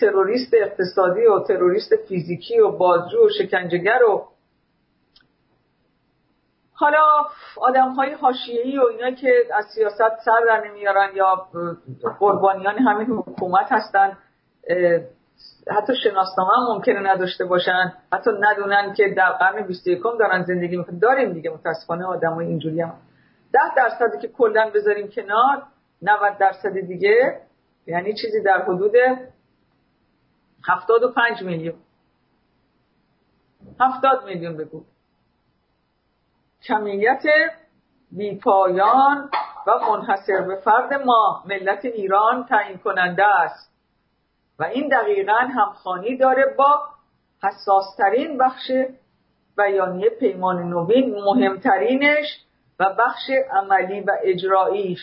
B: تروریست اقتصادی و تروریست فیزیکی و بازجو و شکنجهگر و حالا آدم های حاشیه‌ای و اینا که از سیاست سر در نمیارن یا قربانیان همین حکومت هستن حتی شناسنامه هم ممکنه نداشته باشن حتی ندونن که در قرن 21 دارن زندگی می‌کنن. داریم دیگه متاسفانه آدم های اینجوری هم. ده درصدی که کلا بذاریم کنار 90 درصد دیگه یعنی چیزی در حدود 75 میلیون. 70 میلیون بگو. کمیت بیپایان و منحصر به فرد ما ملت ایران تعیین کننده است. و این دقیقا همخانی داره با حساسترین بخش بیانیه پیمان نوین مهمترینش و بخش عملی و اجراییش.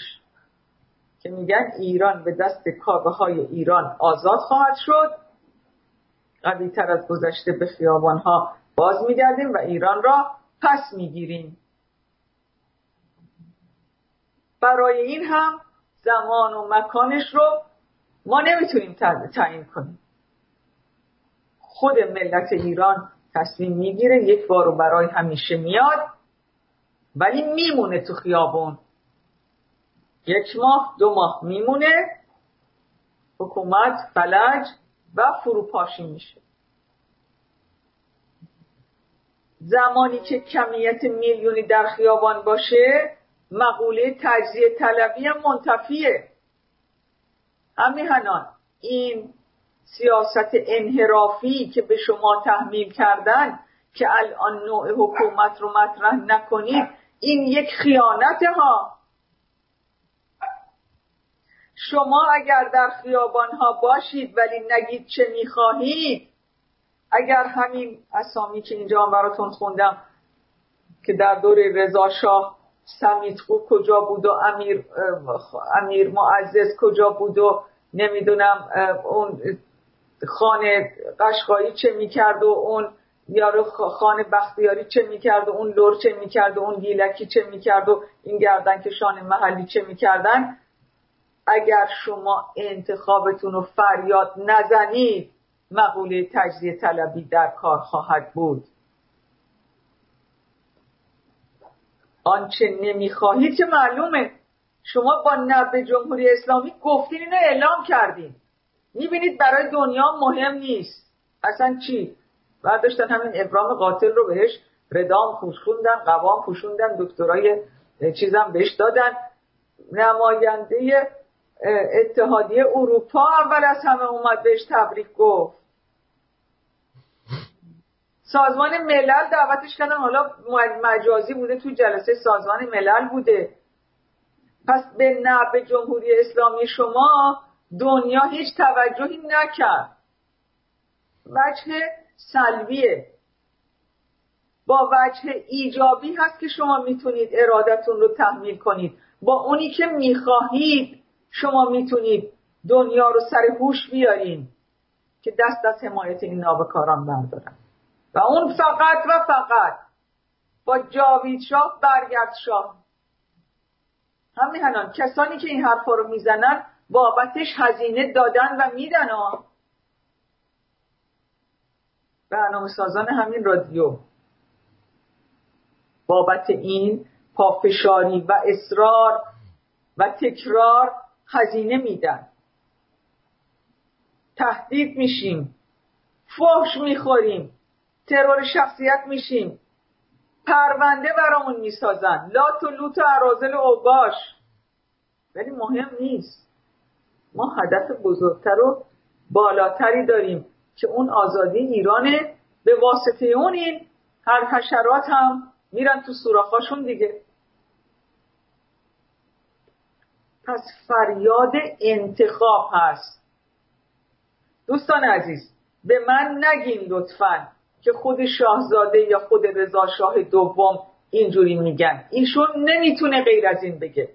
B: که میگن ایران به دست کابه های ایران آزاد خواهد شد. قوی تر از گذشته به خیابان ها باز میگردیم و ایران را پس می‌گیریم. برای این هم زمان و مکانش رو ما نمی‌تونیم تعیین کنیم. خود ملت ایران تصمیم می‌گیره یک بار و برای همیشه میاد ولی میمونه تو خیابون. یک ماه دو ماه میمونه. حکومت فلج و فروپاشی میشه. زمانی که کمیت میلیونی در خیابان باشه مقوله تجزیه طلبی هم منتفیه. همیهنان این سیاست انحرافی که به شما تحمیل کردن که الان نوع حکومت رو مطرح نکنید این یک خیانت ها. شما اگر در خیابان ها باشید ولی نگید چه می‌خواهید اگر همین اسامی که اینجا براتون خوندم که در دور رضا شاه سمیتقو کجا بود و امیر امیر معزز کجا بود و نمی‌دونم اون خانه قشقایی چه می‌کرد و اون یارو خانه بختیاری چه می‌کرد و اون لور چه می‌کرد و اون گیلکی چه می‌کرد و این گردن کشان محلی چه می‌کردن. اگر شما انتخابتون رو فریاد نزنید مقوله تجزیه طلبی در کار خواهد بود. آنچه نمی‌خواهید که معلومه. شما با نبه جمهوری اسلامی گفتین اینو اعلام کردین. می‌بینید برای دنیا مهم نیست. اصلا چی؟ برداشتن همین ابرام قاتل رو بهش ردام پوشوندن قوام پوشوندن دکترای چیزم بهش دادن. نماینده اتحادیه اروپا اول از همه اومد بهش تبریک گفت. سازمان ملل دعوتش کردن. حالا مجازی بوده تو جلسه سازمان ملل بوده. پس به نب جمهوری اسلامی شما دنیا هیچ توجهی نکرد. وجه سلبیه. با وجه ایجابی هست که شما می‌تونید ارادتون رو تحمیل کنید. با اونی که می‌خواهید شما می‌تونید دنیا رو سر هوش بیارین که دست از حمایت این نابکاران بردارن. و اون فقط و فقط با جاوید شاه برگرد شاه. هنان کسانی که این حرفا رو می‌زنن بابتش هزینه دادن و میدن ها. برنامه سازان همین رادیو. بابت این پافشاری و اصرار و تکرار هزینه میدن. تهدید میشیم. فحش می‌خوریم. ترور شخصیت میشیم. پرونده برامون می‌سازن. لات و لوت و عرازل اوباش. ولی مهم نیست. ما هدف بزرگتر و بالاتری داریم که اون آزادی ایرانه. به واسطه اون این هر حشرات هم میرن تو سوراخاشون دیگه. پس فریاد انتخاب هست. دوستان عزیز به من نگین لطفا که خود شاهزاده یا خود رضا شاه دوم اینجوری میگن. ایشون نمی‌تونه غیر از این بگه.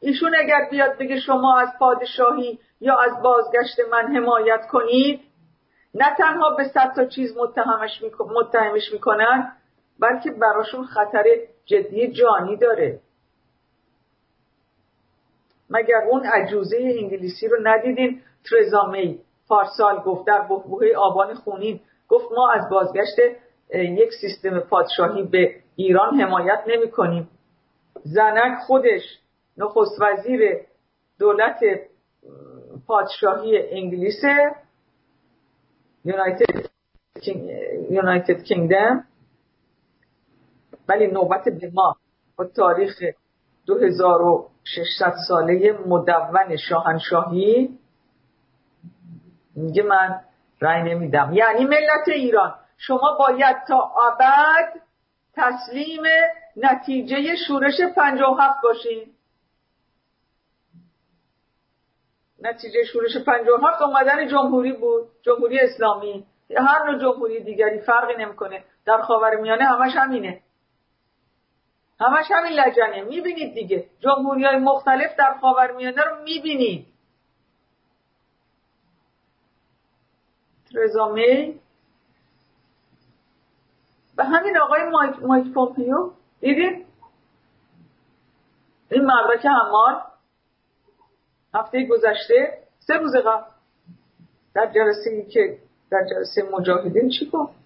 B: ایشون اگر بیاد بگه شما از پادشاهی یا از بازگشت من حمایت کنید نه تنها به صد تا چیز متهمش, می‌کنن بلکه براشون خطر جدی جانی داره. مگر اون عجوزه انگلیسی رو ندیدین؟ ترزامی پارسال گفت در بحبوه آبان خونین گفت ما از بازگشت یک سیستم پادشاهی به ایران حمایت نمی کنیم زنک خودش نخست وزیر دولت پادشاهی انگلیس یونایتد کینگدم. ولی نوبت به ما با تاریخ 2600 ساله مدون شاهنشاهی میگه من رأی نمیدم. یعنی ملت ایران. شما باید تا ابد تسلیم نتیجه شورش 57 باشین. نتیجه شورش 57 اومدن جمهوری بود. جمهوری اسلامی. هر نوع جمهوری دیگری فرقی نمی‌کنه. در خاورمیانه همش همینه. همش همین لجنه. می‌بینید دیگه. جمهوری های مختلف در خاورمیانه رو می‌بینید. رزامه و همین آقای مایک, مایک پومپیو. دیدید این مدرک همال هفته گذشته. سه روز قبل. در جلسه که در جلسه مجاهدین چی گفت؟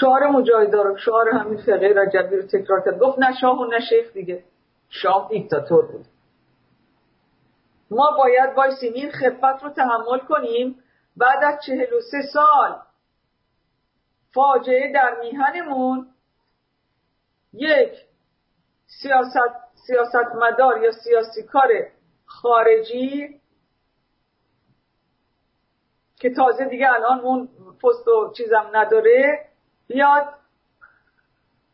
B: شعار مجاهده رو شعار همین فقه رجبی رو تکرار کرد. گفت نه شاه و نه شیخ دیگه. شاه دیکتاتور بود. ما باید بایستیم این خفت رو تحمل کنیم. بعد از چهل و سه سال فاجعه در میهنمون یک سیاست سیاست مدار یا سیاسی کار خارجی که تازه دیگه الان اون پست و چیزم نداره بیاد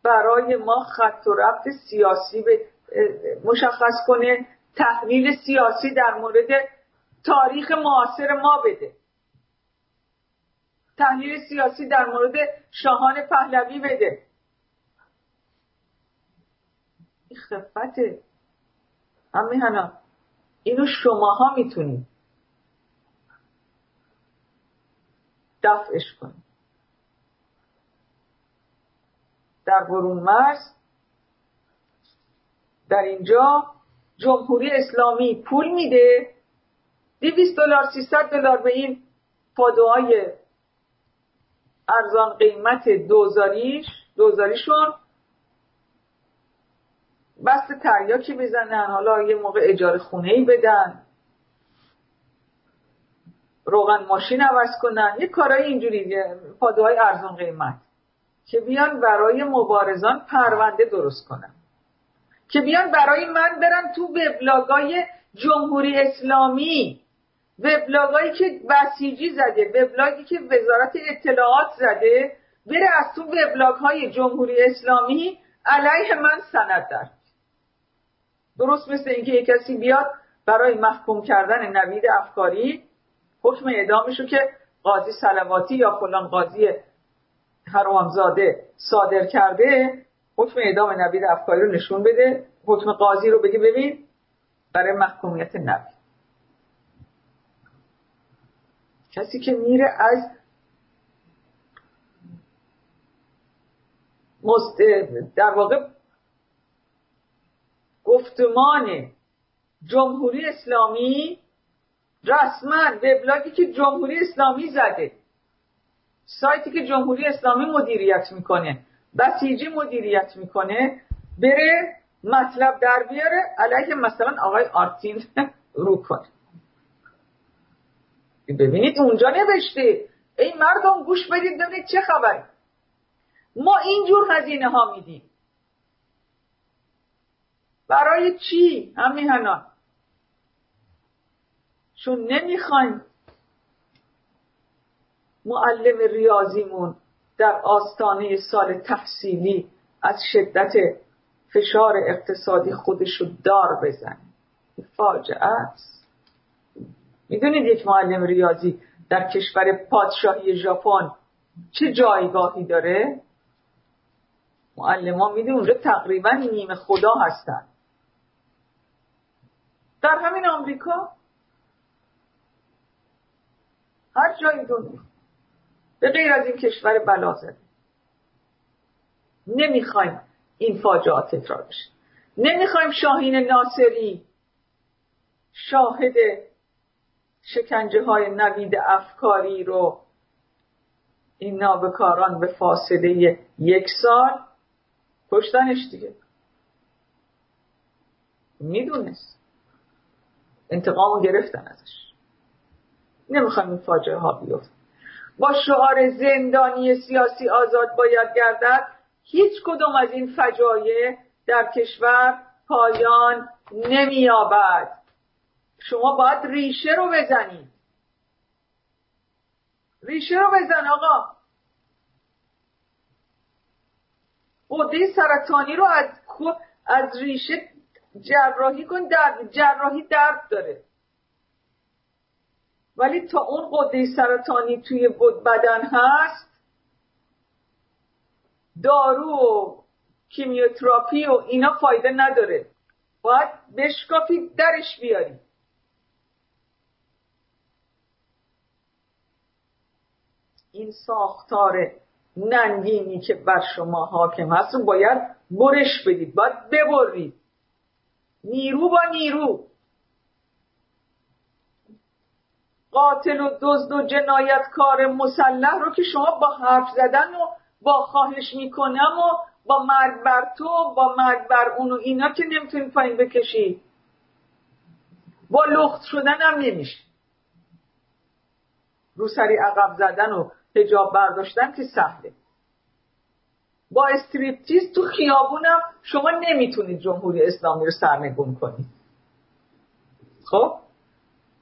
B: برای ما خط و رفت سیاسی به مشخص کنه تحلیل سیاسی در مورد تاریخ معاصر ما بده. تحلیل سیاسی در مورد شاهان پهلوی بده. این خفته هم اینو شماها می‌تونید. دفعش کنید. در برون مرز در اینجا جمهوری اسلامی پول میده. 200 دلار 300 دلار به این پادوهای ارزان قیمت دوزاریش دوزاریشون. بست تریاکی بزنن حالا یه موقع اجاره خونه ای بدن. روغن ماشین عوض کنن. یه کارهای اینجوری پادوهای ارزان قیمت. که بیان برای مبارزان پرونده درست کنن که بیان برای من برن تو وبلاگای جمهوری اسلامی. وبلاگایی که بسیجی زده وبلاگی که وزارت اطلاعات زده بره از تو وبلاگ های جمهوری اسلامی علیه من سند در درست مثل اینکه یک کسی بیاد برای محکوم کردن نوید افکاری حکم اعدامشو که قاضی سلواتی یا فلان قاضی حرامزاده صادر کرده حکم اعدام نبی افکاری رو نشون بده حکم قاضی رو بگی ببین برای محکومیت نبی. کسی که میره از در واقع گفتمان جمهوری اسلامی رسما وبلاگی که جمهوری اسلامی زده. سایتی که جمهوری اسلامی مدیریت می‌کنه بسیجی مدیریت می‌کنه بره مطلب در بیاره علیه مثلا آقای آرتین رو کنه ببینید اونجا نوشته ای مردم گوش بدید ببینید چه خبری ما اینجور هزینه ها میدیم. برای چی؟ هم میهنان چون نمی‌خوایم معلم ریاضیمون در آستانه سال تحصیلی از شدت فشار اقتصادی خودشو دار بزنه. فاجعه است. می‌دونید یک معلم ریاضی در کشور پادشاهی ژاپن چه جایگاهی داره؟ معلمان می‌دونید اونجا تقریبا نیمه خدا هستن. در همین آمریکا هر جایی دنیا به غیر از این کشور بلا زده. نمی‌خوایم این فاجعات تکرار بشه. نمی‌خوایم شاهین ناصری شاهد شکنجه های نوید افکاری رو این نابکاران به فاصله یک سال کشتنش دیگه. می‌دونست. انتقام گرفتن ازش. نمی‌خوایم این فاجعه ها بیفت با شعار زندانی سیاسی آزاد باید گردد هیچ کدوم از این فجایع در کشور پایان نمییابد. شما باید ریشه رو بزنید. ریشه رو بزن آقا. قده سرطانی رو از از ریشه جراحی کن در جراحی درد داره. ولی تا اون قده سرطانی توی بدن هست دارو و کیمیوتراپی و اینا فایده نداره. باید بشکافی درش بیاری. این ساختار ننگینی که بر شما حاکم هست باید برش بدید. باید ببرید. نیرو با نیرو. قاتل و دزد و جنایتکار مسلح رو که شما با حرف زدن و با خواهش می‌کنم و با مرگ بر تو با مرگ بر اون و اینا که نمی‌تونی پایین بکشی. با لخت شدن هم نمیشه. رو سری عقب زدن و هجاب برداشتن که سهله. با استریپتیز تو خیابونم شما نمی‌تونید جمهوری اسلامی رو سرنگون کنید. خب؟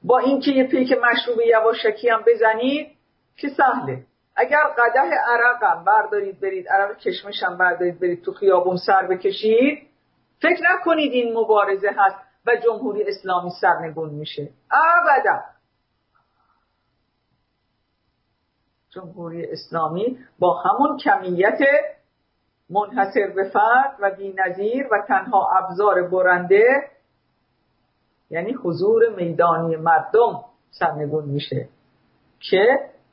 B: با اینکه یه پیک مشروب یواشکی هم بزنید که سهله. اگر قده عرقم بردارید برید عرق کشمش هم بردارید برید تو خیابون سر بکشید فکر نکنید این مبارزه هست و جمهوری اسلامی سرنگون میشه. ابدا. جمهوری اسلامی با همون کمیت منحصر به فرد و بینظیر و تنها ابزار برنده یعنی حضور میدانی مردم سرنگون میشه که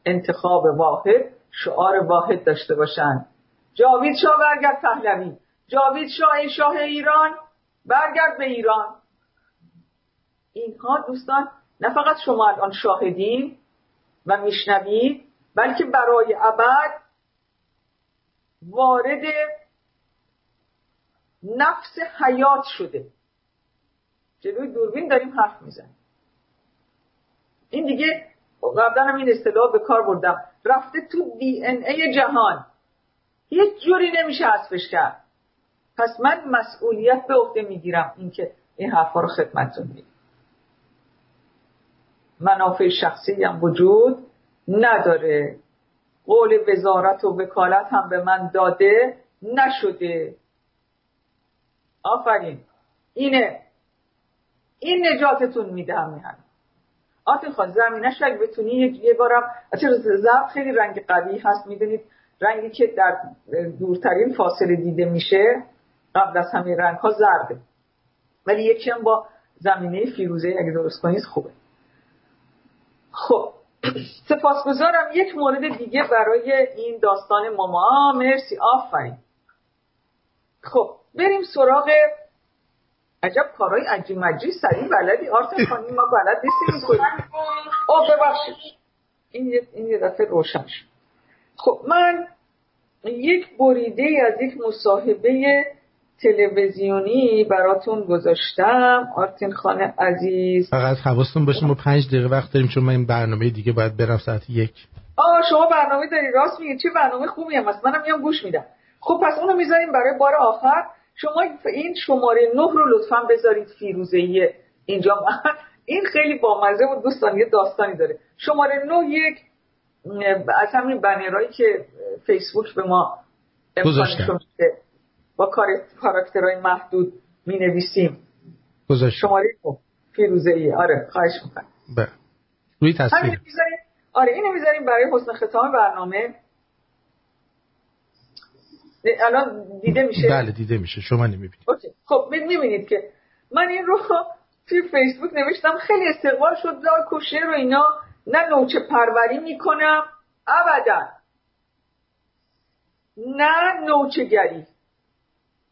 B: انتخاب واحد شعار واحد داشته باشند جاوید شاه برگرد پهلوی. جاوید شاه شاه ایران برگرد به ایران. اینها دوستان نه فقط شما الان شاهدین و میشنوید بلکه برای ابد وارد نفس حیات شده. جلوی دوربین داریم حرف می‌زنیم. این دیگه قبلا هم این اصطلاح به کار بردم. رفته تو دی ان ای جهان. هیچ جوری نمیشه حذفش کرد. پس من مسئولیت به عهده می‌گیرم اینکه این حرفا رو خدمتتون میگم منافع شخصی هم وجود نداره. قول وزارت و وکالت هم به من داده نشده. آفرین. اینه. این نجاتتون میده هم آتین خان زمینش اگه بتونی یه بارم زرد خیلی رنگ قوی هست می‌دونید؟ رنگی که در دورترین فاصله دیده میشه. قبل از همه رنگ ها زرده. ولی یکی هم با زمینه فیروزه اگه درست کنید خوبه. خب. سپاسگزارم. یک مورد دیگه برای این داستان ماما. مرسی. آفرین. خب بریم سراغ عجب کارهای عجیب مجی سریع بلدی. آرت خانیم ما بلد نیستیم. کنیم آه ببخشید. این این یه دفعه روشن شد. خب من یک بریده از یک مصاحبه تلویزیونی براتون گذاشتم. آرتین خان عزیز.
A: فقط حواستون باشه ما پنج دقیقه وقت داریم چون من این برنامه دیگه باید برم ساعت یک.
B: آه شما برنامه داری. راست میگی. چه برنامه خوبی هم هست منم میام گوش میدم. خب پس اونو می‌ذاریم برای بار آخر. شما این شماره نه رو لطفا بذارید فیروزهی اینجا. این خیلی بامزه و دوستان یه داستانی داره. شماره نه یک از همین بنرهایی که فیسبوک به ما
A: گذاشتن.
B: با کاراکترهای محدود می نویسیم شماره فیروزه ای آره خواهش می‌کنم.
A: بله. روی تصویر.
B: آره اینو می‌ذاریم برای حسن ختام برنامه. الان دیده میشه؟
A: بله دیده میشه. شما نمی‌بینید.
B: خب می‌بینید که من این رو توی فیسبوک نوشتم خیلی استقبال شد لا کوشه رو اینا. نه نوچه پروری می‌کنم ابدا. نه نوچه گری.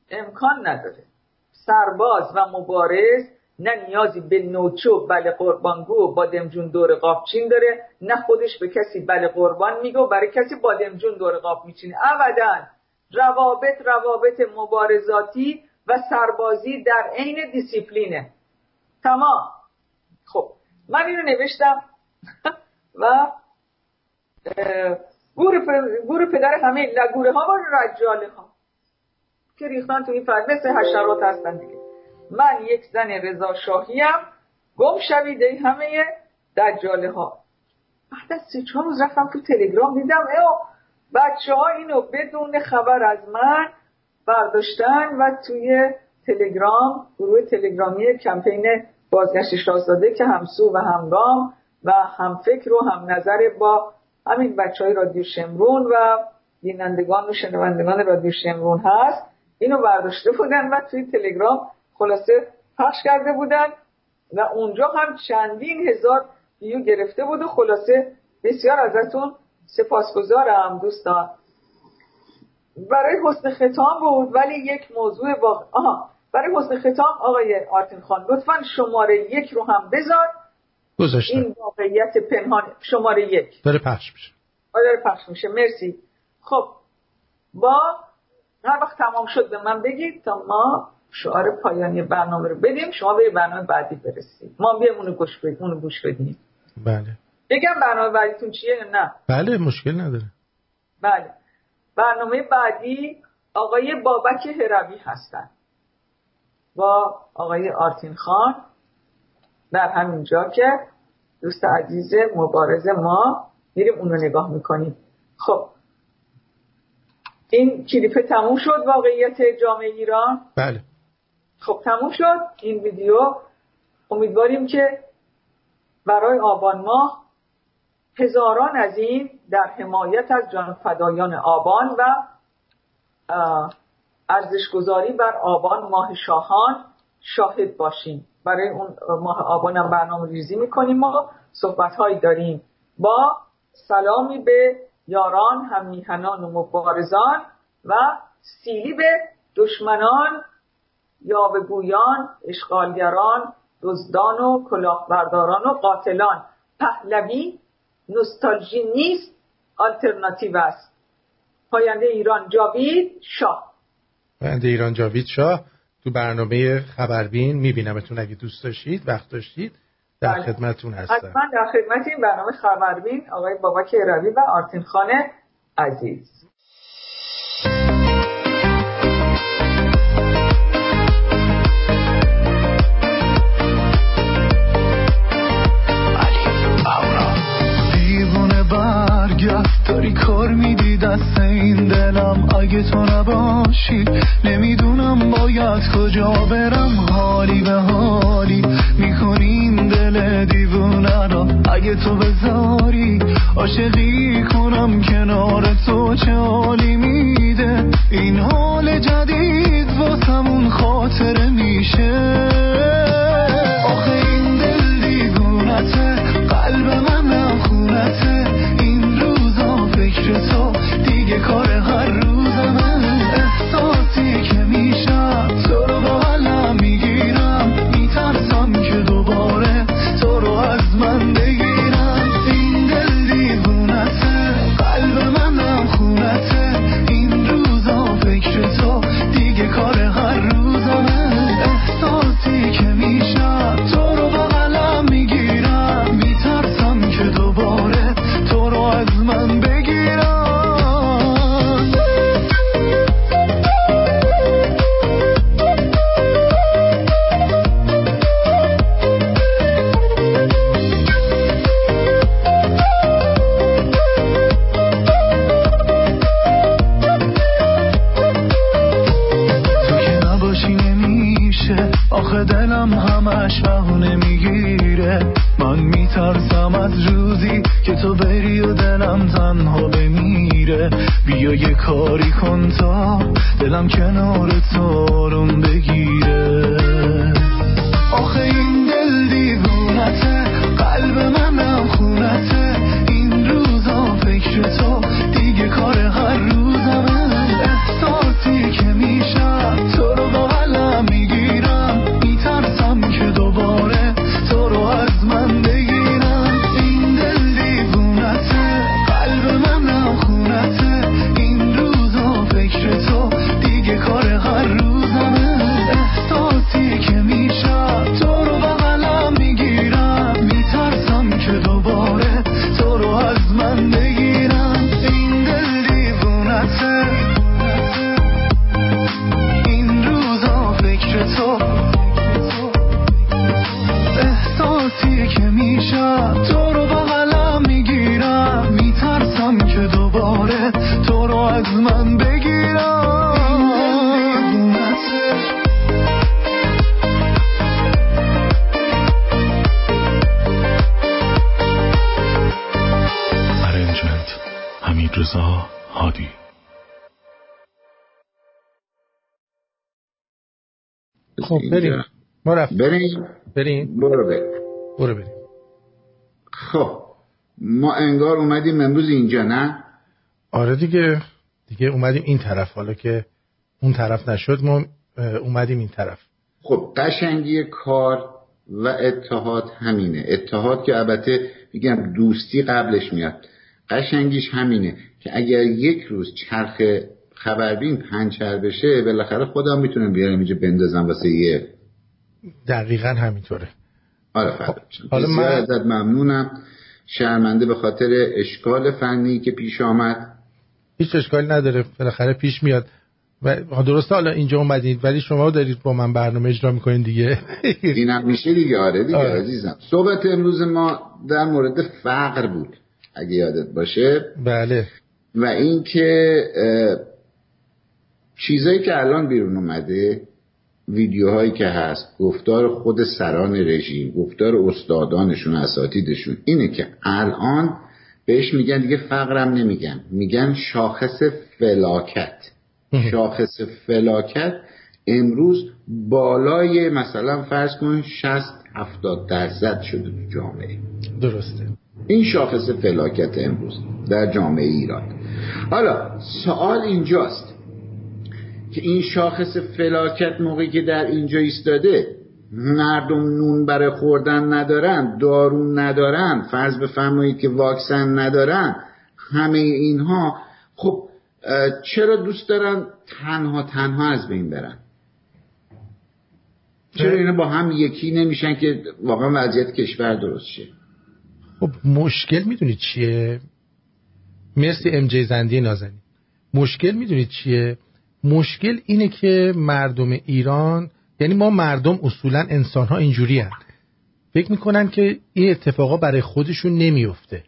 B: امکان نداره. سرباز و مبارز نه نیازی به نوچو بله قربانگو و بادمجون دور قابچین داره نه خودش به کسی بله قربان میگه و برای کسی بادمجون دور قاب میچینه. ابدا. روابط روابط مبارزاتی و سربازی در عین دیسیپلینه. تمام. خب من اینو نوشتم و گور, پدر همه لگوره ها و رجاله ها که ریختن تو این فرد مثل حشرات هستن دیگه. من یک زن رضا شاهیم گم شوید ای همه دجاله ها. بعد از سه چهار روز رفتم تو تلگرام دیدم ایو بچه ها اینو بدون خبر از من برداشتن و توی تلگرام گروه تلگرامی کمپین بازگشت شاهزاده که همسو و همگام و هم فکر و هم نظر با همین بچه های رادیو شمرون و بینندگان و شنوندگان رادیو شمرون هست. اینو برداشته بودن و توی تلگرام خلاصه پخش کرده بودن و اونجا هم چندین هزار ویو گرفته بود و خلاصه بسیار ازتون سپاسگزارم دوستان. برای حسن ختام بود ولی یک موضوع با آها. برای حسن ختام آقای آرتین خان لطفا شماره یک رو هم بذار.
A: گذاشتم.
B: این واقعیت پنهان شماره یک.
A: داره پخش میشه.
B: داره پخش میشه. مرسی. خب با هر وقت تمام شد به من بگید تا ما شعار پایانی برنامه رو بدیم. شما به برنامه بعدی برسید. ما بدیم. اونو گوش بدیم.
A: بله.
B: بگم برنامه بعدیتون چیه؟ نه.
A: بله مشکل نداره.
B: بله. برنامه بعدی آقای بابک هروی هستن. با آقای آرتین خان در همین جا که دوست عزیز مبارز ما میریم اونو نگاه می‌کنیم. خب. این کلیپ تموم شد واقعیت جامعه ایران؟
A: بله.
B: خب تموم شد این ویدیو. امیدواریم که برای آبان ماه هزاران از این در حمایت از جان فدایان آبان و ارزشگذاری بر آبان ماه شاهان شاهد باشیم. برای اون ماه آبان هم برنامه ریزی می‌کنیم ما صحبت هایی داریم. با سلامی به یاران هم میهنان و مبارزان و سیلی به دشمنان یا به گویان اشغالگران دزدان و کلاهبرداران و قاتلان. پهلوی نوستالژی نیست آلترناتیو است. پاینده ایران جاوید شاه.
A: پاینده ایران جاوید شاه. تو برنامه خبربین میبینمتون اگه دوست داشتید وقت داشتید در بله. خدمتون هستم.
B: حتما در خدمت این برنامه خبربین آقای بابک روی و آرتین خانه عزیز.
D: دست این دلم اگه تو نباشی نمی‌دونم باید کجا برم. حالی به حالی می‌کنیم دل دیوونه را. اگه تو بذاری عاشقی کنم. کنار تو چه حالی میده؟ این حال جدید واسمون خاطره میشه.
A: بریم. ما رفت
E: بریم.
A: بریم.
E: برو بریم.
A: برو بریم.
E: خب. ما انگار اومدیم امروز اینجا نه؟
A: آره دیگه. دیگه اومدیم این طرف. حالا که اون طرف نشد ما اومدیم این طرف.
E: خب قشنگی کار و اتحاد همینه. اتحاد که البته میگم دوستی قبلش میاد. قشنگیش همینه که اگر یک روز چرخ خبربین پنچر بشه بالاخره خودم می‌تونم بیارم اینجا بندازم واسه یه.
A: دقیقا همینطوره.
E: آره فرد
A: حالا من-
E: ازت ممنونم. شرمنده به خاطر اشکال فنی که پیش آمد.
A: هیچ اشکالی نداره بالاخره پیش میاد. و درسته حالا اینجا اومدید ولی شما دارید با من برنامه اجرا می‌کنین دیگه.
E: اینم میشه دیگه. آره دیگه
A: آره.
E: عزیزم. صحبت امروز ما در مورد فقر بود اگه یادت باشه.
A: بله.
E: و اینکه چیزایی که الان بیرون اومده ویدیوهایی که هست گفتار خود سران رژیم گفتار استادانشون اساتیدشون اینه که الان بهش میگن دیگه فقرم نمیگن. میگن شاخص فلاکت. شاخص فلاکت امروز بالای مثلا فرض کن 60 70 درصد شده تو جامعه.
A: درسته.
E: این شاخص فلاکت امروز در جامعه ایران. حالا سوال اینجاست. که این شاخص فلاکت موقعی که در اینجا ایستاده مردم نون برای خوردن ندارن دارون ندارن فرض بفرمایید که واکسن ندارن همه اینها. خب چرا دوست دارن تنها تنها از بین برن؟ چرا اینا با هم یکی نمیشن که واقعا وضعیت کشور درست شه؟
A: خب مشکل می‌دونید چیه؟ مرسی ام جی زندی نازنین. مشکل می‌دونید چیه؟ مشکل اینه که مردم ایران یعنی ما مردم اصولا انسان ها اینجوری هن. فکر می‌کنن که این اتفاقا برای خودشون نمیفته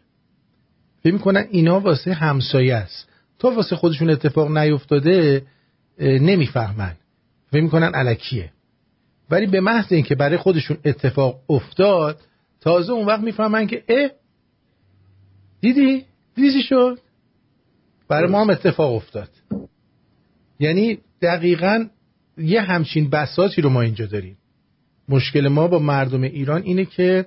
A: فکر می‌کنن اینا واسه همسایه است. تا واسه خودشون اتفاق نیفتاده نمی‌فهمن. فکر می‌کنن علکیه. ولی به محض اینکه برای خودشون اتفاق افتاد تازه اون وقت می‌فهمن که اه دیدی؟ دیدی شد؟ برای ما هم اتفاق افتاد. یعنی دقیقا یه همچین بساتی رو ما اینجا داریم. مشکل ما با مردم ایران اینه که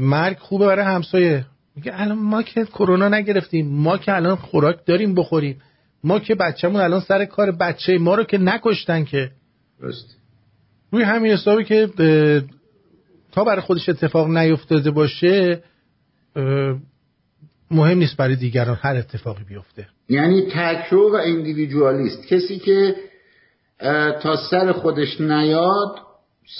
A: مرگ خوبه برای همسایه. میگه الان ما که کرونا نگرفتیم ما که الان خوراک داریم بخوریم ما که بچهمون الان سر کار بچه ما رو که نکشتن که.
E: درست
A: روی همین حسابی که تا برای خودش اتفاق نیفتاده باشه مهم نیست برای دیگران هر اتفاقی بیفته.
E: یعنی تکرو و اندیویدوالیست کسی که تا سر خودش نیاد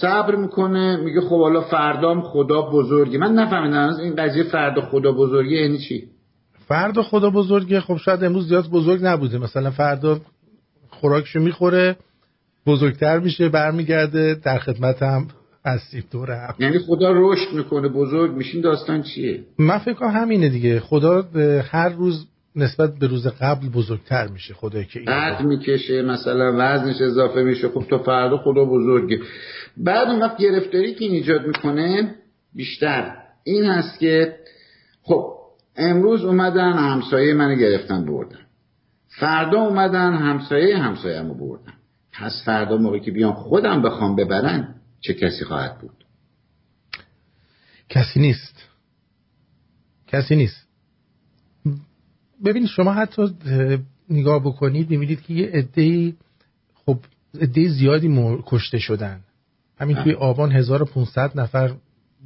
E: صبر می‌کنه میگه خب حالا فردام خدا بزرگی من نفهمیدم این قضیه فردا خدا بزرگی یعنی چی؟
A: فردا خدا بزرگی خب شاید امروز زیاد بزرگ نبوده. مثلا فردا خوراکشو می‌خوره بزرگتر میشه برمیگرده در خدمت هم هستیم هم
E: یعنی خدا رشد می‌کنه بزرگ میشین داستان چیه؟
A: من فکر کنم همینه دیگه. خدا هر روز نسبت به روز قبل بزرگتر میشه خدایی که
E: قد می‌کشه مثلا وزنش اضافه میشه. خب تو فردا خدا بزرگه. بعد اون وقت گرفتاری که ایجاد می‌کنه بیشتر این هست که خب امروز اومدن همسایه منو گرفتن بردن. فردا اومدن همسایه همسایه همو بردن. پس فردا موقعی که بیان خودم بخوام ببرن چه کسی خواهد بود؟
A: کسی نیست. کسی نیست. ببینید شما حتی نگاه بکنید می‌بینید که یه عده خب عده زیادی کشته شدن. همین توی آبان 1500 نفر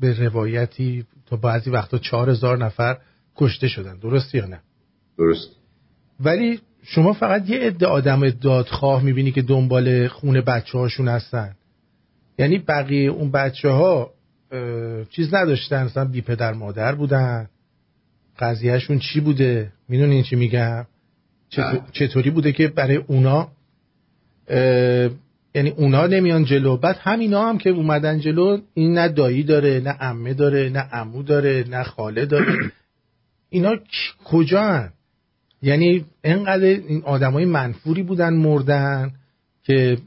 A: به روایتی تا بعضی وقتا 4000 نفر کشته شدن. درست یا نه؟
E: درست.
A: ولی شما فقط یه عده آدم دادخواه می‌بینی که دنبال خونه بچه هاشون هستن. یعنی بقیه اون بچه ها چیز نداشتن. مثلا بی پدر مادر بودن. قضیهشون چی بوده؟ می‌دونین چی میگم؟ چطوری بوده که برای اونا یعنی اونا نمیان جلو؟ بعد همینا هم که اومدن جلو این نه دایی داره نه امه داره نه امو داره نه خاله داره. اینا کجا هن؟ یعنی انقدر این آدمای منفوری بودن مردن که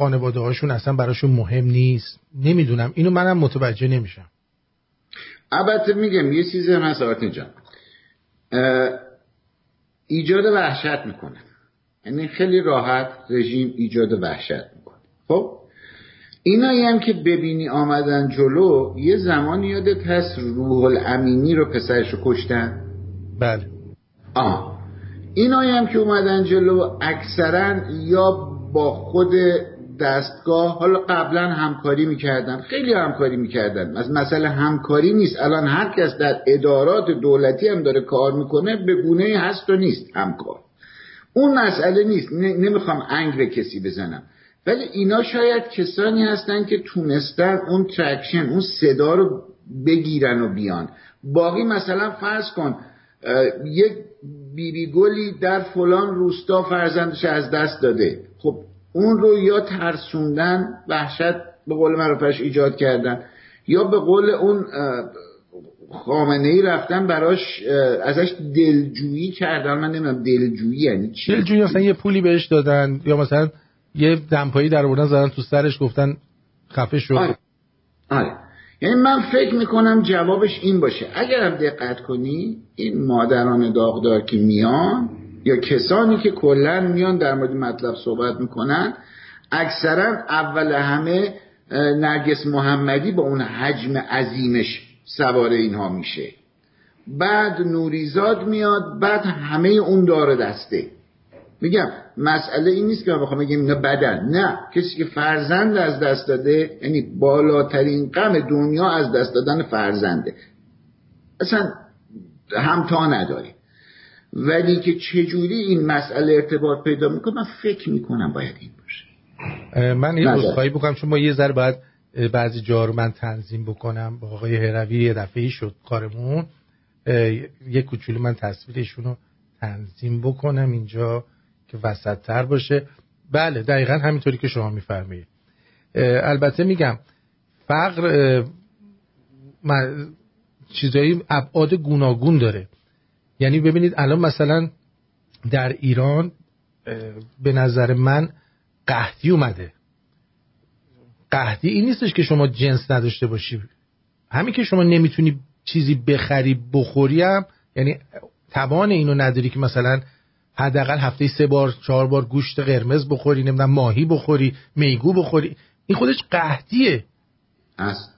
A: خانواده هاشون اصلا براشون مهم نیست. نمی‌دونم. اینو منم متوجه نمیشم.
E: البته میگم یه چیزی هم هست جان ایجاد وحشت می‌کنه. یعنی خیلی راحت رژیم ایجاد وحشت می‌کنه. خب؟ اینایی هم که ببینی آمدن جلو یه زمانی یادت هست روح الامینی رو پسرش رو کشتن؟
A: بله.
E: آه. اینایی هم که اومدن جلو اکثرا یا با خود دستگاه حالا قبلا همکاری می‌کردن. خیلی همکاری می‌کردن. مثلا همکاری نیست. الان هر کس در ادارات دولتی هم داره کار می‌کنه به گونه هست و نیست همکار. اون مسئله نیست. نمی‌خوام انگ به کسی بزنم. ولی اینا شاید کسانی هستن که تونستن اون ترکشن اون صدا رو بگیرن و بیان. باقی مثلا فرض کن یک بیبی گلی در فلان روستا فرزندش از دست داده. خب اون رو یا ترسوندن وحشت به قول معروفش ایجاد کردن یا به قول اون خامنه ای رفتن براش ازش دلجویی کردن من نمی‌دونم دلجویی یعنی چی
A: دلجویی مثلا یه پولی بهش دادن یا مثلا یه دمپایی در آوردن زدن تو سرش گفتن خفه شد
E: آره. آره. یعنی من فکر می‌کنم جوابش این باشه اگرم دقت کنی این مادران داغدار که میان یا کسانی که کلا میان در مورد مطلب صحبت می‌کنن اکثرا اول همه نرگس محمدی با اون حجم عظیمش سوار اینها میشه. بعد نوریزاد میاد بعد همه اون داره دسته. میگم مسئله این نیست که من بخوام بگم اینا بدن نه. کسی که فرزند از دست داده یعنی بالاترین غم دنیا از دست دادن فرزنده. اصلا همتا نداریم. ولی که چجوری این مسئله ارتباط پیدا می‌کنه من فکر می‌کنم باید این باشه.
A: من یه عذرخواهی بکنم. چون ما یه ذره باید بعضی جا رو من تنظیم بکنم. با آقای هروی یه دفعه شد کارمون. یه کوچولو من تصویرشون رو تنظیم بکنم اینجا که وسط تر باشه. بله دقیقا همینطوری که شما میفرمایید. البته میگم فقر چیزایی ابعاد گوناگون داره. یعنی ببینید الان مثلا در ایران به نظر من قهدی اومده. قهدی این نیستش که شما جنس نداشته باشی. همین که شما نمی‌تونی چیزی بخری بخوری هم یعنی توان اینو نداری که مثلا حداقل هفته سه بار چهار بار گوشت قرمز بخوری نمی‌دونم ماهی بخوری میگو بخوری. این خودش قهدیه
E: هست.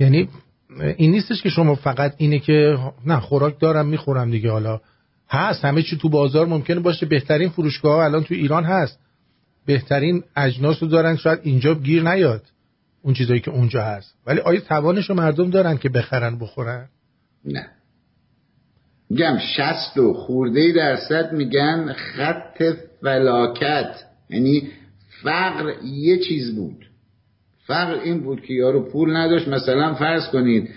A: یعنی این نیستش که شما فقط اینه که نه خوراک دارم می‌خورم دیگه. حالا هست همه چی تو بازار ممکنه باشه. بهترین فروشگاه الان تو ایران هست. بهترین اجناس رو دارن شاید اینجا گیر نیاد اون چیزایی که اونجا هست. ولی آیا توانش رو مردم دارن که بخرن بخورن؟
E: نه. میگم شست و خورده درصد میگن خط فلاکت. یعنی فقر یه چیز بود. فقر این بود که یارو پول نداشت. مثلا فرض کنید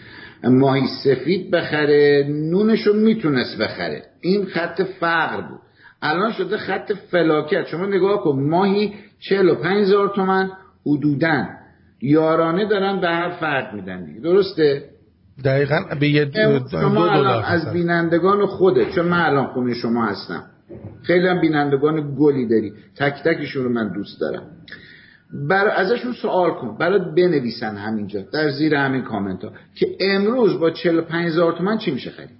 E: ماهی سفید بخره نونشو می‌تونست بخره. این خط فقر بود. الان شده خط فلاکت. شما نگاه کن ماهی چهل و پنج هزار تومن حدودن یارانه دارن به هر فرد میدن دیگه. درسته؟
A: دقیقا به یه دو,
E: شما الان از بینندگان خوده چون من الان خونه شما هستم. خیلی هم بینندگان گلی داری. تک تکشون رو من دوست دارم. بر ازشون سوال کن برات بنویسن همینجا در زیر همین کامنت ها که امروز با 45 هزار تومن چی میشه خرید؟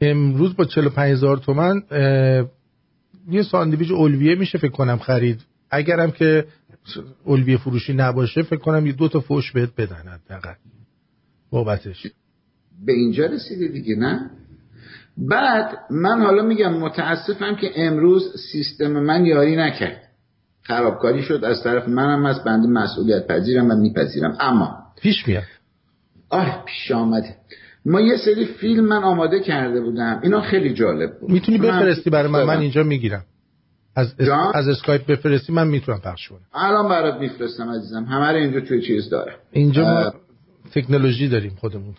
A: امروز با 45 هزار تومن یه ساندویچ اولویه میشه فکر کنم خرید. اگرم که اولویه فروشی نباشه فکر کنم یه دو تا فوش بهت بدن حداقل. بابتش.
E: به اینجا رسیده دیگه نه؟ بعد من حالا میگم متاسفم که امروز سیستم من یاری نکرد. خرابکاری شد. از طرف منم از بنده مسئولیت پذیرم و میپذیرم. اما
A: پیش میاد.
E: آه پیش آمده. ما یه سری فیلم من آماده کرده بودم. اینا خیلی جالب بود.
A: می‌تونی بفرستی برای من؟ من اینجا می‌گیرم. از اس... از اسکایپ بفرستی من می‌تونم پخش کنم.
E: الان برات میفرستم عزیزم. همه رو اینجا توی چیز داره.
A: اینجا ما تکنولوژی داریم خودمون.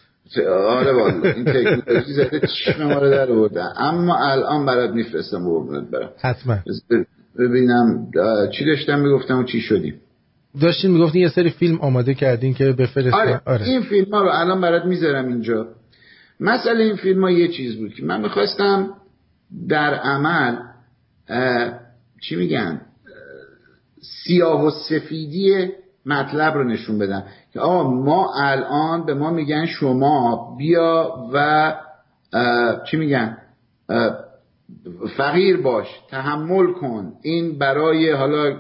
E: آره والا. این تکنولوژی زده چشم ما رو در اما الان برات میفرستم قربونت برم.
A: حتما.
E: ببینم چی داشتم می‌گفتم و چی شدیم.
A: داشتین می‌گفتین یه سری فیلم آماده کردین که بفرستن.
E: آره. آره. این فیلم ها رو الان برات می‌ذارم اینجا. مسئله این فیلم ها یه چیز بود که من می‌خواستم در عمل چی میگن؟ سیاه و سفیدی مطلب رو نشون بدم. که آقا ما الان به ما میگن شما بیا و چی میگن؟ فقیر باش تحمل کن. این برای حالا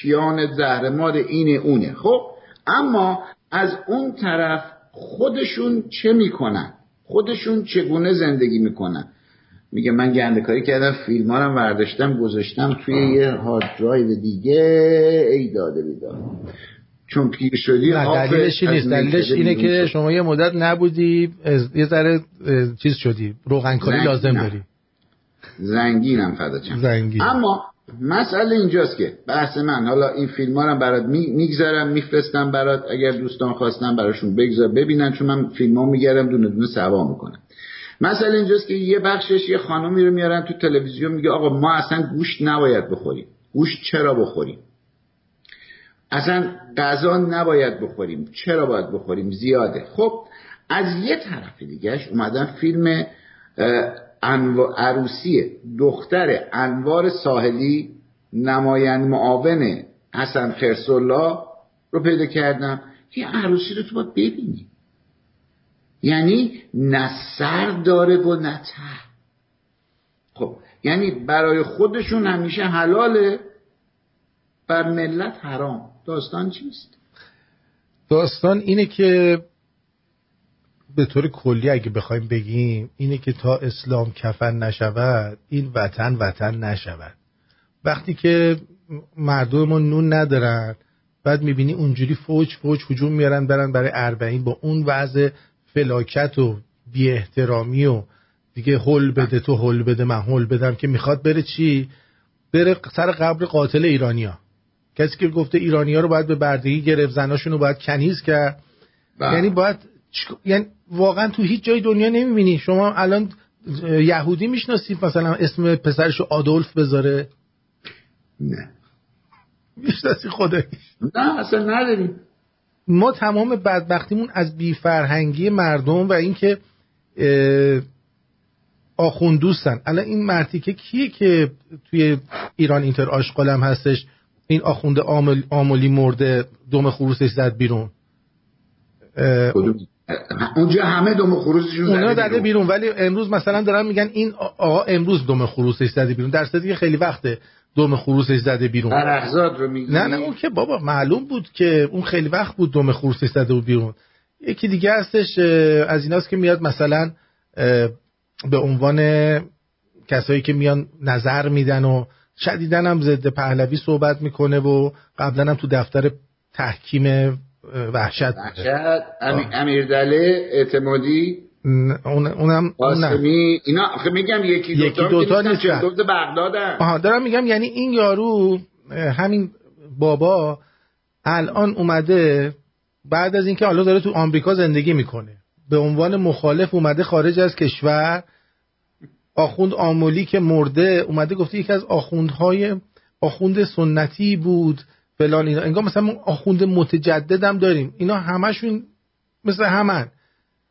E: کیان زهرمار این اونه. خب اما از اون طرف خودشون چه می‌کنن؟ خودشون چگونه زندگی می‌کنن؟ میگه من گنده کاری کردم فیلم هم برداشتم گذاشتم توی یه هارد درایو دیگه. ای داده بیدار چون پیر شدی
A: دلیلش نیست. دلیلش اینه که شما یه مدت نبودی یه ذره چیز شدی. روغنکاری لازم داری.
E: زنگینم فدا
A: زنگین.
E: اما مسئله اینجاست که بحث من حالا این فیلم ها رو برات می‌گذارم میفرستم برات اگر دوستان خواستن براشون بگذار ببینن چون من فیلم ها میگردم دونه دونه سوا می‌کنم. مسئله اینجاست که یه بخشش یه خانمی رو میارن تو تلویزیون میگه آقا ما اصلا گوشت نباید بخوریم. گوشت چرا بخوریم؟ اصلا غذا نباید بخوریم. چرا باید بخوریم؟ زیاده. خب از یه طرف دیگهش اومدن فیلم عروسی دختر انوار ساحلی نمایند معاون حسن خرسولا رو پیدا کردم. یه عروسی رو تو باید ببینی. یعنی نه سر داره و نه ته. خب یعنی برای خودشون همیشه حلاله بر ملت حرام. داستان چیست
A: داستان اینه که به طور کلی اگه بخوایم بگیم اینه که تا اسلام کفن نشود این وطن وطن نشود. وقتی که مردم ما نون ندارن بعد می‌بینی اونجوری فوج فوج هجوم میارن برن برای اربعین با اون وضع فلاکت و بی احترامی و دیگه هل بده تو هل بده من هل بدم که می‌خواد بره چی؟ بره سر قبر قاتل ایرانیا کسی که گفته ایرانیا رو باید به بردگی گرفت زناشون رو باید کنیز کرد. بله. یعنی باید یعنی واقعا تو هیچ جای دنیا نمی‌بینی. شما الان یهودی می‌شناسید مثلا اسم پسرشو آدولف بذاره؟
E: نه.
A: می‌شناسی خودش
E: نه اصلا نداریم.
A: ما تمام بدبختیمون از بیفرهنگی مردم و اینکه آخوند دوستن الان این مرتیکه کیه که توی ایران اینتر آشقالم هستش این آخوند آمل آملی مرده دم خروسش زد بیرون؟
E: اونجا همه دم خروسشون
A: اونا زده بیرون. ولی امروز مثلا دارن میگن این آقا امروز دم خروسش زده بیرون. در که خیلی وقته دم خروسش زده بیرون.
E: برحزاد رو میگی؟
A: نه نه اون که بابا معلوم بود که اون خیلی وقت بود دم خروسش زده بود بیرون. یکی دیگه هستش از ایناست که میاد مثلا به عنوان کسایی که میان نظر میدن و شدیدن هم ضد پهلوی صحبت می‌کنه و قبلا هم تو دفتر تحکیم وحشت
E: وحشت. امیر دله اعتمادی؟
A: اون اونم
E: قاسمی؟ اینا آخه میگم یکی دوتا
A: یکی دوتا نیست.
E: بغدادن.
A: آها دارم میگم یعنی این یارو همین بابا الان اومده بعد از اینکه حالا داره تو آمریکا زندگی می‌کنه. به عنوان مخالف اومده خارج از کشور آخوند آمولی که مرده اومده گفته یکی از آخوندهای آخوند سنتی بود. فلان اینا. انگار مثلا آخوند متجدد داریم. اینا همشون مثل همن.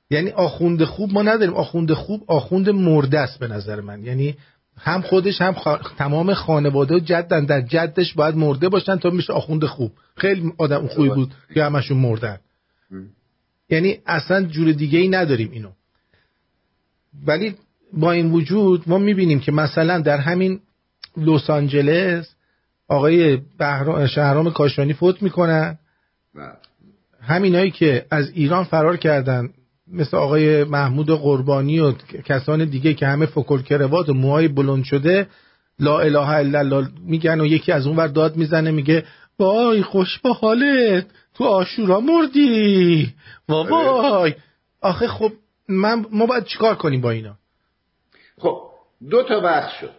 A: یعنی آخوند خوب ما نداریم. آخوند خوب آخوند مرده است به نظر من. یعنی هم خودش هم تمام خانواده و جدن. در جدش باید مرده باشن تا میشه آخوند خوب. خیلی آدم خوبی بود که همشون مردن. یعنی اصلا جور دیگه ای نداریم اینو. ولی با این وجود ما می‌بینیم که مثلا در همین لس آنجلس آقای شهرام کاشانی فوت می‌کنن. همینایی که از ایران فرار کردن مثل آقای محمود قربانی و کسان دیگه که همه فکل کروات و موهای بلند شده لا اله الا الله میگن و یکی از اون ور داد می‌زنه میگه وای خوش با حالت تو آشورا مردی. وای. آخه خب من ما باید چیکار کنیم با اینا؟
E: خب دو تا بخش شد.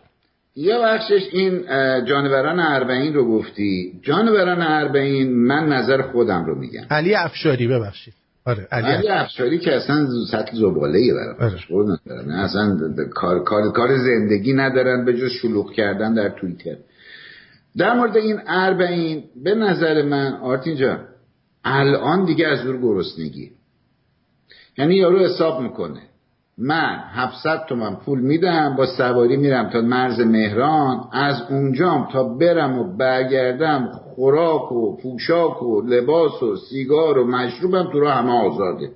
E: یه بخشش این جانوران اربعین رو گفتی. جانوران اربعین من نظر خودم رو میگم.
A: علی افشاری ببخشید. آره
E: علی, علی افشاری. که اصلا سطح زباله ای آره. اصلا کار, کار, کار زندگی ندارن به جز شلوغ کردن در توییتر در مورد این اربعین به نظر من آرتین جان الان دیگه از دور گرسنگی. یعنی یارو حساب می‌کنه. من 700 تومن پول میدم با سواری میرم تا مرز مهران. از اونجام تا برم و برگردم خوراک و پوشاک و لباس و سیگار و مشروبم تو رو همه آزاده.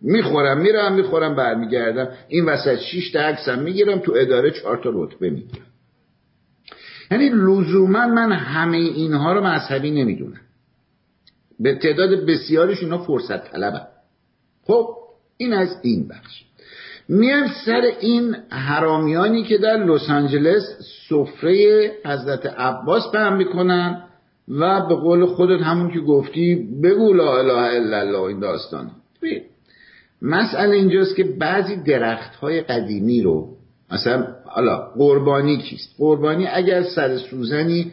E: می‌خورم میرم می‌خورم برمیگردم. این وسط 6 تا عکسم می‌گیرم تو اداره 4 تا رتبه می‌گیرم. یعنی لزوما من همه اینها رو مذهبی نمی‌دونم. به تعداد بسیارش اینا فرصت طلبم. خب این از این بخش. میان سر این حرامیانی که در لس آنجلس سفره حضرت عباس پهم می‌کنن و به قول خودت همون که گفتی بگو لا اله الا الله این داستان. مسئله اینجاست که بعضی درخت های قدیمی رو مثلا حالا قربانی کیست قربانی اگر سر سوزنی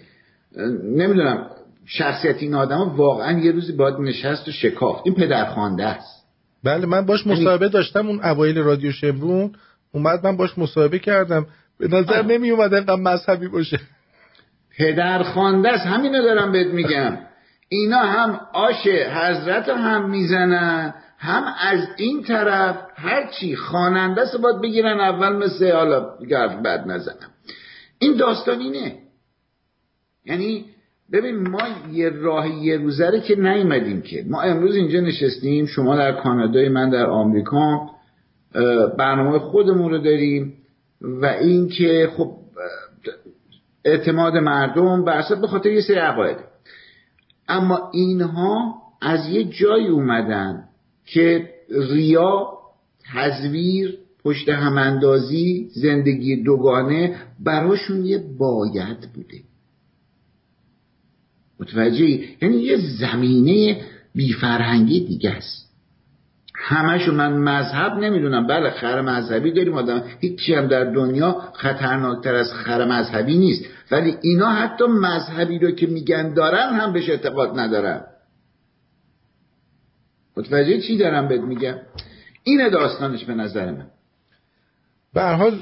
E: نمی‌دونم شخصیت این آدم واقعا یه روزی باید نشست و شکافت. این پدرخوانده است.
A: بله من باش یعنی مصاحبه داشتم اون اوایل رادیو شمرون اومد من باش مصاحبه کردم. به نظر نمی اومد انقدر مذهبی باشه.
E: پدر خانده است همینو دارم بهت میگم. اینا هم آش حضرت هم می‌زنن هم از این طرف هرچی خواننده است باید بگیرن اول مثل حالا گرف بد نزنم. این داستان اینه. یعنی ببین ما یه راه یه روزه که نیومدیم که. ما امروز اینجا نشستیم شما در کانادای من در آمریکا برنامه خودمون رو داریم و اینکه خب اعتماد مردم بر به خاطر یه سری عقاید. اما اینها از یه جایی اومدن که ریا تزویر پشت هماندازی زندگی دوگانه براشون یه باید بوده. متوجه یعنی یه زمینه بیفرهنگی دیگه است. همشو من مذهب نمی‌دونم. بله خر مذهبی داریم آدم. هیچی هم در دنیا خطرناکتر از خر مذهبی نیست. ولی اینا حتی مذهبی رو که میگن دارن هم بهش اعتقاد ندارن. متوجه چی دارم بهت میگم؟ اینه داستانش به نظر من.
A: به حال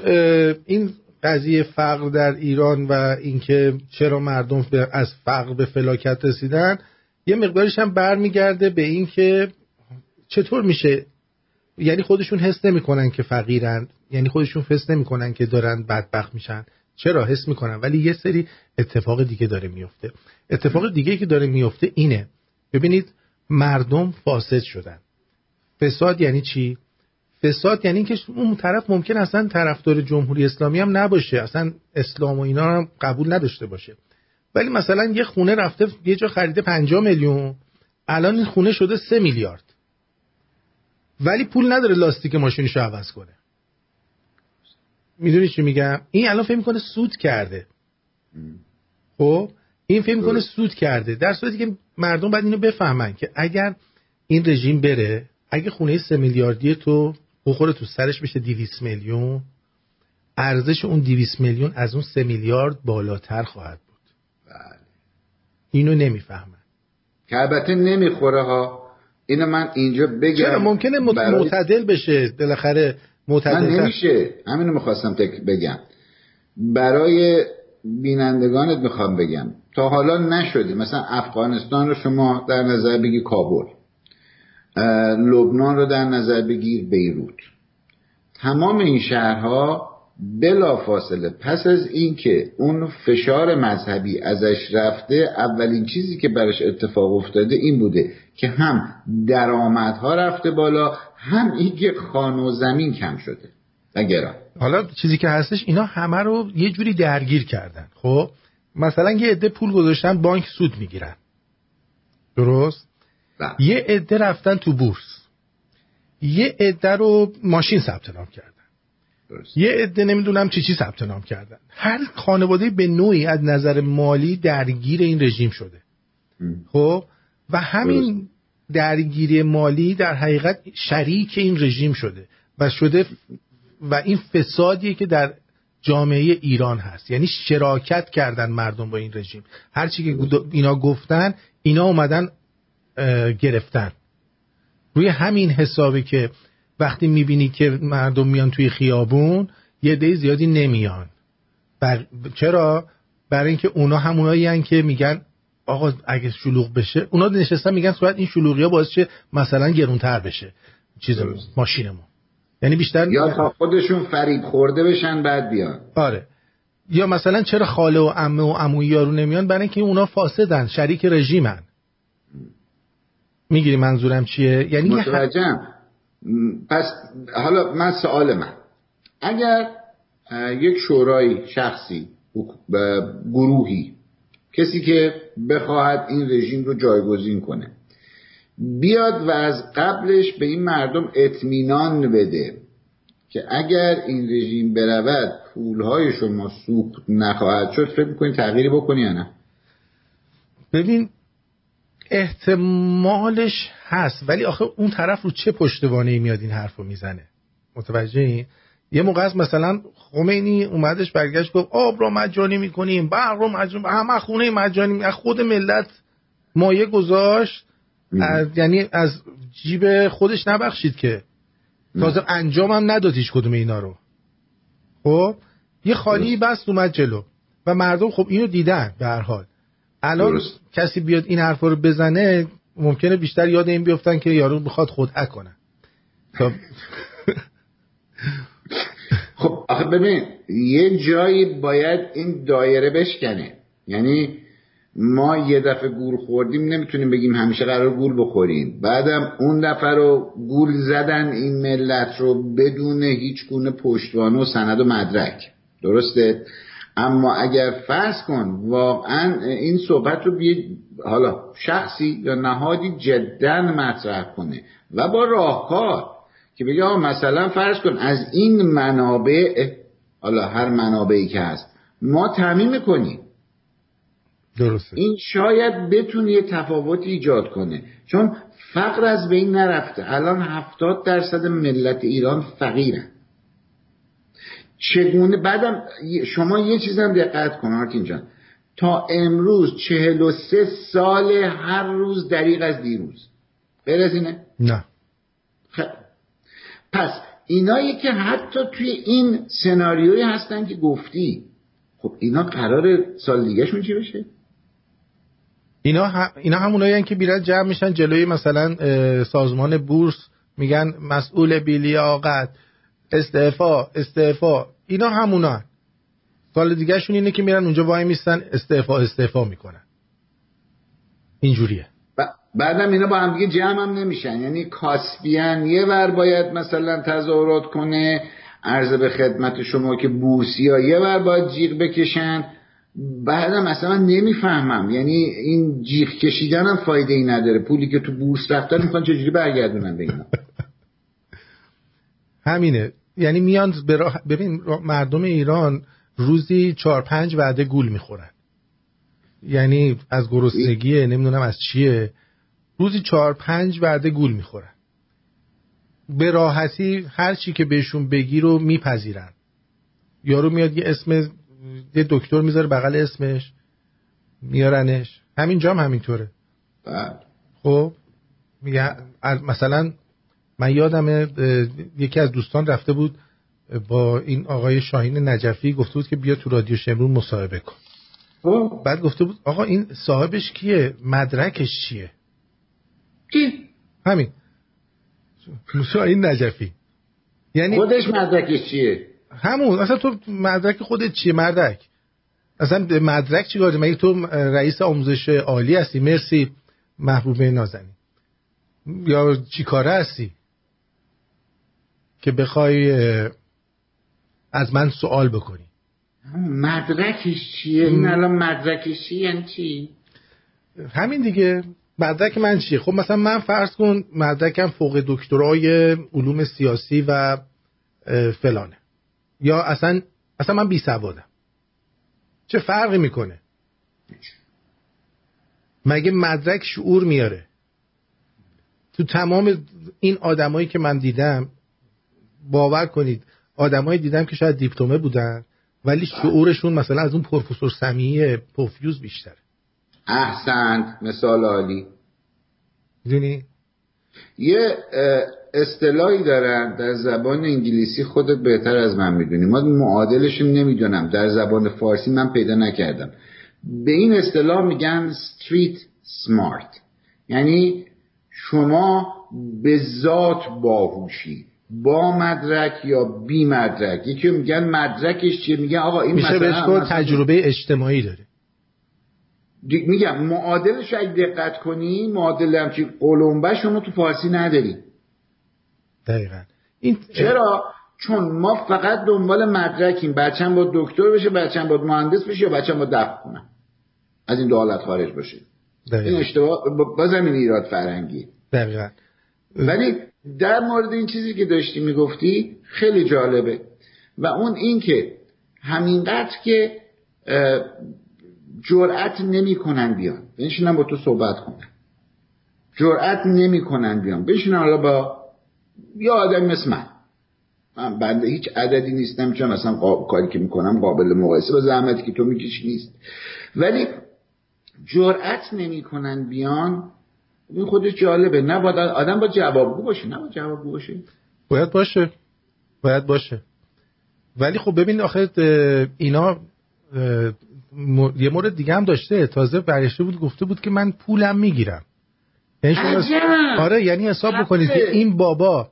A: این قضیه فقر در ایران و اینکه چرا مردم از فقر به فلاکت رسیدن یه مقدارش هم برمیگرده به اینکه چطور میشه؟ یعنی خودشون حس نمی‌کنن که فقیرن یعنی خودشون فس نمی‌کنن که دارن بدبخت میشن. چرا؟ حس می‌کنن. ولی یه سری اتفاق دیگه داره میفته اتفاق دیگه که داره میفته اینه. ببینید مردم فاسد شدن. فساد یعنی چی؟ فساد یعنی که اون طرف ممکن اصلا طرفدار جمهوری اسلامی هم نباشه. اصلا اسلام و اینا هم قبول نداشته باشه. ولی مثلا یه خونه رفته یه جا خریده 50 میلیون الان این خونه شده 3 میلیارد. ولی پول نداره لاستیک ماشینشو عوض کنه. می‌دونی چی میگم؟ این الان فکر می‌کنه سود کرده. خب؟ این فکر می‌کنه سود کرده. در صورتی که مردم باید اینو بفهمن که اگر این رژیم بره اگه خونه سه میلیاردی تو بخوره تو سرش بشه 200 میلیون. ارزش اون 200 میلیون از اون سه میلیارد بالاتر خواهد بود.
E: بله.
A: اینو نمی‌فهمن.
E: که البته نمی‌خوره ها. اینو من اینجا بگم.
A: چرا؟ ممکنه مت-
E: برای-
A: معتدل بشه. بالاخره معتدل
E: نمیشه. همینو می‌خواستم تک بگم. برای بینندگانت می‌خوام بگم. تا حالا نشده مثلا افغانستان رو شما در نظر بگی کابل. لبنان رو در نظر بگیر بیروت. تمام این شهرها بلا فاصله پس از اینکه اون فشار مذهبی ازش رفته اولین چیزی که براش اتفاق افتاده این بوده که هم درآمدها رفته بالا هم اینکه خان و زمین کم شده. و گران
A: حالا چیزی که هستش اینا همه رو یه جوری درگیر کردن. خب مثلا یه عده پول گذاشتن بانک سود می‌گیرن. درست؟
E: بله.
A: یه عده رفتن تو بورس. یه عده رو ماشین ثبت نام کردن.
E: درست.
A: یه عده نمی‌دونم چی چی ثبت نام کردن. هر خانواده به نوعی از نظر مالی درگیر این رژیم شده. خب؟ و همین درگیری مالی در حقیقت شریک این رژیم شده. و شده و این فسادیه که در جامعه ایران هست. یعنی شراکت کردن مردم با این رژیم. هرچی که اینا گفتن اینا اومدن گرفتن. روی همین حسابی که وقتی می‌بینی که مردم میان توی خیابون یه دی زیادی نمیان. بر... چرا؟ برای اینکه اونا همونایی که میگن آقا اگه شلوغ بشه اونا نشستن میگن شاید این شلوغی ها باعث شه مثلا گرونتر بشه.
E: درست.
A: ماشینمون. یعنی بیشتر
E: یا تا خودشون فریب خورده بشن بعد بیان.
A: آره. یا مثلا چرا خاله و عمه و عمویی یارو نمیان؟ برای اینکه اونا فاسدن شریک رژیمن. می‌گیری منظورم چیه؟ یعنی
E: متوجهم. پس حالا من سوال من. اگر یک شورای شخصی گروهی کسی که بخواهد این رژیم رو جایگزین کنه بیاد و از قبلش به این مردم اطمینان بده که اگر این رژیم برود پولهای شما سوخت نخواهد شد فکر می‌کنی تغییری بکنی یا نه؟
A: ببین احتمالش هست ولی آخه اون طرف رو چه پشتوانه میاد این حرف رو می‌زنه؟ متوجه یه موقع است مثلا خمینی اومدش برگشت گفت آب رو مجانی می‌کنیم برق رو مجانی همه خونه مجانی از خود ملت مایه گذاشت از یعنی از جیب خودش نبخشید که. تازه انجام هم نداد هیچ کدوم اینا رو. خب؟ یه خالی بست اومد جلو. و مردم خب اینو دیدن به هر حال. الان
E: درست.
A: کسی بیاد این حرفا رو بزنه ممکنه بیشتر یاد این بیفتن که یارو بخواد خودعه کنه. خب.
E: خب آخه ببین یه جایی باید این دایره بشکنه. یعنی ما یه دفعه گول خوردیم نمی‌تونیم بگیم همیشه قرار گول بخوریم. بعدم اون دفعه رو گول زدن این ملت رو بدون هیچ گونه پشتوانه و سند و مدرک. درسته؟ اما اگر فرض کن واقعا این صحبت رو بیه حالا شخصی یا نهادی جدا مطرح کنه و با راهکار که بگه مثلا فرض کن از این منابع حالا هر منابعی که هست ما تعمین می‌کنیم.
A: درسته.
E: این شاید بتونه یه تفاوتی ایجاد کنه. چون فقر از بین نرفته. الان هفتاد درصد ملت ایران فقیرن. چگونه بعدم شما یه چیز هم دقت کن آرتین جان. تا امروز چهل و سه سال هر روز دریغ از دیروز. غیر از اینه
A: نه.
E: خب. پس اینایی که حتی توی این سناریویی هستن که گفتی خب اینا قرار سال دیگهشون چی بشه؟
A: اینا هم اینا همونایی که بیرن جمع میشن جلوی مثلا سازمان بورس میگن مسئول بیلیاقت استعفا استعفا. اینا همونا سال دیگهشون اینه که میرن اونجا وای میستن استعفا استعفا می‌کنن. اینجوریه.
E: بعدم اینا با هم دیگه جمع هم نمیشن. یعنی کاسبیان یه ور باید مثلا تظاهرات کنه عرض به خدمت شما که بورسی ها یه ور باید جیغ بکشن. بعدم اصلا من نمی‌فهمم. یعنی این جیغ کشیدن هم فایده ای نداره. پولی که تو بورس رفتن می‌خوان چجوری برگردونن به اینا؟
A: همینه. یعنی میان ببین مردم ایران روزی چهار پنج وعده گول می‌خورن. یعنی از گرسنگیه نمی‌دونم از چیه روزی چهار پنج وعده گول می‌خورن. به راحتی هر چی که بهشون بگی رو میپذیرن. یارو میاد یه اسم یه دکتر می‌ذاره بغل اسمش میارنش. همین جام همینطوره.
E: بله.
A: خب میگه مثلا من یادم یکی از دوستان رفته بود با این آقای شاهین نجفی گفته بود که بیا تو رادیو شمرون مصاحبه کن.
E: خب.
A: بعد گفته بود آقا این صاحبش کیه؟ مدرکش چیه؟
E: کی؟
A: همین. شاهین نجفی.
E: یعنی خودش مدرکش چیه؟
A: همون. اصلا تو مدرک خودت چیه مدرک؟ اصلا مدرک چی گاده مگه تو رئیس آموزش عالی هستی؟ مرسی. محبوبه نازنی یا چی کاره هستی؟ که بخوای از من سوال بکنی.
E: مدرکش چیه؟ این الان مدرکش چیه یعنی چی؟
A: همین دیگه. مدرک من چیه؟ خب مثلا من فرض کن مدرکم فوق دکترای علوم سیاسی و فلانه. یا اصلا اصلا من بی سوادم چه فرقی می‌کنه؟ مگه مدرک شعور میاره؟ تو تمام این آدمایی که من دیدم باور کنید. آدمایی دیدم که شاید دیپلمه بودن ولی شعورشون مثلا از اون پروفسور سمیه پوفیوز بیشتر
E: احسنت مثال عالی.
A: دونی
E: یه اصطلاحی دارن در زبان انگلیسی خودت بهتر از من می‌دونی. ما معادلشون نمی‌دونم. در زبان فارسی من پیدا نکردم. به این اصطلاح میگن street smart. یعنی شما به ذات باهوشی. با مدرک یا بی مدرک؟ یکی میگن مدرکش چیه؟ میگن آقا این
A: میشه بهش تجربه اجتماعی داره.
E: میگم معادلش اگه دقت کنی معادل همچی قلمبه شما تو فارسی نداری.
A: دقیقا.
E: این چرا؟ چون ما فقط دنبال مدرکیم. بچم با دکتر بشه بچم با مهندس بشه یا بچم با دفع کنم از این دو حالت خارج باشه. دقیقا. این اشتباه بازم این ایراد فرنگی
A: دقیقا.
E: ولی در مورد این چیزی که داشتی می‌گفتی خیلی جالبه. و اون این که همینقدر که جرأت نمی‌کنن بیان. بنشینن با تو صحبت کنن جرأت نمی‌کنن بیان. بنشینن حالا با یا آدم مثل من. من بنده هیچ عددی نیستم چون اصلا کاری که می‌کنم قابل مقایسه با زحمتی که تو می‌کشی نیست. ولی جرأت نمی‌کنن بیان این خودش جالبه. نه باید آدم با جوابگو باشه نه با جوابگو باشه.
A: باید باشه. باید باشه. ولی خب ببین آخه اینا یه مورد دیگه هم داشته. تازه برگشته بود گفته بود که من پولم می‌گیرم. یعنی آره یعنی حساب بکنید که این بابا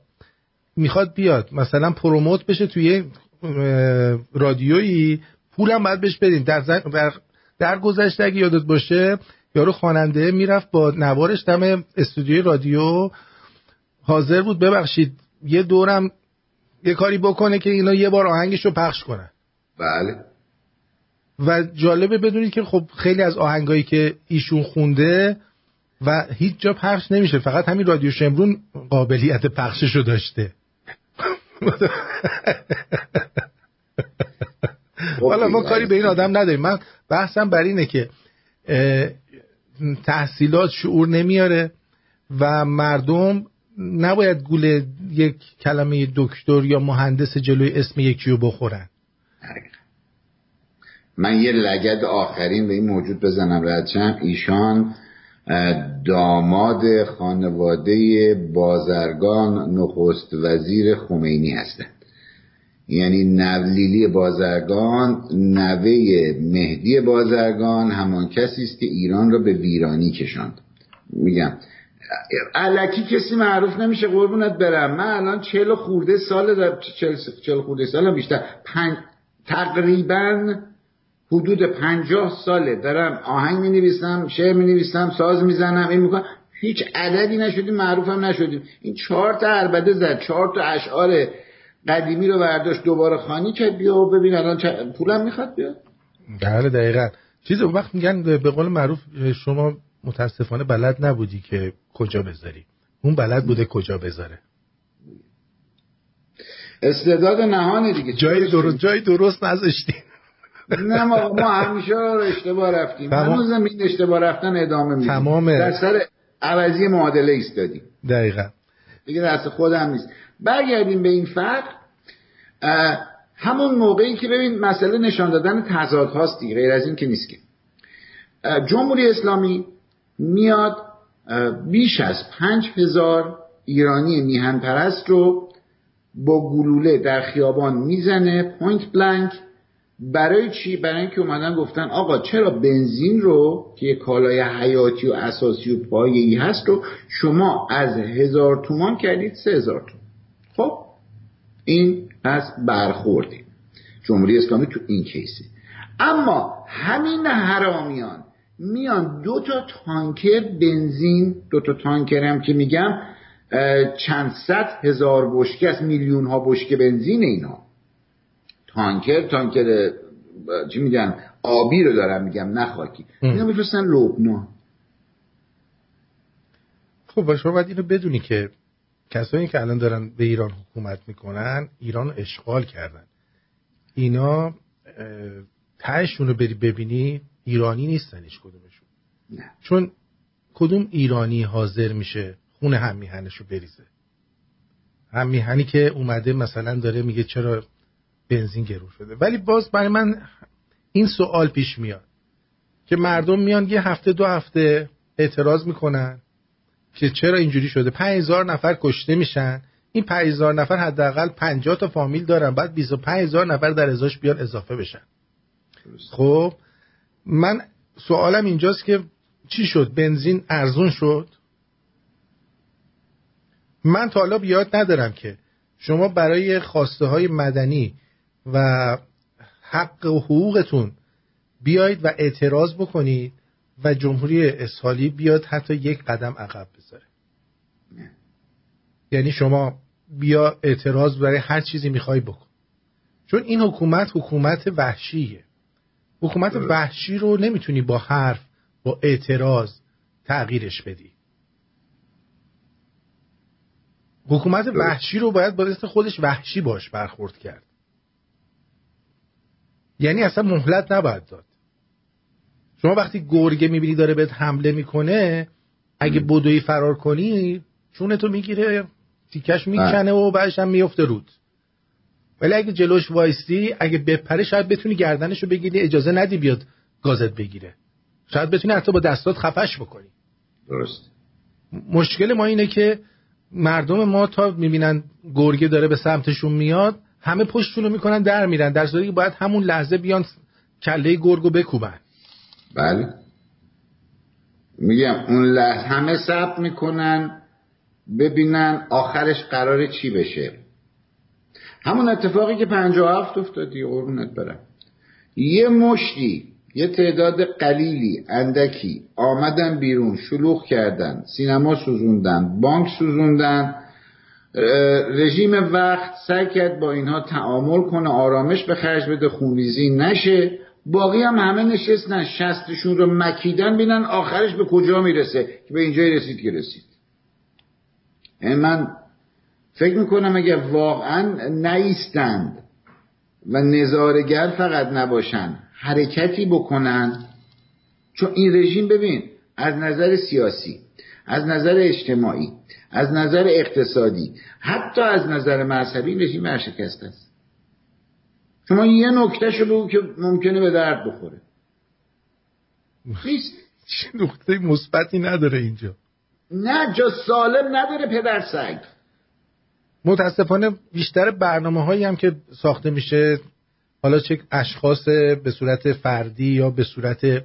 A: می‌خواد بیاد. مثلا پروموت بشه توی رادیویی پولم باید بهش بدین. در, در, در گذشته اگه یادت باشه یارو خواننده می‌رفت با نوارش دم استودیوی رادیو. حاضر بود ببخشید یه دورم یه کاری بکنه که اینا یه بار آهنگش رو پخش کنن.
E: بله.
A: و جالبه بدونید که خب خیلی از آهنگایی که ایشون خونده و هیچ جا پخش نمیشه فقط همین رادیو شمرون قابلیت پخشش رو داشته حالا ما کاری به این آدم نداریم. من بحثم بر اینه که تحصیلات شعور نمیاره و مردم نباید گول یک کلمه دکتر یا مهندس جلوی اسم یکی رو بخورن.
E: من یه لگد آخرین به این موجود بزنم ردشم. ایشان داماد خانواده بازرگان نخست وزیر خمینی هستند یعنی نولیلی بازرگان نوه مهدی بازرگان همان کسی است که ایران را به ویرانی کشاند. میگم علکی کسی معروف نمیشه قربونت برم. من الان چهل خورده سال در چهل خورده سال بیشتر. پنج... تقریبا حدود پنجاه ساله. دارم آهنگ می نویسم شعر می نویسم ساز می‌زنم این می‌کنم. هیچ عددی نشدیم معروفم نشدیم. این چهار تا عربده زد چهار تا اشعار قدیمی رو برداشت دوباره خانی کرد بیا و ببین الان پولم می‌خواد بیا.
A: بله دقیقا. چیز اون وقت میگن به قول معروف شما متاسفانه بلد نبودی که کجا بذاری. اون بلد بوده کجا بذاره.
E: استعداد نهانه دیگه.
A: جای درست جای درست نذاشتی.
E: نه ما, ما همیشه رو اشتباه رفتیم. هنوز این اشتباه رفتن ادامه میدیم
A: تمام
E: در سر عوضی معادله ایستادیم.
A: دقیقا.
E: دیگه دست خودم نیست. برگردیم به این فرق همون موقعی که ببین مسئله نشان دادن تضاد هاست دیگه غیر از این که نیست که. جمهوری اسلامی میاد بیش از پنج هزار ایرانی میهن پرست رو با گلوله در خیابان می‌زنه point blank برای چی؟ برای اینکه اومدن گفتن آقا چرا بنزین رو که یه کالای حیاتی و اساسی و پایه‌ای هست رو شما از هزار تومان کردید سه هزار تومان. خب این از برخوردی جمهوری اسلامی تو این کیسی اما همین حرامیان میان دو تا تانکر بنزین دو تا تانکر هم که میگم چند صد هزار بشکه از میلیون ها بشکه بنزین اینا. تانکر تانکر چی میگن آبی رو دارم میگم نه خاکی. اینا میفرستن لبنان.
A: خب شما باید اینو بدونی که کسایی که الان دارن به ایران حکومت می‌کنن ایران اشغال کردن. اینا تهشون رو بری ببینی ایرانی نیستن هیچ کدومشون.
E: نه.
A: چون کدوم ایرانی حاضر میشه خون هم میهنش رو بریزه؟ هم میهنی که اومده مثلا داره میگه چرا بنزین گرون شده. ولی باز برای من این سوال پیش میاد که مردم میان یه هفته دو هفته اعتراض می‌کنن. که چرا اینجوری شده؟ 5000 نفر کشته میشن. این 5000 نفر حداقل 50 تا فامیل دارن. بعد 25000 نفر در ازاش بیان اضافه بشن. خب من سوالم اینجاست که چی شد؟ بنزین ارزون شد؟ من تا حالا بیاد ندارم که شما برای خواسته های مدنی و حق و حقوقتون بیایید و اعتراض بکنید و جمهوری اسحالی بیاد حتی یک قدم عقب بذاره. یعنی شما بیا اعتراض برای هر چیزی می‌خوای بکن. چون این حکومت حکومت وحشیه. حکومت وحشی رو نمی‌تونی با حرف با اعتراض تغییرش بدی. حکومت وحشی رو باید با خودش وحشی باش برخورد کرد. یعنی اصلا مهلت نباید داد. شما وقتی گرگه می‌بینی داره بهت حمله می‌کنه اگه بدوی فرار کنی چونتو می‌گیره تیکش می‌کنه و بعدش هم میفته رود. ولی اگه جلوش وایستی اگه بپره شاید بتونی گردنشو بگیری اجازه ندی بیاد گازت بگیره. شاید بتونی حتی با دستات خفش بکنی.
E: درست.
A: مشکل ما اینه که مردم ما تا می‌بینن گرگه داره به سمتشون میاد همه پشتونو می‌کنن در میرن. در صورتی که باید همون لحظه بیان کله گرگو بکوبن.
E: بله. میگم اون لحظه همه ثبت می‌کنن ببینن آخرش قرار چی بشه. همون اتفاقی که هفت افتادی قربونت برم. یه مشتی یه تعداد قلیلی اندکی آمدن بیرون شلوغ کردن سینما سوزوندن بانک سوزوندن. رژیم وقت سعی کرد با اینها تعامل کنه آرامش به خرج بده خونریزی نشه. باقی هم همه نشستن. شستشون رو مکیدن بینن آخرش به کجا می‌رسه که به اینجای رسید که رسید. یعنی من فکر می‌کنم اگر واقعا نیستند و نظارگر فقط نباشن حرکتی بکنن. چون این رژیم ببین از نظر سیاسی از نظر اجتماعی از نظر اقتصادی حتی از نظر مذهبی رژیم ورشکست است. شما یه نکته شو بگو که ممکنه به درد بخوره.
A: نیست. نقطه مثبتی نداره اینجا؟
E: نه جا سالم نداره پدر سگ.
A: متاسفانه بیشتر برنامه هایی هم که ساخته میشه حالا چه اشخاص به صورت فردی یا به صورت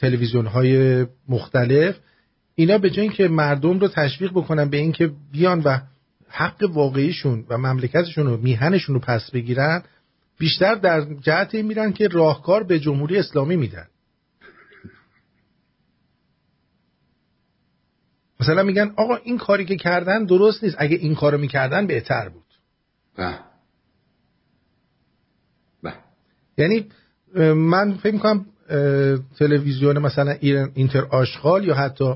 A: تلویزیون های مختلف اینا به جای اینکه مردم رو تشویق بکنن به اینکه بیان و حق واقعیشون و مملکتشون رو میهنشون رو پس بگیرن بیشتر در جهت این میرن که راهکار به جمهوری اسلامی میدن. مثلا میگن آقا این کاری که کردن درست نیست. اگه این کارو می‌کردن بهتر بود.
E: بله. بله.
A: یعنی من فکر می‌کنم تلویزیون مثلا اینتر آشغال یا حتی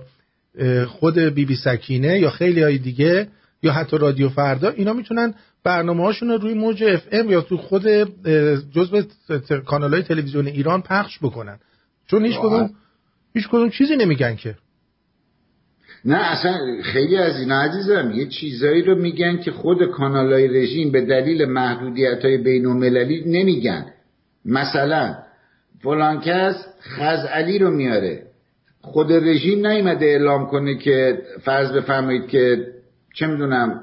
A: خود بی بی سکینه یا خیلی های دیگه یا حتی رادیو فردا اینا می‌تونن برنامه هاشون رو روی موج اف ام یا تو خود جزء کانال های تلویزیون ایران پخش بکنن. چون هیچ کدوم هیچ کدوم چیزی نمیگن که.
E: نه اصلا خیلی از اینا عزیزم یه چیزایی رو میگن که خود کانال های رژیم به دلیل محدودیت های بین نمیگن. مثلا فلان کس خزعلی رو میاره. خود رژیم نیومده اعلام کنه که فرض بفرمایید که چه می‌دونم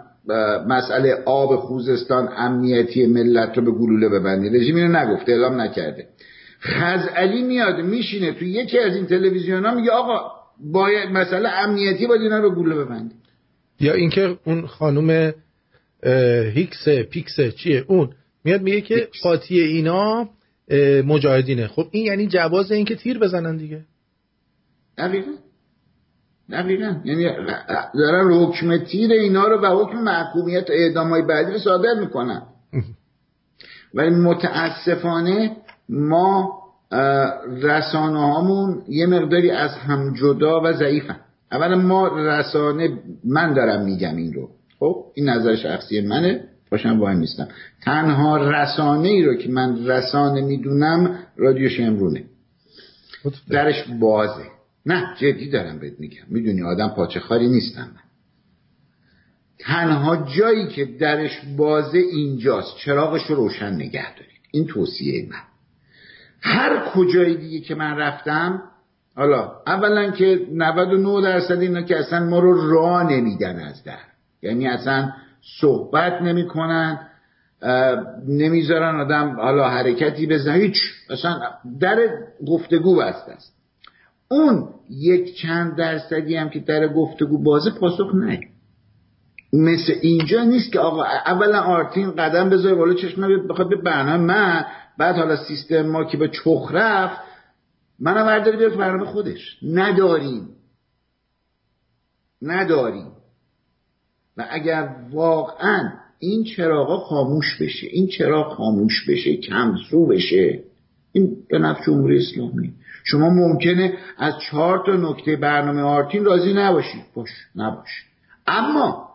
E: مسئله آب خوزستان امنیتی ملت رو به گلوله ببندی. رژیم اینو نگفته اعلام نکرده. خزعلی میاد میشینه تو یکی از این تلویزیون ها میگه آقا باید مسئله امنیتی باید اینا رو گلوله ببندی.
A: یا اینکه اون خانم هیکس پیکس چیه؟ اون میاد میگه که قاطی اینا مجاهدینه. خب این یعنی جواز این که تیر بزنن دیگه.
E: دقیقا. دقیقا. یعنی دارن حکم تیر اینا رو به حکم محکومیت اعدام های بعدی رو صادر می‌کنن ولی متاسفانه ما رسانه هامون یه مقداری از هم جدا و ضعیفن. اولا ما رسانه من دارم میگم این رو. خب این نظر شخصی منه. باشم وای نیستم. تنها رسانه ای رو که من رسانه می‌دونم رادیو شمرونه. درش بازه. نه جدی دارم بهت میگم. می‌دونی آدم پاچه خاری نیستم من. تنها جایی که درش بازه اینجاست چراغش رو روشن نگه دارید. این توصیه من. هر کجای دیگه که من رفتم حالا اولا که 99 درصد اینا که اصلا ما رو راه نمیدن از در. یعنی اصلا صحبت نمی‌کنن نمی‌ذارن آدم حالا حرکتی بزنه. هیچ اصلا در گفتگو بسته است. اون یک چند درصدی هم که در گفتگو بازه پاسخ نه. مثل اینجا نیست که آقا اولا آرتین قدم بذاره بالا چشم بخواد به برنامه. من بعد حالا سیستم ما که به چخ رفت منم برداری بیاد برنامه خودش. نداریم. نداریم. و اگر واقعا این چراغا خاموش بشه این چراغ خاموش بشه کمسو بشه این به نفع جمهوری اسلامی. شما ممکنه از چهار تا نکته برنامه آرتین راضی نباشید باش نباش. اما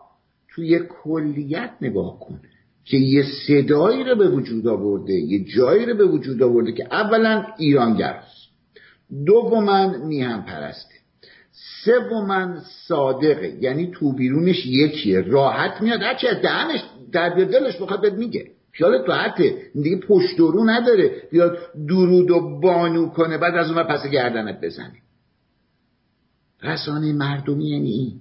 E: توی کلیت نگاه کن که یه صدایی رو به وجود آورده یه جایی رو به وجود آورده که اولا ایرانگراست دوما میهم پرسته. سوما صادقه. یعنی تو بیرونش یکیه. راحت میاد. هرچی از دهنش در دلش بخواد بهت میگه. خیالت راحته. دیگه پشت رو نداره. بیاد درود و بانو کنه بعد از اون پس گردنت بزنه. رسانه مردمی یعنی این.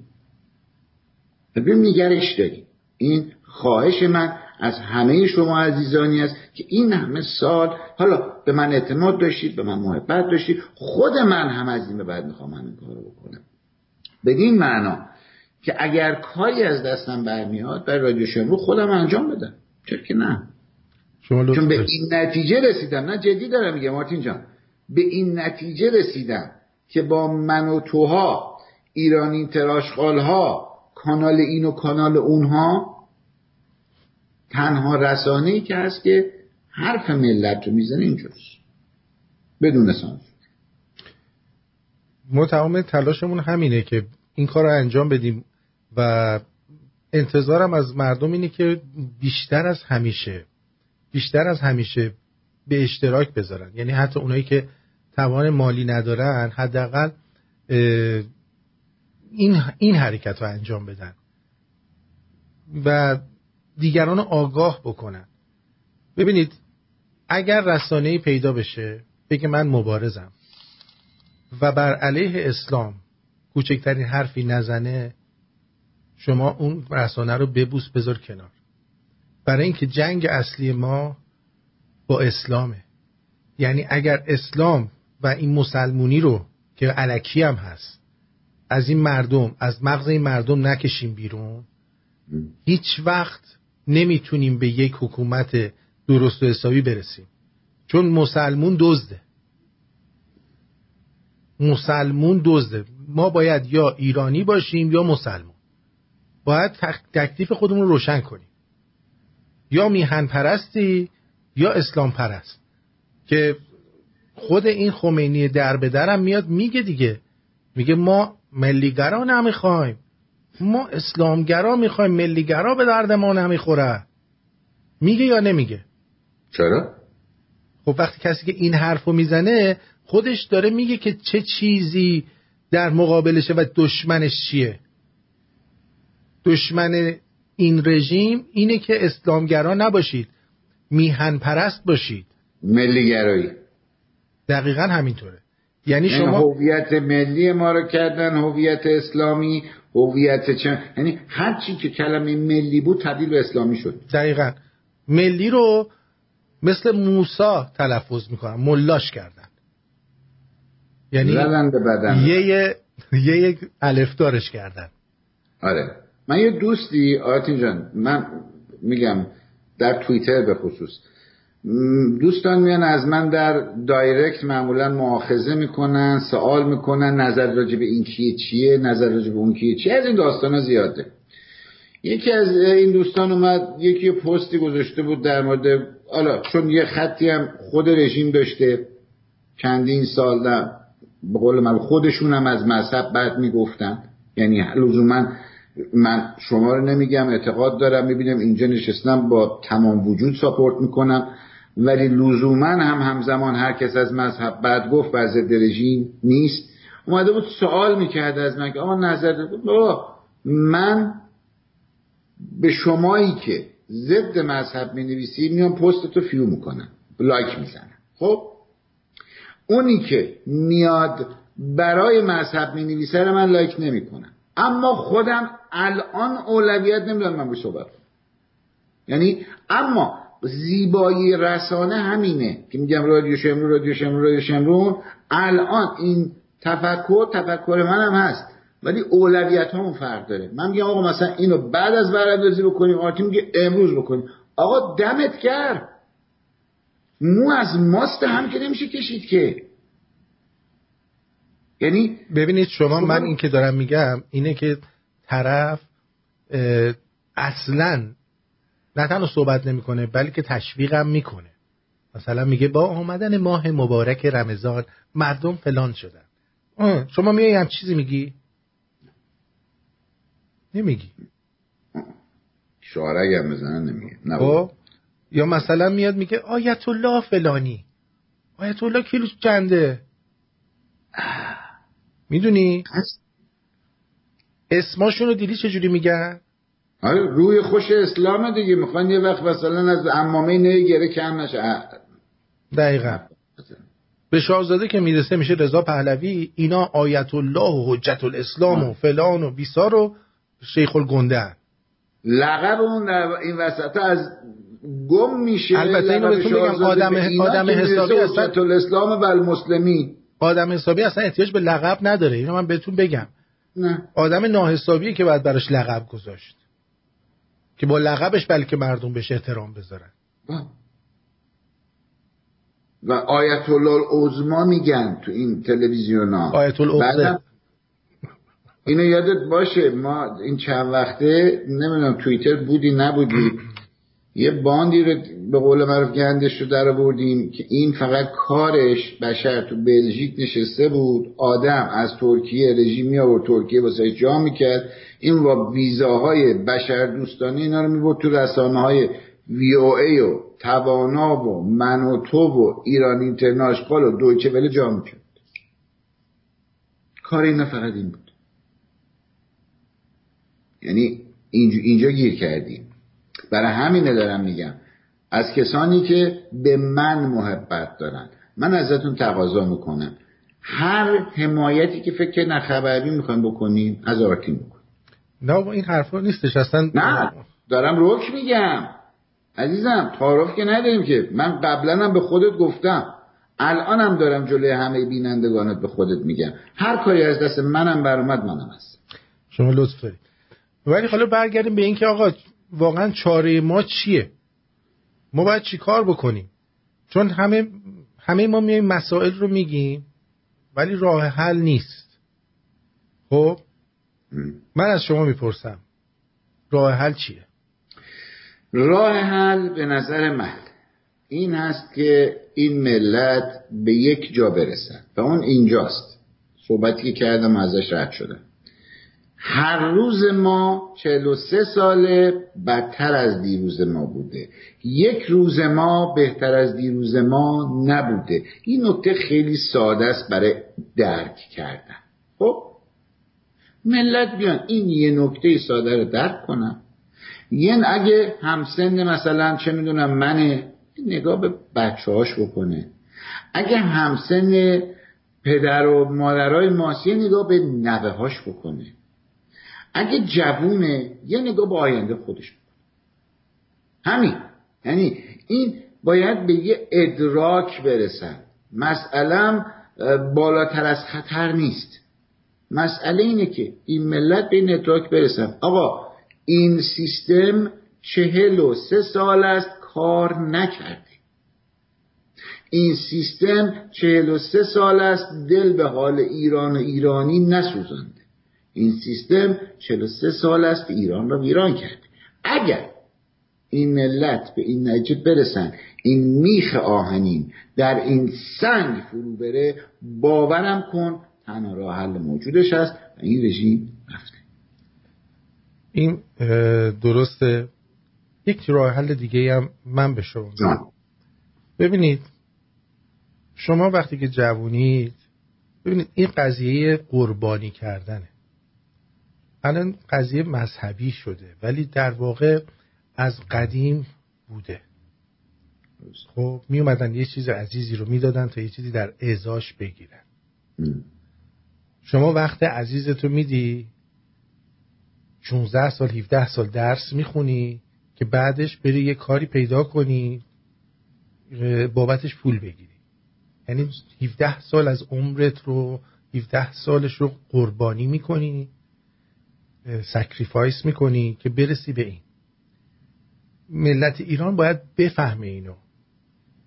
E: ببین نگرش داری. این خواهش من از همه شما عزیزانی است که این همه سال حالا به من اعتماد داشتید به من محبت داشتید. خود من هم از این به بعد می‌خوام همین کارو بکنم. بدین معنا که اگر کاری از دستم برمیاد برای رادیو شمرو خودم انجام بدم. چرا که نه؟ چون به این نتیجه رسیدم نه جدی دارم میگم مارتین جان. به این نتیجه رسیدم که با من و توها ایرانی تراشخال ها کانال این و کانال اونها تنها رسانه ای که هست که حرف ملت رو می‌زنه اینجاست. بدون سانسور.
A: ما تمام تلاشمون همینه که این کار رو انجام بدیم و انتظارم از مردم اینه که بیشتر از همیشه بیشتر از همیشه به اشتراک بذارن. یعنی حتی اونایی که توان مالی ندارن حداقل این این حرکت رو انجام بدن و دیگران آگاه بکنن. ببینید اگر رسانه پیدا بشه بگه من مبارزم و بر علیه اسلام کوچکترین حرفی نزنه شما اون رسانه رو ببوس بذار کنار. برای اینکه جنگ اصلی ما با اسلامه. یعنی اگر اسلام و این مسلمونی رو که علکی هم هست از این مردم از مغز این مردم نکشیم بیرون هیچ وقت نمی‌تونیم به یک حکومت درست و حسابی برسیم. چون مسلمون دزده. مسلمون دزده. ما باید یا ایرانی باشیم یا مسلمون باید تکلیف خودمون رو روشن کنیم. یا میهن پرستی یا اسلام پرست که خود این خمینی در به درم میاد میگه دیگه. میگه ما ملیگرا نمی‌خوایم. ما اسلامگرا می‌خوایم ملیگرا به درد ما نمی‌خوره. میگه یا نمیگه؟
E: چرا؟
A: خب وقتی کسی که این حرف رو می‌زنه خودش داره میگه که چه چیزی در مقابلشه و دشمنش چیه. دشمن این رژیم اینه که اسلامگرا نباشید میهن پرست باشید.
E: ملیگرایی.
A: دقیقا همینطوره. یعنی
E: یعنی
A: شما
E: هویت ملی ما رو کردن هویت اسلامی هویت چه؟ یعنی هر چی که کلمه ملی بود تبدیل به اسلامی شد.
A: دقیقا. ملی رو مثل موسا تلفظ می‌کنن ملاش کردن. یعنی
E: بدن.
A: یه یه یه یک الفدارش کردن.
E: آره. من یه دوستی آرتین جان من میگم در توییتر به خصوص. دوستان میان از من در دایرکت معمولا مؤاخذه می‌کنن سوال می‌کنن نظر راجع به این کیه چیه نظر راجع به اون کیه چیه از این داستان زیاده. یکی از این دوستان اومد یکی پستی گذاشته بود در مورد حالا چون یه خطی هم خود رژیم داشته چندین سال به قول من خودشون هم از مذهب بد می‌گفتن. یعنی لزوما من شما رو نمیگم اعتقاد دارم می‌بینم اینجا نشستم با تمام وجود support می‌کنم. ولی لزوما هم همزمان هر کس از مذهب بد گفت بر ضد رژیم نیست. اومده بود سوال می‌کرد از من که آقا نظر من به شمایی که ضد مذهب می نویسی میام پستتو fave می‌کنم لایک می‌زنم. خب؟ اونی که میاد برای مذهب می نویسه من لایک نمی‌کنم. اما خودم الان اولویت نمی‌دونم من به صحبت. یعنی اما زیبایی رسانه همینه که میگم رادیو شمرون رادیو شمرون رادیو شمرون. الان این تفکر تفکر منم هست. ولی اولویت همون فرق داره. من میگم آقا مثلا اینو بعد از براندازی بکنیم آرتین میگه امروز بکنیم. آقا دمت کرد مو از ماست هم که نمیشه کشید که. یعنی
A: ببینید شما
E: شما-
A: من این که دارم میگم اینه که طرف اصلا نه تنها صحبت نمی‌کنه بلکه تشویقم می‌کنه. مثلا میگه با آمدن ماه مبارک رمضان مردم فلان شدن. شما میای هم چیزی میگی؟ نمیگی.
E: شعرک هم بزنن نمیگه. نه.
A: خب؟ یا مثلا میاد میگه آیت الله فلانی. آیت الله کیلو چنده می‌دونی. اسماشون رو دیدی چجوری میگن؟
E: آره روی خوش اسلام دیگه. می‌خوان یه وقت مثلا از امامه نه گره کم نشه.
A: دقیقا. به شاهزاده که می‌رسه میشه رضا پهلوی اینا آیت الله و حجت الاسلام و فلان و بیسار و شیخ الگنده.
E: لقب اون این وسط از گم میشه.
A: البته اینو بهتون بگم، آدم- آدم حسابی اصلا-
E: الاسلام و المسلمین.
A: آدم حسابی اصلا احتیاج به لقب نداره. اینو من بهتون بگم.
E: نه.
A: آدم ناحسابیه که باید براش لقب گذاشت. که با لقبش بلکه مردم بهش احترام بذارن.
E: با. و آیت الله العظما میگن تو این تلویزیون ها.
A: آیت العظه
E: اینو یادت باشه ما این چند وقته نمی‌دونم توییتر بودی نبودی. یه باندی رو به قول معروف گندش رو در آوردیم که این فقط کارش بشر تو بلژیک نشسته بود. آدم از ترکیه رژیم می آورد ترکیه واسه جا می‌کرد این با ویزاهای بشر دوستانه اینا رو می‌برد تو رسانه های وی او ای و توانا و من و تو و ایران اینترناشنال و دویچه وله جا می‌کرد کار اینا فقط این بود. یعنی اینجا, اینجا گیر کردیم. برای همینه دارم میگم. از کسانی که به من محبت دارن. من ازتون تقاضا می‌کنم. هر حمایتی که فکر نخبری می‌خوایم بکنیم از آرتین بکن
A: نه این حرفا نیستش. اصلا
E: نه دارم رک میگم. عزیزم تعارف که نداریم که. من قبلا هم به خودت گفتم. الانم دارم جلوی همه بینندگانت به خودت میگم. هر کاری از دست منم برآمد منم هست
A: شما لطف دارید. ولی حالا برگردیم به اینکه آقا واقعا چاره ما چیه؟ ما باید چی کار بکنیم؟ چون همه همه ما میایم مسائل رو میگیم ولی راه حل نیست. خب؟ من از شما می‌پرسم راه حل چیه؟
E: راه حل به نظر من این هست که این ملت به یک جا برسن و اون اینجاست. صحبتی که کردم ازش رد شدم هر روز ما 43 ساله بدتر از دیروز ما بوده. یک روز ما بهتر از دیروز ما نبوده. این نکته خیلی ساده است برای درک کردن. خب؟ ملت بیان این یه نکته ساده رو درک کنم. یه اگه همسن مثلا چه می‌دونم من نگاه به بچه هاش بکنه. اگه همسن پدر و مادرای ماسی نگاه به نوه هاش بکنه. اگه جوونه یه نگاه به آینده خودش بکنه همین. یعنی این باید به یه ادراک برسن. مسئله بالاتر از خطر نیست. مسئله اینه که این ملت به این ادراک برسن. آقا این سیستم چهل و سه سال است کار نکرده. این سیستم چهل و سه سال است دل به حال ایران و ایرانی نسوزانده. این سیستم چهل و سه سال است ایران را ویران کرده اگر این ملت به این نجد برسن این میخ آهنین در این سنگ فرو بره باورم کن تنها راه حل موجودش هست و این رژیم رفته.
A: این درسته. یک راه حل دیگه هم من به شما ببینید شما وقتی که جوونید ببینید این قضیه قربانی کردنه. الان قضیه مذهبی شده ولی در واقع از قدیم بوده. خب می اومدن یه چیز عزیزی رو می‌دادن تا یه چیزی در ازاش بگیرن. شما وقت عزیزتو میدی 16 سال 17 سال درس می‌خونی که بعدش بری یه کاری پیدا کنی بابتش پول بگیری. یعنی 17 سال از عمرت رو 17 سالش رو قربانی می‌کنی. sacrifice می‌کنی که برسی به این. ملت ایران باید بفهمه اینو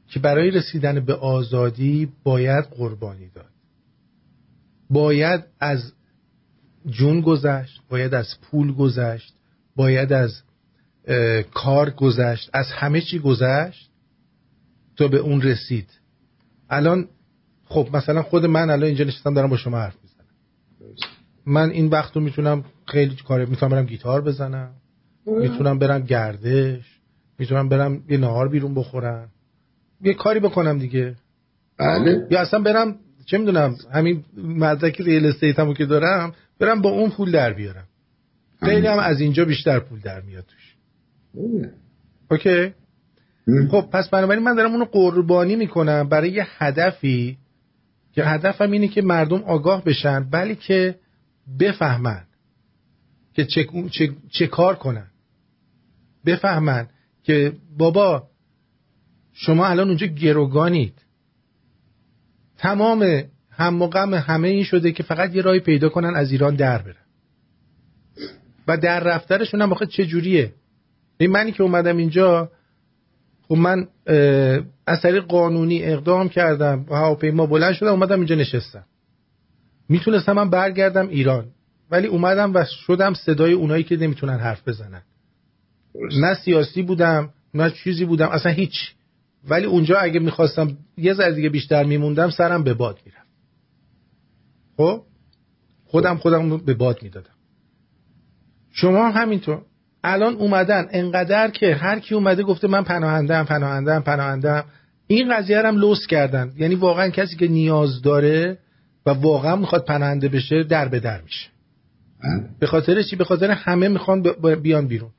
A: که برای رسیدن به آزادی باید قربانی داد. باید از جون گذشت باید از پول گذشت باید از کار گذشت از همه چی گذشت تا به اون رسید. الان خب مثلا خود من الان اینجا نشستم دارم با شما حرف می‌زنم. من این وقت رو می‌تونم خیلی کار می‌تونم برم گیتار بزنم. می‌تونم برم گردش. می‌تونم برم یه نهار بیرون بخورم. یه کاری بکنم دیگه.
E: بله.
A: یا اصلا برم چه می‌دونم همین مدرک real estate که دارم برم با اون پول در بیارم. خیلی هم از اینجا بیشتر پول در میاد توش. اوکی؟ خب پس بنابراین من دارم اونو قربانی می‌کنم برای یه هدفی. که هدفم اینه که مردم آگاه بشن ولی که بفهمن که چه, چه, چه کار کنن. بفهمن که بابا شما الان اونجا گروگانید. تمام هم و غم همه این شده که فقط یه راهی پیدا کنن از ایران در برن. و در رفترشون هم چه جوریه؟ این منی که اومدم اینجا خب من از قانونی اقدام کردم هواپیما بلند شدم اومدم اینجا نشستم. می‌تونستم من برگردم ایران ولی اومدم و شدم صدای اونایی که نمی‌تونن حرف بزنن. نه سیاسی بودم نه چیزی بودم اصلا هیچ. ولی اونجا اگه می‌خواستم یه ذره دیگه بیشتر میموندم سرم به باد میرم خب؟ خودم خودم به باد می‌دادم. شما هم همینطور. الان اومدن انقدر که هر کی اومده گفته من پناهندم پناهندم پناهندم این قضیه هم لوس کردن. یعنی واقعا کسی که نیاز داره و واقعا می‌خواد پناهنده بشه در به در میشه. بله. به خاطر چی؟ به خاطر همه می‌خوان بیان بیرون.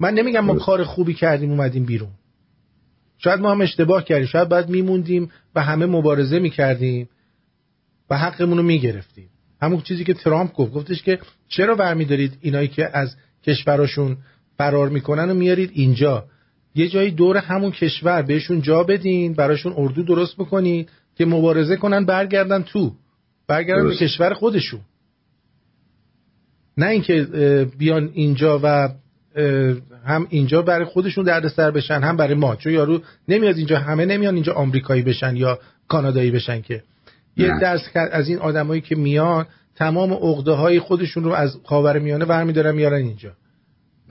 A: من نمیگم ما کار خوبی کردیم اومدیم بیرون. شاید ما هم اشتباه کردیم شاید باید میموندیم و همه مبارزه می‌کردیم و حقمون رو می‌گرفتیم. همون چیزی که ترامپ گفت. گفتش که چرا برمیدارید اینایی که از کشورشون فرار می‌کنن و میارید اینجا؟ یه جایی دور همون کشور بهشون جا بدین براشون اردو درست بکنین که مبارزه کنن برگردن تو. برگردن به کشور خودشون. نه اینکه بیان اینجا و هم اینجا برای خودشون دردسر بشن هم برای ما. چون یارو نمیاد اینجا همه نمیان اینجا آمریکایی بشن یا کانادایی بشن که. یه درس از این آدمایی که میان تمام عقده های خودشون رو از خاورمیانه برمیدارن میارن اینجا.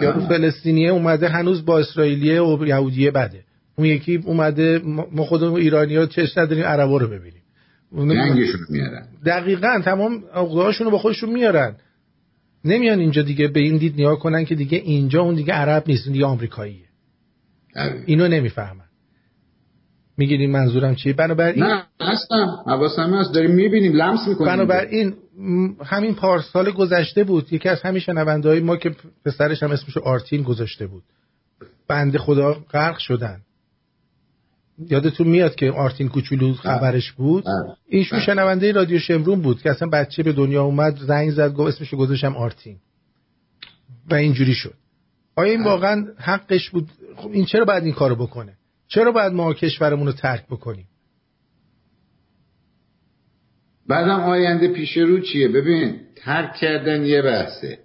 A: یارو فلسطینیه اومده هنوز با اسرائیلیه و یهودیه بده. اون یکی اومده ما خودمون ایرانی ها چش نداریم عربا رو ببینیم.
E: میارن.
A: دقیقا تمام عقده رو با خودشون میارن. نمیان اینجا دیگه به این دید نیا کنن که دیگه اینجا اون دیگه عرب نیست اون دیگه آمریکاییه. اینو نمی‌فهمن. می‌گیریم منظورم چیه؟ بنابراین
E: نه هستم. حواسم هست. داریم می‌بینیم. لمس می‌کنیم.
A: بنابراین همین پارسال گذشته بود. یکی از همین شنونده ما که پسرش هم اسمش آرتین گذاشته بود. بنده خدا غرق شدن. یادتون میاد که آرتین کوچولو خبرش بود؟ ایشون شنونده رادیو شمرون بود که اصلا بچه به دنیا اومد زنگ زد گفت اسمشو گذاشتم آرتین. و اینجوری شد. آیا این واقعا حقش بود؟ خب این چرا باید این کارو بکنه؟ چرا باید ما کشورمون رو ترک بکنیم؟
E: بعدم آینده پیش رو چیه؟ ببین ترک کردن یه بحثه.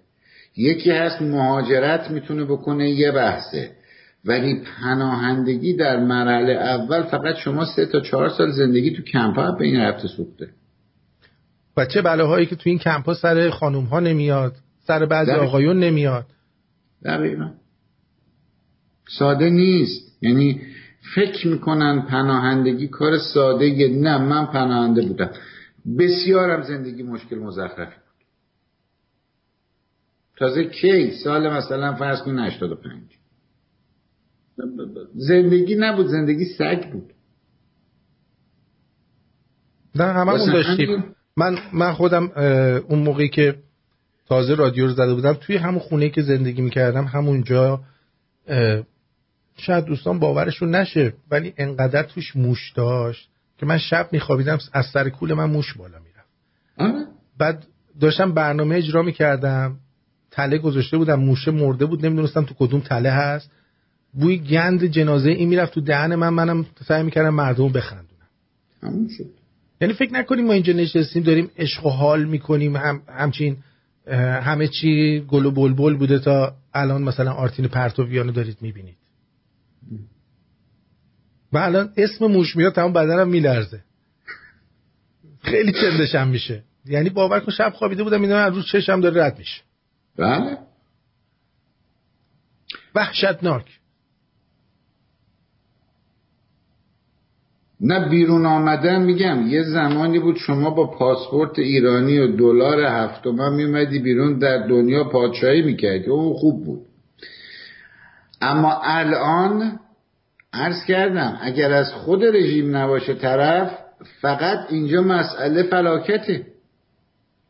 E: یکی هست مهاجرت می‌تونه بکنه یه بحثه. ولی پناهندگی در مرحله اول فقط شما سه تا چهار سال زندگی تو کمپ ها به این رفته سوخته.
A: و چه بلاهایی که تو این کمپ ها سر خانوم ها نمیاد سر بعضی آقایون نمیاد.
E: دقیقا. ساده نیست. یعنی فکر می‌کنن پناهندگی کار ساده نه من پناهنده بودم. بسیارم زندگی مشکل مزخرفی بود. تازه کی؟ سال مثلا فرض کن 85 زندگی نبود زندگی سگ بود.
A: نه هممون داشتیم. من من خودم اون موقعی که تازه رادیو رو زده بودم توی همون خونه که زندگی می‌کردم همونجا شاید دوستان باورشون نشه ولی انقدر توش موش داشت که من شب میخوابیدم از سر کول من موش بالا می‌رفت. بعد داشتم برنامه اجرا می‌کردم تله گذاشته بودم موشه مرده بود نمی‌دونستم تو کدوم تله هست. بوی گند جنازه این می‌رفت تو دهن من منم سعی می‌کردم مردم بخندونم.
E: همون شد.
A: یعنی فکر نکنیم ما اینجا نشستیم داریم عشق و حال می‌کنیم هم همچین همه چی گل و بلبل بوده تا الان مثلا آرتین پرتویانو دارید می‌بینید. و الان اسم موش میاد تمام بدنم میلرزه. خیلی چندشم میشه. یعنی باور کن شب خوابیده بودم اینا از روز چشم داره رد میشه.
E: بله.
A: وحشتناک.
E: نه بیرون آمدن میگم یه زمانی بود شما با پاسپورت ایرانی و دلار هفتم میومدی بیرون در دنیا پادشاهی می‌کردی. اون خوب بود. اما الان عرض کردم اگر از خود رژیم نباشه طرف فقط اینجا مسئله فلاکته.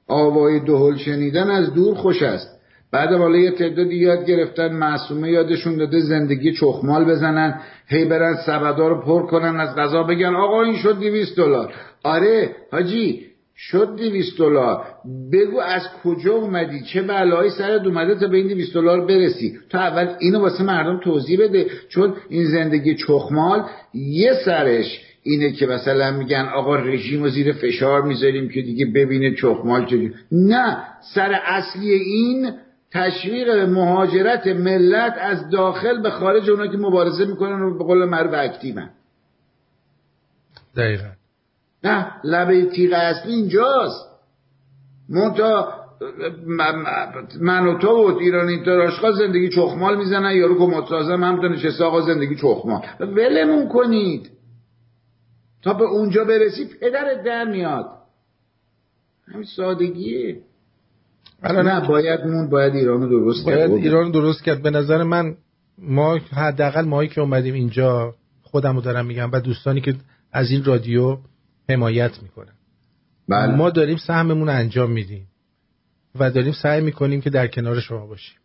E: آوای دهل شنیدن از دور خوش است. بعد حالا یه تعدادی یاد گرفتن معصومه یادشون داده زندگی چخمال بزنن هی برن سبدا رو پر کنن از غذا بگن آقا این شد دیویست دلار. آره حاجی شد دیویست دلار. بگو از کجا اومدی؟ چه بلایی سرت اومده تا به این دیویست دلار برسی؟ تو اول اینو واسه مردم توضیح بده. چون این زندگی چخمال یه سرش اینه که مثلا میگن آقا رژیم و زیر فشار می‌ذاریم که دیگه ببینه چخمال چجوری. نه سر اصلی این تشویق مهاجرت ملت از داخل به خارج اونا که مبارزه می‌کنن و به قول معروف اکتیون
A: دقیقا.
E: نه لبه تیغ اصلی اینجاست. منتها من و تو و ایران اینتر زندگی چخمال می‌زنن یارو که مترازم هم نشسته آقا زندگی چخمال. ولمون کنید. تا به اونجا برسی پدرت در میاد. همین سادگیه. نه باید مون باید ایران درست
A: باید کرد ایران درست کرد. به نظر من ما حداقل ماهی که اومدیم اینجا خودمو دارم میگم و دوستانی که از این رادیو حمایت می‌کنن. بله. ما داریم سهممون انجام میدیم و داریم سعی می‌کنیم که در کنار شما باشیم.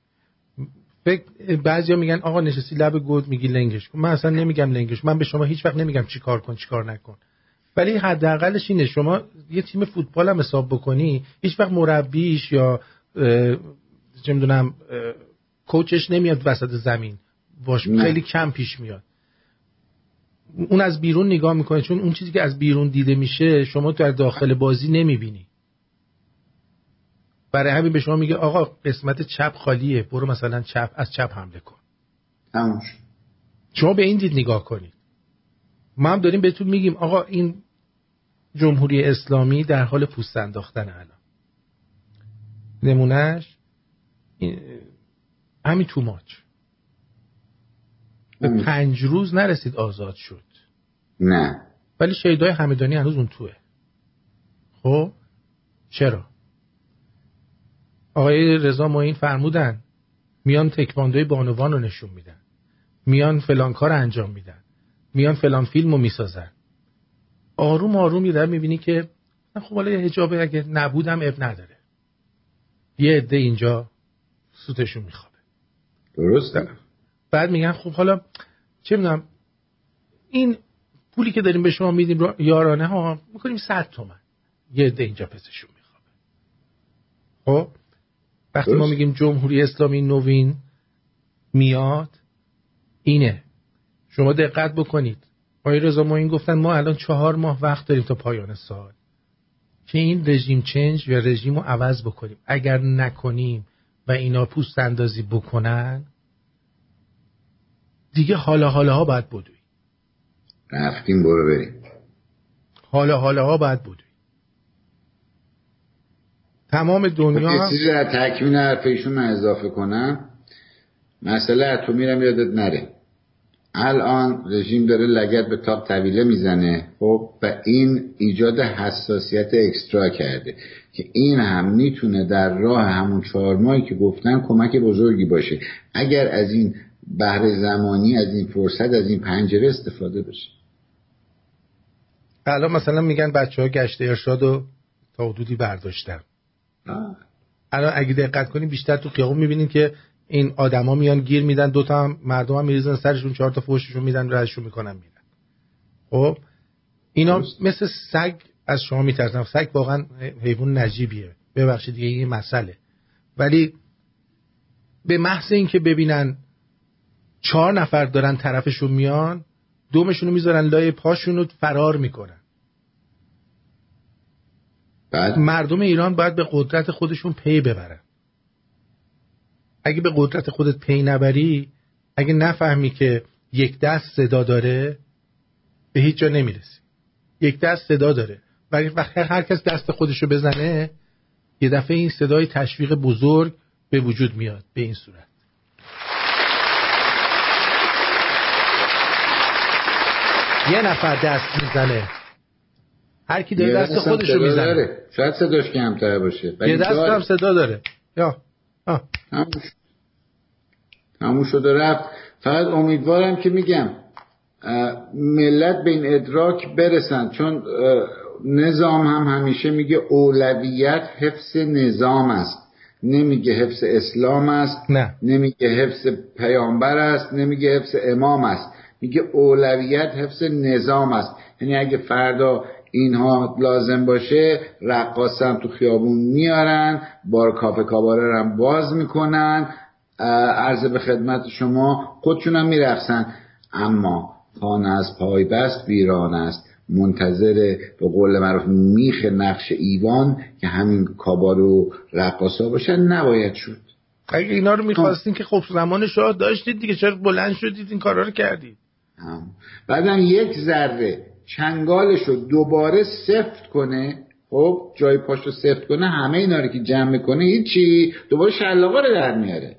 A: فکر بعضیا میگن آقا نشستی لب گود میگی لنگش من اصلا نمیگم لنگش من به شما هیچ وقت نمیگم چی کار کن چی کار نکن. ولی حداقلش اینه شما یه تیم فوتبال هم حساب بکنی هیچ وقت مربیش یا چه می‌دونم کوچش نمیاد وسط زمین.
E: نه.
A: خیلی کم پیش میاد. اون از بیرون نگاه می‌کنه چون اون چیزی که از بیرون دیده میشه شما در داخل بازی نمی‌بینی. برای همین به شما میگه آقا قسمت چپ خالیه برو مثلا چپ از چپ حمله کن. شما به این دید نگاه کنید. ما هم داریم بهتون میگیم آقا این جمهوری اسلامی در حال پوست انداختن الان. نمونهش این- همین توماچ به
E: همین.
A: پنج روز نرسید آزاد شد.
E: نه.
A: ولی شهیدای همدانی هنوز اون توه. خب؟ چرا؟ آقای رضا معین فرمودن میان تکواندوی بانوان رو نشون میدن. میان فلان کار انجام میدن. میان فلان فیلم رو می‌سازن. آروم آروم یه در می‌بینی که خب حالا یه حجابه اگه نبودم اب نداره. یه عده اینجا سوتشون میخوابه.
E: درسته.
A: بعد میگن خب حالا چه می‌دونم این پولی که داریم به شما میدیم را- یارانه ها می‌کنیم صد تومن. یه عده اینجا پسشون میخوابه. خب وقتی ما. میگیم جمهوری اسلامی نوین میاد اینه. شما دقت بکنید. آقای رضا ما این گفتن ما الان چهار ماه وقت داریم تا پایان سال. که این رژیم چنج یا رژیم رو عوض بکنیم. اگر نکنیم و اینا پوست اندازی بکنن دیگه حالا حالا ها باید بدوی
E: رفتیم برو بریم.
A: حالا حالا ها باید بدوی تمام دنیا
E: یه چیزی در تکمیل حرف ایشون من اضافه کنم. مسئله اتمی رو یادت نره. الان رژیم داره لگت به تاق طویله می‌زنه. خب و این ایجاد حساسیت اکسترا کرده که این هم می‌تونه در راه همون چهار ماهی که گفتن کمک بزرگی باشه. اگر از این بهره زمانی از این فرصت از این پنجره استفاده بشه.
A: الان مثلا میگن بچه ها گشت ارشاد و تا حدودی برداشتن. الان اگه دقت کنیم بیشتر تو خیابون می‌بینیم که این آدما میان گیر میدن دوتا هم مردم هم میریزن سرشون چهار تا فوششون میدن رزشون می‌کنن میرن. خب؟ اینا. مثل سگ از شما میترسن سگ واقعا حیوان نجیبیه. ببخشید دیگه این مسئله. ولی به محض اینکه ببینن چهار نفر دارن طرفشون میان دومشون رو می‌ذارن لای پاشون رو فرار می‌کنن.
E: بعد؟
A: مردم ایران باید به قدرت خودشون پی ببرن. اگه به قدرت خودت پی نبری اگه نفهمی که یک دست صدا داره به هیچ جا نمی‌رسی. یک دست صدا داره. ولی وقتی هر کس دست خودشو بزنه یه دفعه این صدای تشویق بزرگ به وجود میاد به این صورت. یه نفر دست می‌زنه. هر کی داره دست خودشو می‌زنه.
E: شاید صداش کمتر باشه.
A: یه دست. هم صدا داره. یا. آه.
E: تموم شد. تموم شد و رفت. فقط امیدوارم که میگم ملت به این ادراک برسن. چون نظام هم همیشه میگه اولویت حفظ نظام است. نمیگه حفظ اسلام است.
A: نه.
E: نمیگه حفظ پیامبر است. نمیگه حفظ امام است. میگه اولویت حفظ نظام است. یعنی اگه فردا اینها لازم باشه رقاص هم تو خیابون میارن بار کافه کاباره رو هم باز می‌کنن عرض به خدمت شما خودشون هم میرقصن. اما خانه از پای بست ویران است. منتظر به قول معروف میخ نقش ایوان که همین کابار و رقاصا باشن نباید شد.
A: اگه اینا رو می‌خواستین که خب زمان شاه داشتید دیگه چرا بلند شدید این کارا رو کردید.
E: بعدم یک ذره چنگالش رو دوباره سفت کنه. خب جای پاش رو سفت کنه همه اینا رو که جمع کنه هیچی. دوباره شلاقا رو در میاره.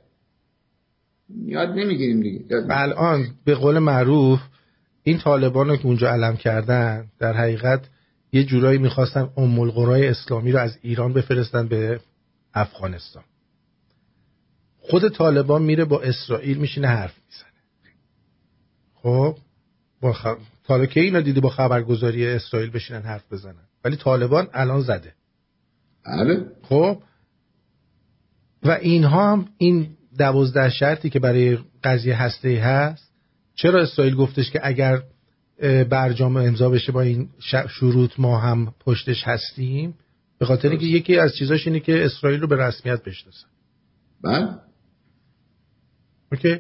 E: یاد نمی‌گیریم دیگه.
A: الان به قول معروف این طالبان رو که اونجا علم کردن در حقیقت یه جورایی می‌خواستن ام القرای اسلامی رو از ایران بفرستن به افغانستان. خود طالبان میره با اسرائیل میشینه حرف می‌زنه. خب با تا که اینا دیدی با خبرگزاری اسرائیل بشینن حرف بزنن. ولی طالبان الان زده.
E: بله.
A: خب؟ و اینها هم این دوازده شرطی که برای قضیه هسته هست. چرا اسرائیل گفتش که اگر برجام امضا بشه با این شروط ما هم پشتش هستیم؟ به خاطر اینکه یکی از چیزاش اینه که اسرائیل رو به رسمیت بشناسن.
E: بله.
A: اوکی؟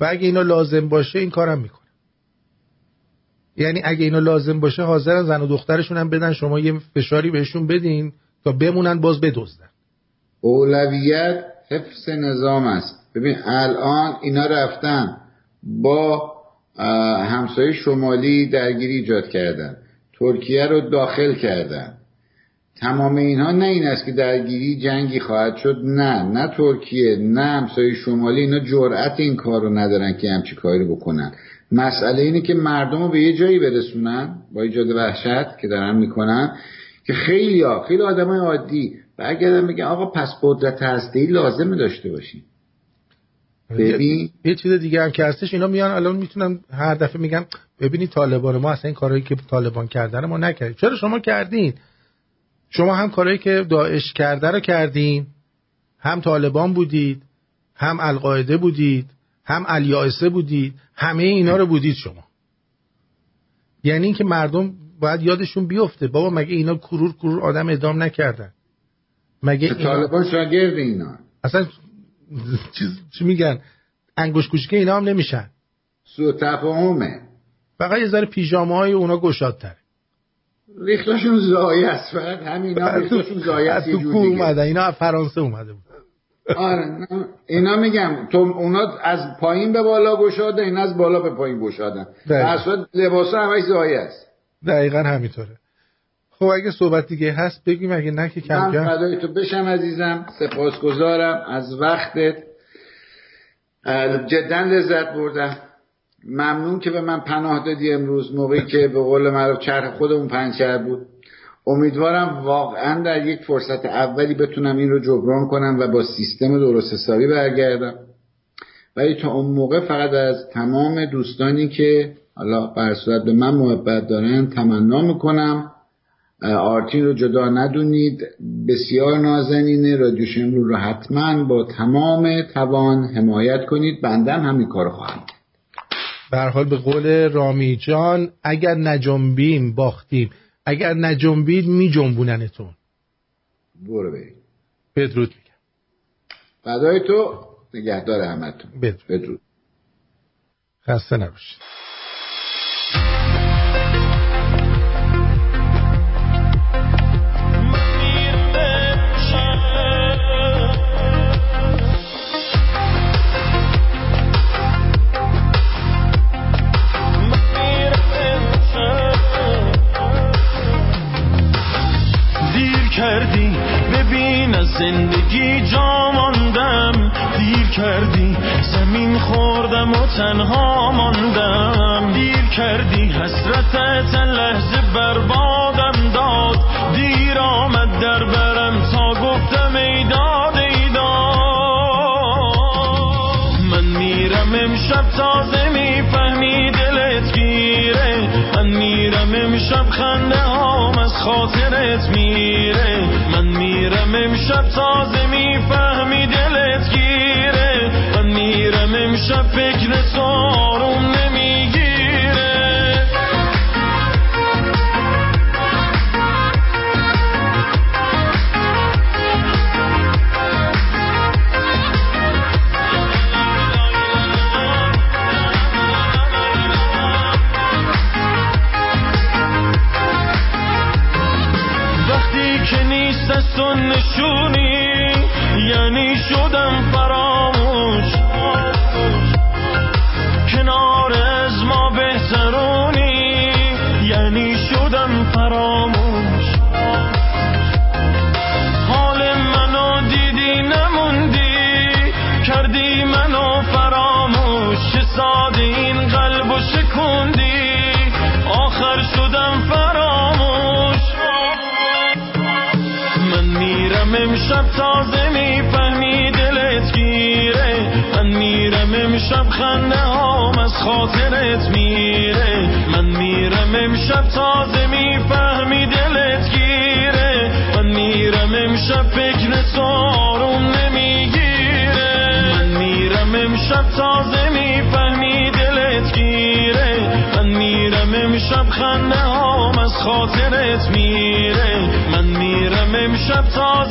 A: و اگه اینا لازم باشه این کارم می‌کنه یعنی اگه اینا لازم باشه حاضرن زن و دخترشون هم بدن شما یه فشاری بهشون بدین تا بمونن باز بدزدن.
E: اولویت حفظ نظام است. ببین الان اینا رفتن با همسایه شمالی درگیری ایجاد کردن. ترکیه رو داخل کردن. تمام اینها نه این است که درگیری جنگی خواهد شد نه. نه ترکیه نه همسایه شمالی اینا جرأت این کار رو ندارن که همچی کاری بکنن. مسئله اینه که مردم رو به یه جایی برسونن با ایجاد وحشت که دارن می‌کنن که خیلی ها خیلی آدم های عادی برگردن میگن آقا پس قدرت هسته لازمه داشته باشیم.
A: ببین. یه چیز دیگه هم که هستش اینا میان الان می‌تونن هر دفعه میگن ببینید طالبان ما اصلا این کارهایی که طالبان کردن ما نکردیم. چرا شما کردین؟ شما هم کارهایی که داعش کرده رو کردین هم طالبان بودید هم القاعده بودید. هم الیائسه بودید همه اینا رو بودید شما. یعنی اینکه مردم باید یادشون بیفته بابا مگه اینا کرور کرور آدم ادام نکردن؟
E: مگه طالبان شاگرد اینا.
A: اصلا چیز چی میگن؟ انگوش کوچیکه اینا هم نمیشن.
E: سو تفاهمه.
A: فقط یه ذره پیژامه های اونا گشادتره.
E: ریختاشون زایه است فقط همینا ریختاشون زایه است
A: تو کو اومده اینا از فرانسه اومده بود
E: آره اینا میگم تو اونا از پایین به بالا گشاده اینا از بالا به پایین گشادن. اصلا لباسا همش زایه است.
A: دقیقا همینطوره. خب اگه صحبت دیگه هست بگیم اگه نه که کم
E: کم. من تو بشم عزیزم. سپاسگزارم. از وقتت. جدا لذت بردم. ممنون که به من پناه دادی امروز. موقعی که به قول معروف چرخ خودمون پنچر بود. امیدوارم واقعا در یک فرصت اولی بتونم این رو جبران کنم و با سیستم درست حسابی برگردم. ولی تا اون موقع فقط از تمام دوستانی که حالا برصورت به من محبت دارن تمنا می‌کنم. آرتین رو جدا ندونید. بسیار نازنینه. رادیو رو رو حتما با تمام توان حمایت کنید. بندم همین کار خواهم
A: به حال به قول رامی جان اگر نجنبیم باختیم. اگر نجنبید می جنبوننتون
E: برو بریم.
A: بدرود میگم.
E: فدای تو نگهدار همتون
A: بدرود,
E: بدرود.
A: خسته نباشید.
F: زندگی جا ماندم دیر کردی زمین خوردم و تنها ماندم. دیر کردی حسرتت لحظه بربادم داد. دیر آمد در برم تا گفتم ای داد ای من میرم امشب تازه می‌فهمی دلت گیره. من میرم امشب خنده میرم امشب تازه می‌فهمی دلت گیره. من میرم امشب فکر خنده هام از خاطرت میره. من میرم امشب تازه می‌فهمی دلت گیره. من میرم امشب فکر سارم نمی‌گیره. من میرم امشب تازه می‌فهمی دلت گیره. من میرم امشب خنده هام از خاطرت میره. من میرم امشب تازه